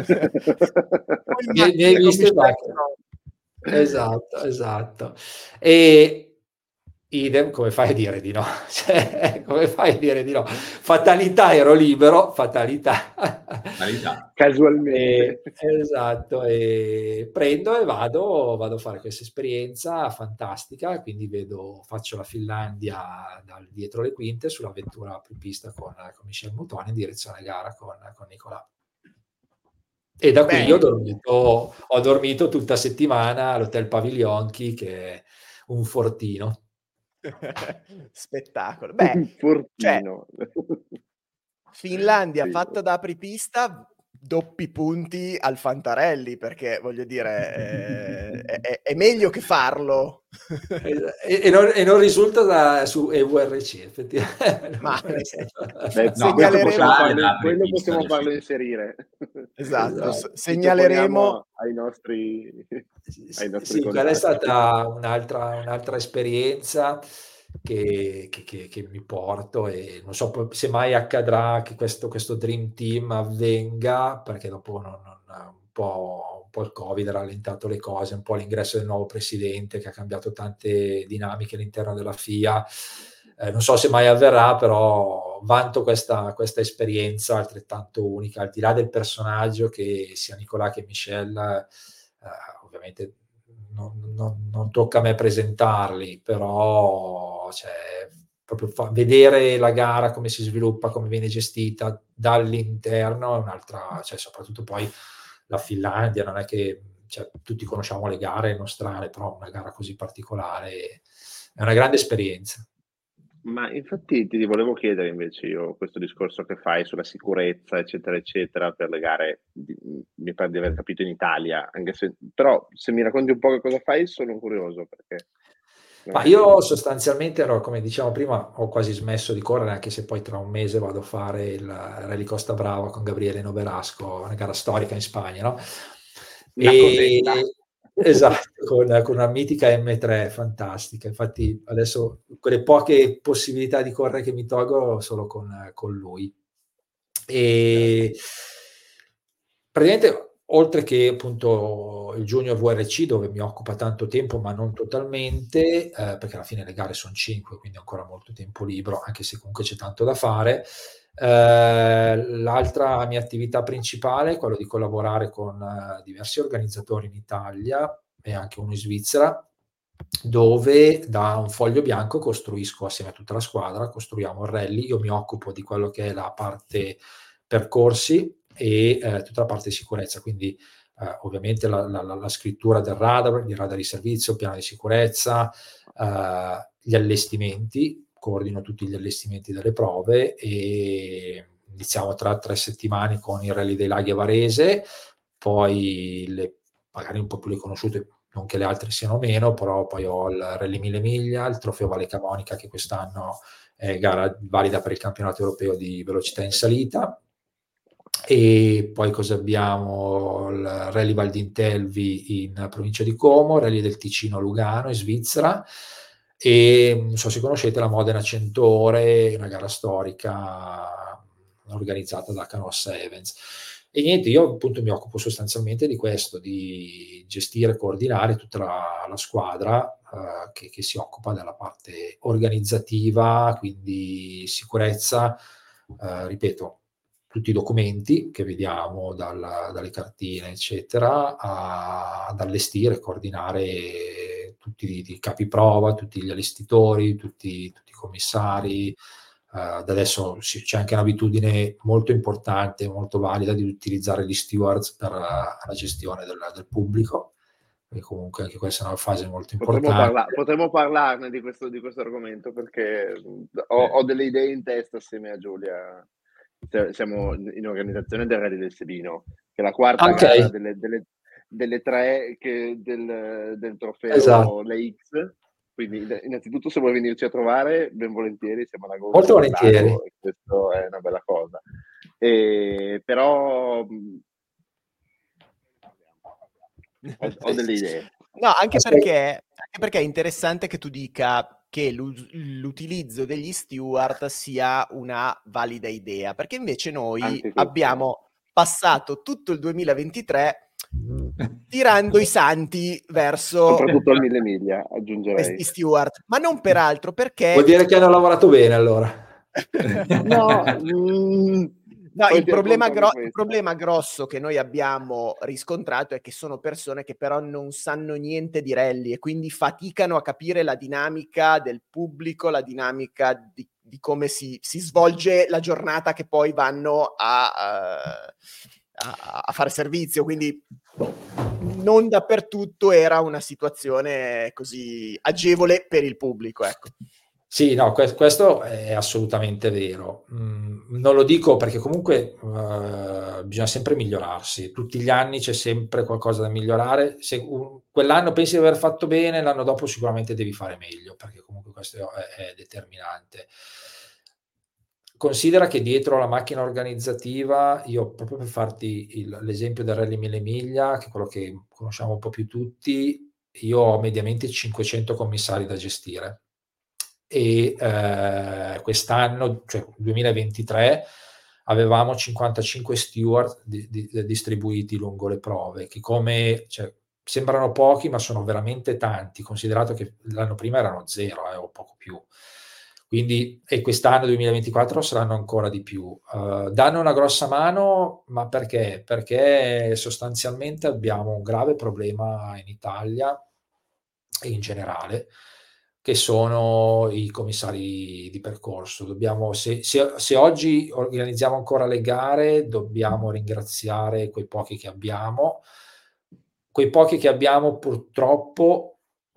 ne, ne visto esatto, esatto. E idem, come fai a dire di no? Cioè, come fai a dire di no? Fatalità, ero libero, fatalità. Fatalità. Casualmente. E, esatto, e prendo e vado, vado a fare questa esperienza fantastica, quindi vedo, faccio la Finlandia dal dietro le quinte sulla vettura pista con, con Michel Mutone in direzione gara con, con Nicolà. E da qui ho dormito, ho dormito tutta settimana all'Hotel Pavilionchi, che è un fortino. Spettacolo. Beh. Cioè, Finlandia fatta da apripista, doppi punti al Fantarelli, perché voglio dire, eh, è, è, meglio che farlo. e, e, non, e, non, risulta da, su EVRC, effettivamente. Ma, Beh, no, segnaleremo, quello possiamo farlo inserire. Esatto, esatto. segnaleremo ai nostri... Ai nostri sì, quella è stata un'altra, un'altra esperienza che, che, che, mi porto e non so se mai accadrà che questo, questo Dream Team avvenga perché dopo non, non, un, po', un, po', il Covid ha rallentato le cose, un po' l'ingresso del nuovo presidente che ha cambiato tante dinamiche all'interno della FIA. Eh, non so se mai avverrà, però vanto questa, questa, esperienza altrettanto unica, al di là del personaggio che sia Nicolà che Michelle, eh, ovviamente non, non, non, tocca a me presentarli, però cioè, proprio fa, vedere la gara, come si sviluppa, come viene gestita dall'interno è un'altra, cioè, soprattutto poi la Finlandia, non è che cioè, tutti conosciamo le gare nostrane, però una gara così particolare è una grande esperienza. Ma infatti ti volevo chiedere invece io questo discorso che fai sulla sicurezza, eccetera, eccetera, per le gare, di, mi pare di aver capito in Italia, anche se, però se mi racconti un po' che cosa fai sono curioso perché... Ma io sostanzialmente, come diciamo prima, ho quasi smesso di correre, anche se poi tra un mese vado a fare il Rally Costa Brava con Gabriele Noverasco, una gara storica in Spagna, no? E, esatto, con, con, una mitica M3 fantastica. Infatti, adesso quelle poche possibilità di correre che mi tolgo solo con, con lui. E praticamente, oltre che appunto il Junior VRC, dove mi occupa tanto tempo, ma non totalmente, eh, perché alla fine le gare sono 5, quindi ancora molto tempo libero, anche se comunque c'è tanto da fare. Eh, l'altra mia attività principale è quella di collaborare con uh, diversi organizzatori in Italia e anche uno in Svizzera, dove da un foglio bianco costruisco assieme a tutta la squadra, costruiamo il rally, io mi occupo di quello che è la parte percorsi e eh, tutta la parte sicurezza, quindi eh, ovviamente la, la, la, scrittura del radar, il radar di servizio, il piano di sicurezza, eh, gli allestimenti, coordino tutti gli allestimenti delle prove e iniziamo tra tre settimane con il Rally dei Laghi a Varese, poi le, magari un po' più le conosciute, non che le altre siano meno, però poi ho il Rally 1000 miglia, il Trofeo Valle Camonica che quest'anno è gara valida per il campionato europeo di velocità in salita. E poi cosa abbiamo? Il Rally Valdintelvi in provincia di Como, Rally del Ticino a Lugano in Svizzera e non so se conoscete la Modena 100 ore, una gara storica organizzata da Canossa Evans. E niente, io appunto mi occupo sostanzialmente di questo, di gestire e coordinare tutta la, la squadra uh, che, che, si occupa della parte organizzativa, quindi sicurezza, uh, ripeto, tutti i documenti che vediamo dalla, dalle cartine, eccetera, a, ad allestire, coordinare tutti i capi prova, tutti gli allestitori, tutti, tutti i commissari. Uh, da adesso c'è anche un'abitudine molto importante, molto valida di utilizzare gli stewards per uh, la gestione del, del pubblico. E comunque anche questa è una fase molto importante. Potremmo, parla- potremmo parlarne di questo, di questo, argomento perché ho, ho, delle idee in testa assieme a Giulia. Siamo in organizzazione del Rally del Sebino, che è la quarta okay. delle, delle, delle tre che del, del trofeo esatto. la X. Quindi, innanzitutto, se vuoi venirci a trovare, ben volentieri, siamo alla Gomma. Molto volentieri. questo è una bella cosa. E, però ho, ho, delle idee. No, anche perché, anche perché è interessante che tu dica che l'utilizzo degli steward sia una valida idea, perché invece noi abbiamo passato tutto il 2023 tirando i santi verso soprattutto a mille miglia aggiungerei. questi steward. Ma non per altro perché vuol dire che hanno lavorato bene allora. No, mm, no il, problema gro- il problema grosso che noi abbiamo riscontrato è che sono persone che però non sanno niente di rally e quindi faticano a capire la dinamica del pubblico la dinamica di, di come si, si, svolge la giornata che poi vanno a uh, a, a fare servizio, quindi non dappertutto era una situazione così agevole per il pubblico. Ecco. Sì, no, questo è assolutamente vero. Mm, non lo dico perché comunque uh, bisogna sempre migliorarsi. Tutti gli anni c'è sempre qualcosa da migliorare. Se uh, quell'anno pensi di aver fatto bene, l'anno dopo sicuramente devi fare meglio, perché comunque questo è, è determinante. Considera che dietro la macchina organizzativa, io proprio per farti il, l'esempio del Rally Mille Miglia, che è quello che conosciamo un po' più tutti, io ho mediamente 500 commissari da gestire e eh, quest'anno, cioè 2023, avevamo 55 steward di, di, distribuiti lungo le prove, che come cioè, sembrano pochi, ma sono veramente tanti, considerato che l'anno prima erano zero eh, o poco più. Quindi, e quest'anno 2024 saranno ancora di più. Uh, danno una grossa mano, ma perché? Perché sostanzialmente abbiamo un grave problema in Italia e in generale, che sono i commissari di percorso. Dobbiamo, se, se, se, oggi organizziamo ancora le gare, dobbiamo ringraziare quei pochi che abbiamo. Quei pochi che abbiamo purtroppo,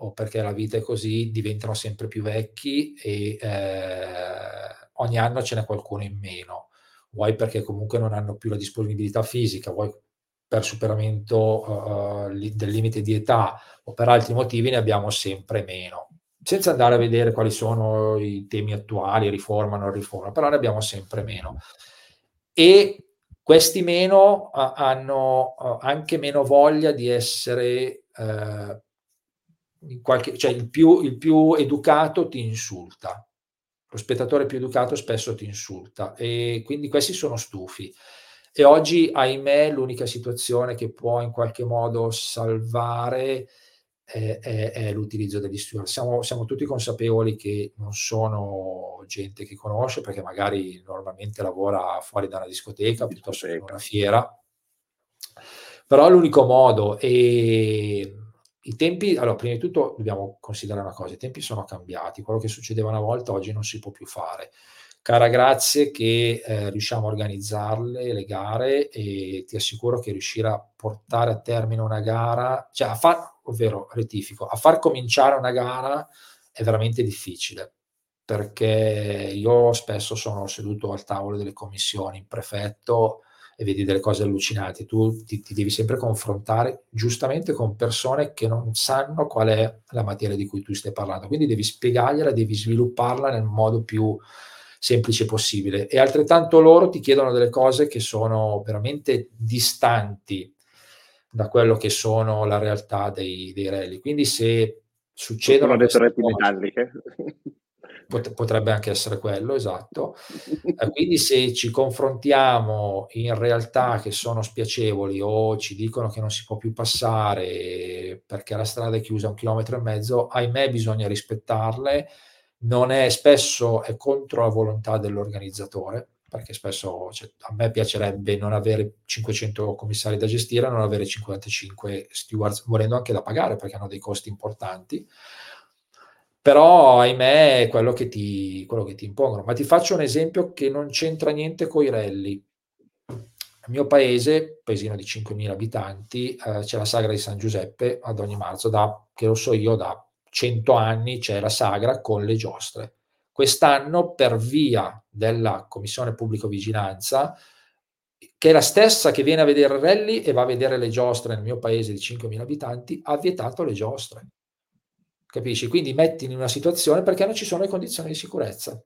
o perché la vita è così, diventano sempre più vecchi e eh, ogni anno ce n'è qualcuno in meno. Vuoi perché comunque non hanno più la disponibilità fisica, vuoi per superamento uh, del limite di età o per altri motivi ne abbiamo sempre meno senza andare a vedere quali sono i temi attuali, riforma, non riforma, però ne abbiamo sempre meno. E questi meno uh, hanno uh, anche meno voglia di essere, qualche, cioè il più, il più educato ti insulta, lo spettatore più educato spesso ti insulta e quindi questi sono stufi. E oggi, ahimè, l'unica situazione che può in qualche modo salvare è, è, è l'utilizzo degli steward. Siamo, siamo, tutti consapevoli che non sono gente che conosce perché magari normalmente lavora fuori da una discoteca piuttosto che in una fiera, però l'unico modo e i tempi, allora prima di tutto dobbiamo considerare una cosa, i tempi sono cambiati, quello che succedeva una volta oggi non si può più fare. Cara, grazie che eh, riusciamo a organizzarle le gare e ti assicuro che riuscire a portare a termine una gara, cioè a far, ovvero rettifico, a far cominciare una gara è veramente difficile perché io spesso sono seduto al tavolo delle commissioni in prefetto e vedi delle cose allucinanti. Tu ti, ti, devi sempre confrontare giustamente con persone che non sanno qual è la materia di cui tu stai parlando, quindi devi spiegargliela, devi svilupparla nel modo più semplice possibile. E altrettanto loro ti chiedono delle cose che sono veramente distanti da quello che sono la realtà dei, dei rally. Quindi se succedono... Sono detto reti metalliche. Pot- potrebbe anche essere quello, esatto. Eh, quindi se ci confrontiamo in realtà che sono spiacevoli o ci dicono che non si può più passare perché la strada è chiusa un chilometro e mezzo, ahimè bisogna rispettarle non è spesso è contro la volontà dell'organizzatore, perché spesso cioè, a me piacerebbe non avere 500 commissari da gestire, non avere 55 stewards, volendo anche da pagare perché hanno dei costi importanti. Però, ahimè, è quello che ti, quello che ti impongono. Ma ti faccio un esempio che non c'entra niente con i rally. Nel mio paese, paesino di 5.000 abitanti, eh, c'è la sagra di San Giuseppe ad ogni marzo, da, che lo so io, da 100 anni c'è la sagra con le giostre. Quest'anno, per via della Commissione Pubblico Vigilanza, che è la stessa che viene a vedere rally e va a vedere le giostre nel mio paese di 5.000 abitanti, ha vietato le giostre. Capisci? Quindi metti in una situazione perché non ci sono le condizioni di sicurezza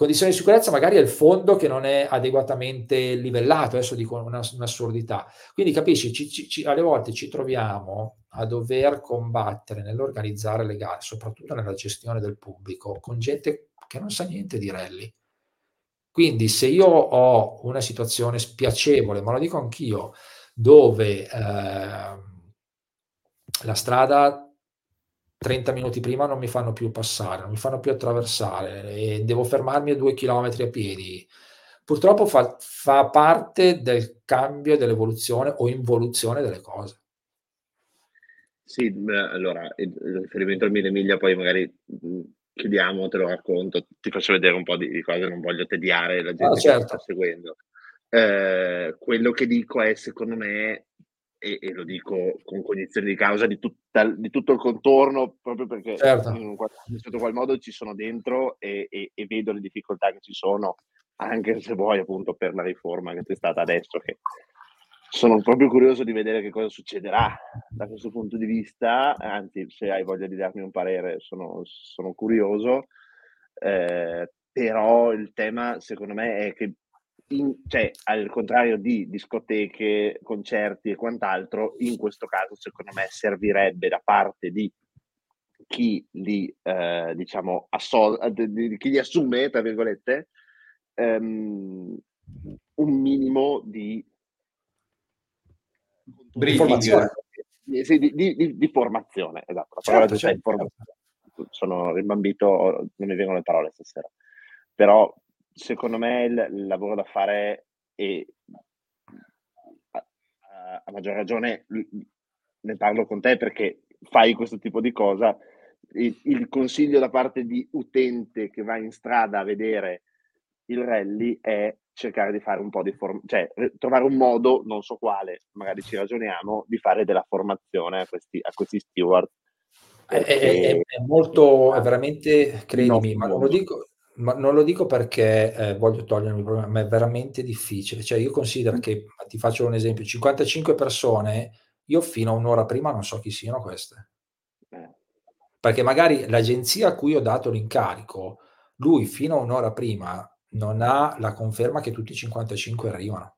condizioni di sicurezza magari è il fondo che non è adeguatamente livellato, adesso dico una, un'assurdità. Quindi capisci, ci, ci, alle volte ci troviamo a dover combattere nell'organizzare le gare, soprattutto nella gestione del pubblico, con gente che non sa niente di rally. Quindi se io ho una situazione spiacevole, ma lo dico anch'io, dove eh, la strada 30 minuti prima non mi fanno più passare, non mi fanno più attraversare e devo fermarmi a due chilometri a piedi. Purtroppo fa, fa parte del cambio, dell'evoluzione o involuzione delle cose. Sì, allora, il riferimento al mille miglia, poi magari chiudiamo, te lo racconto, ti faccio vedere un po' di, cose, non voglio tediare la gente ah, certo. che sta seguendo. Eh, quello che dico è, secondo me, e, e, lo dico con cognizione di causa di, tutta, di tutto il contorno, proprio perché certo. in, in certo qual modo ci sono dentro e, e, e, vedo le difficoltà che ci sono, anche se vuoi appunto per la riforma che c'è stata adesso, che sono proprio curioso di vedere che cosa succederà da questo punto di vista, anzi se hai voglia di darmi un parere sono, sono curioso, eh, però il tema secondo me è che in, cioè, al contrario di discoteche, concerti e quant'altro, in questo caso secondo me servirebbe da parte di chi li, eh, diciamo, assol- di chi li assume, tra virgolette, um, un minimo di informazione. Sì, di, di, di, formazione, esatto. La certo, certo. Informazione. Sono rimbambito, non mi vengono le parole stasera. Però secondo me il, lavoro da fare è a, a, maggior ragione ne parlo con te perché fai questo tipo di cosa. Il, il, consiglio da parte di utente che va in strada a vedere il rally è cercare di fare un po' di formazione, cioè trovare un modo, non so quale, magari ci ragioniamo, di fare della formazione a questi, a questi steward. È, è, è, molto, è veramente, credimi, ma non lo dico, ma non lo dico perché eh, voglio togliermi il problema, ma è veramente difficile. Cioè, io considero che, ti faccio un esempio, 55 persone, io fino a un'ora prima non so chi siano queste. Eh. Perché magari l'agenzia a cui ho dato l'incarico, lui fino a un'ora prima non ha la conferma che tutti i 55 arrivano.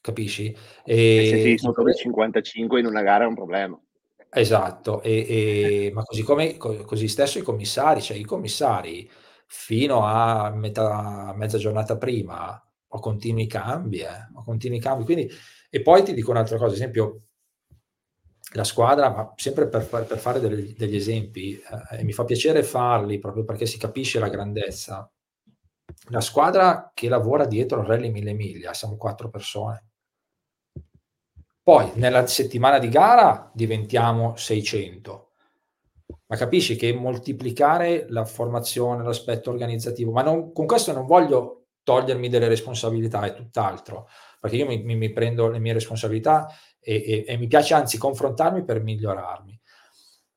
Capisci? E, e se i 55 in una gara è un problema. Esatto, e, e, ma così, come, così stesso i commissari, cioè i commissari fino a metà, mezza giornata prima ho continui cambi, eh, ho continui cambi. Quindi, e poi ti dico un'altra cosa, ad esempio, la squadra, ma sempre per, per fare degli, degli esempi, eh, e mi fa piacere farli proprio perché si capisce la grandezza. La squadra che lavora dietro al Rally Mille Miglia, siamo quattro persone poi nella settimana di gara diventiamo 600. Ma capisci che moltiplicare la formazione, l'aspetto organizzativo, ma non, con questo non voglio togliermi delle responsabilità, è tutt'altro, perché io mi, mi, mi prendo le mie responsabilità e, e, e, mi piace anzi confrontarmi per migliorarmi.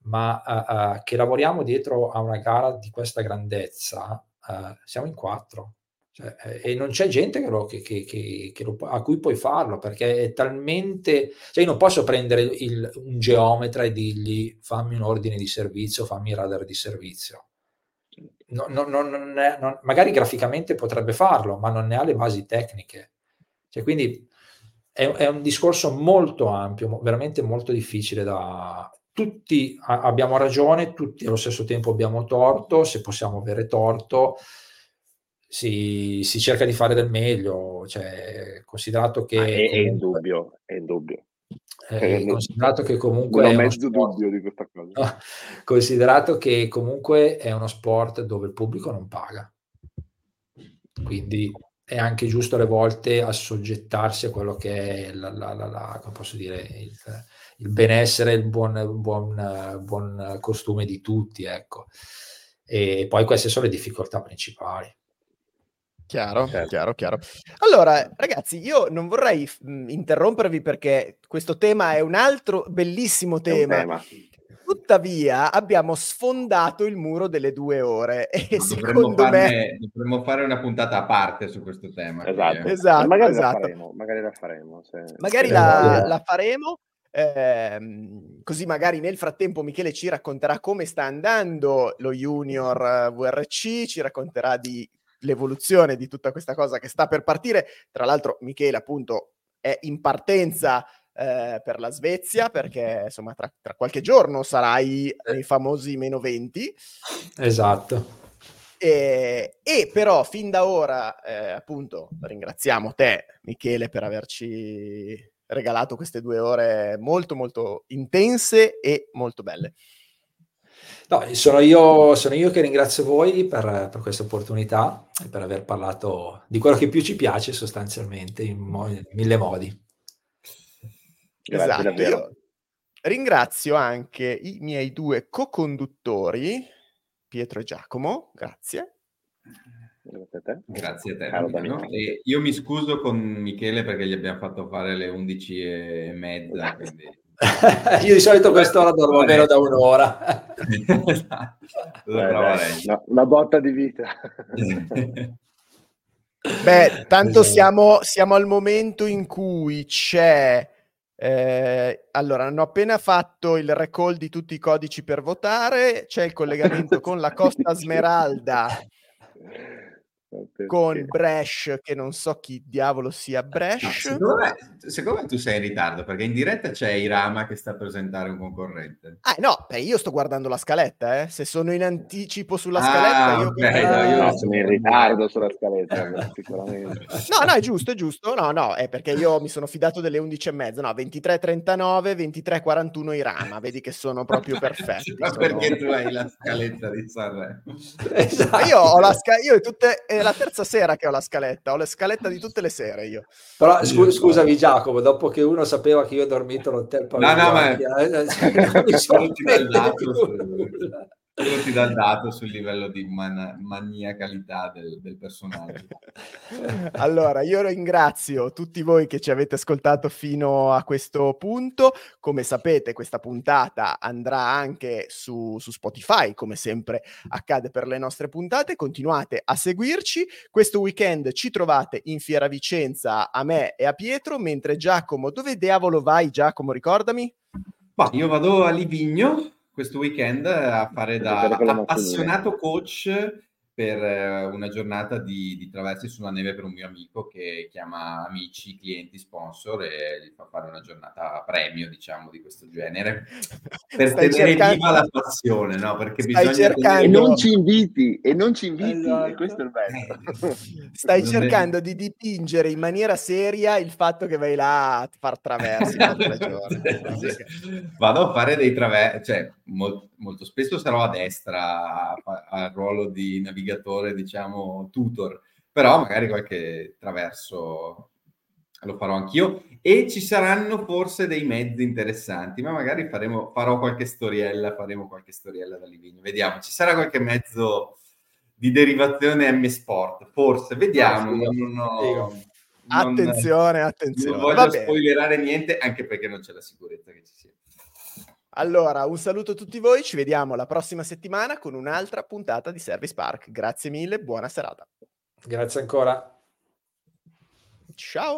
Ma uh, uh, che lavoriamo dietro a una gara di questa grandezza, uh, siamo in quattro cioè, eh, e non c'è gente che lo, che, che, lo, a cui puoi farlo perché è talmente. Cioè, io non posso prendere il, un geometra e dirgli fammi un ordine di servizio, fammi il radar di servizio. No, no, no, è, magari graficamente potrebbe farlo, ma non ne ha le basi tecniche. Cioè, quindi è, è, un discorso molto ampio, veramente molto difficile da. Tutti abbiamo ragione, tutti allo stesso tempo abbiamo torto, se possiamo avere torto si, si, cerca di fare del meglio, cioè, considerato che... Ah, è, è indubbio, è indubbio. Eh, considerato che comunque... Ho mezzo sport, dubbio di questa cosa. No, considerato che comunque è uno sport dove il pubblico non paga. Quindi è anche giusto alle volte assoggettarsi a quello che è la, la, la, la come posso dire, il, il benessere, il buon, buon, buon costume di tutti, ecco. E poi queste sono le difficoltà principali. Chiaro, certo. chiaro, chiaro. Allora, ragazzi, io non vorrei mh, interrompervi perché questo tema è un altro bellissimo tema. tema. Tuttavia, abbiamo sfondato il muro delle due ore e no, secondo farne, me dovremmo fare una puntata a parte su questo tema. Esatto, esatto, magari, esatto. La faremo, magari la faremo. Se... Magari la, la, faremo. Eh, così magari nel frattempo Michele ci racconterà come sta andando lo Junior VRC, ci racconterà di l'evoluzione di tutta questa cosa che sta per partire. Tra l'altro, Michele, appunto, è in partenza eh, per la Svezia perché insomma tra, tra, qualche giorno sarai nei famosi meno 20. Esatto. E, e però fin da ora, eh, appunto, ringraziamo te, Michele, per averci regalato queste due ore molto molto intense e molto belle. No, sono io, sono io che ringrazio voi per, per questa opportunità e per aver parlato di quello che più ci piace sostanzialmente in, mo- in mille modi. Grazie, esatto. ringrazio anche i miei due co-conduttori, Pietro e Giacomo, grazie. Grazie a te. Grazie a te. E io mi scuso con Michele perché gli abbiamo fatto fare le 11 e mezza. Quindi... io di solito quest'ora dormo almeno da un'ora. Beh, una botta di vita. Beh, tanto esatto. siamo, siamo, al momento in cui c'è. Eh, allora, hanno appena fatto il recall di tutti i codici per votare. C'è il collegamento con la Costa Smeralda con Bresh, che non so chi diavolo sia Bresh. No, secondo, me, secondo, me, tu sei in ritardo perché in diretta c'è Irama che sta a presentare un concorrente. Ah, no, beh, io sto guardando la scaletta, eh. se sono in anticipo sulla ah, scaletta, io, okay, no, io no, sono in ritardo sulla scaletta, sicuramente. No, no, è giusto, è giusto. No, no, è perché io mi sono fidato delle 11 e mezza, no, 23.39, 23.41 Irama, vedi che sono proprio perfetti. Ma sono... perché tu hai la scaletta di Sanremo? Esatto. Io ho la scaletta, io tutte... Eh, la terza sera che ho la scaletta, ho la scaletta di tutte le sere io. Però scu- scusami Giacomo, dopo che uno sapeva che io ho dormito all'hotel No, no, ma... Eh, cioè, mi sono quello ti dà il dato sul livello di man- maniacalità del, del, personaggio. Allora, io ringrazio tutti voi che ci avete ascoltato fino a questo punto. Come sapete, questa puntata andrà anche su, su Spotify, come sempre accade per le nostre puntate. Continuate a seguirci. Questo weekend ci trovate in Fiera Vicenza a me e a Pietro, mentre Giacomo, dove diavolo vai Giacomo? Ricordami. Bah, io vado a Livigno questo weekend a fare da appassionato coach per eh, una giornata di, di, traversi sulla neve per un mio amico che chiama amici, clienti, sponsor e gli fa fare una giornata a premio, diciamo, di questo genere per Stai tenere cercando... viva la passione, no? Perché Stai bisogna cercando... e non ci inviti, e non ci inviti, esatto. e questo è il bello. Eh, Stai cercando di dipingere in maniera seria il fatto che vai là a far traversi Vado a fare dei traversi, cioè molto, molto spesso sarò a destra al ruolo di navigatore diciamo, tutor, però magari qualche traverso lo farò anch'io. E ci saranno forse dei mezzi interessanti, ma magari faremo, farò qualche storiella, faremo qualche storiella da Livigno, vediamo, ci sarà qualche mezzo di derivazione M Sport, forse, vediamo, no, non, non attenzione, attenzione. Non voglio spoilerare niente, anche perché non c'è la sicurezza che ci sia. Allora, un saluto a tutti voi, ci vediamo la prossima settimana con un'altra puntata di Service Park. Grazie mille, buona serata. Grazie ancora. Ciao.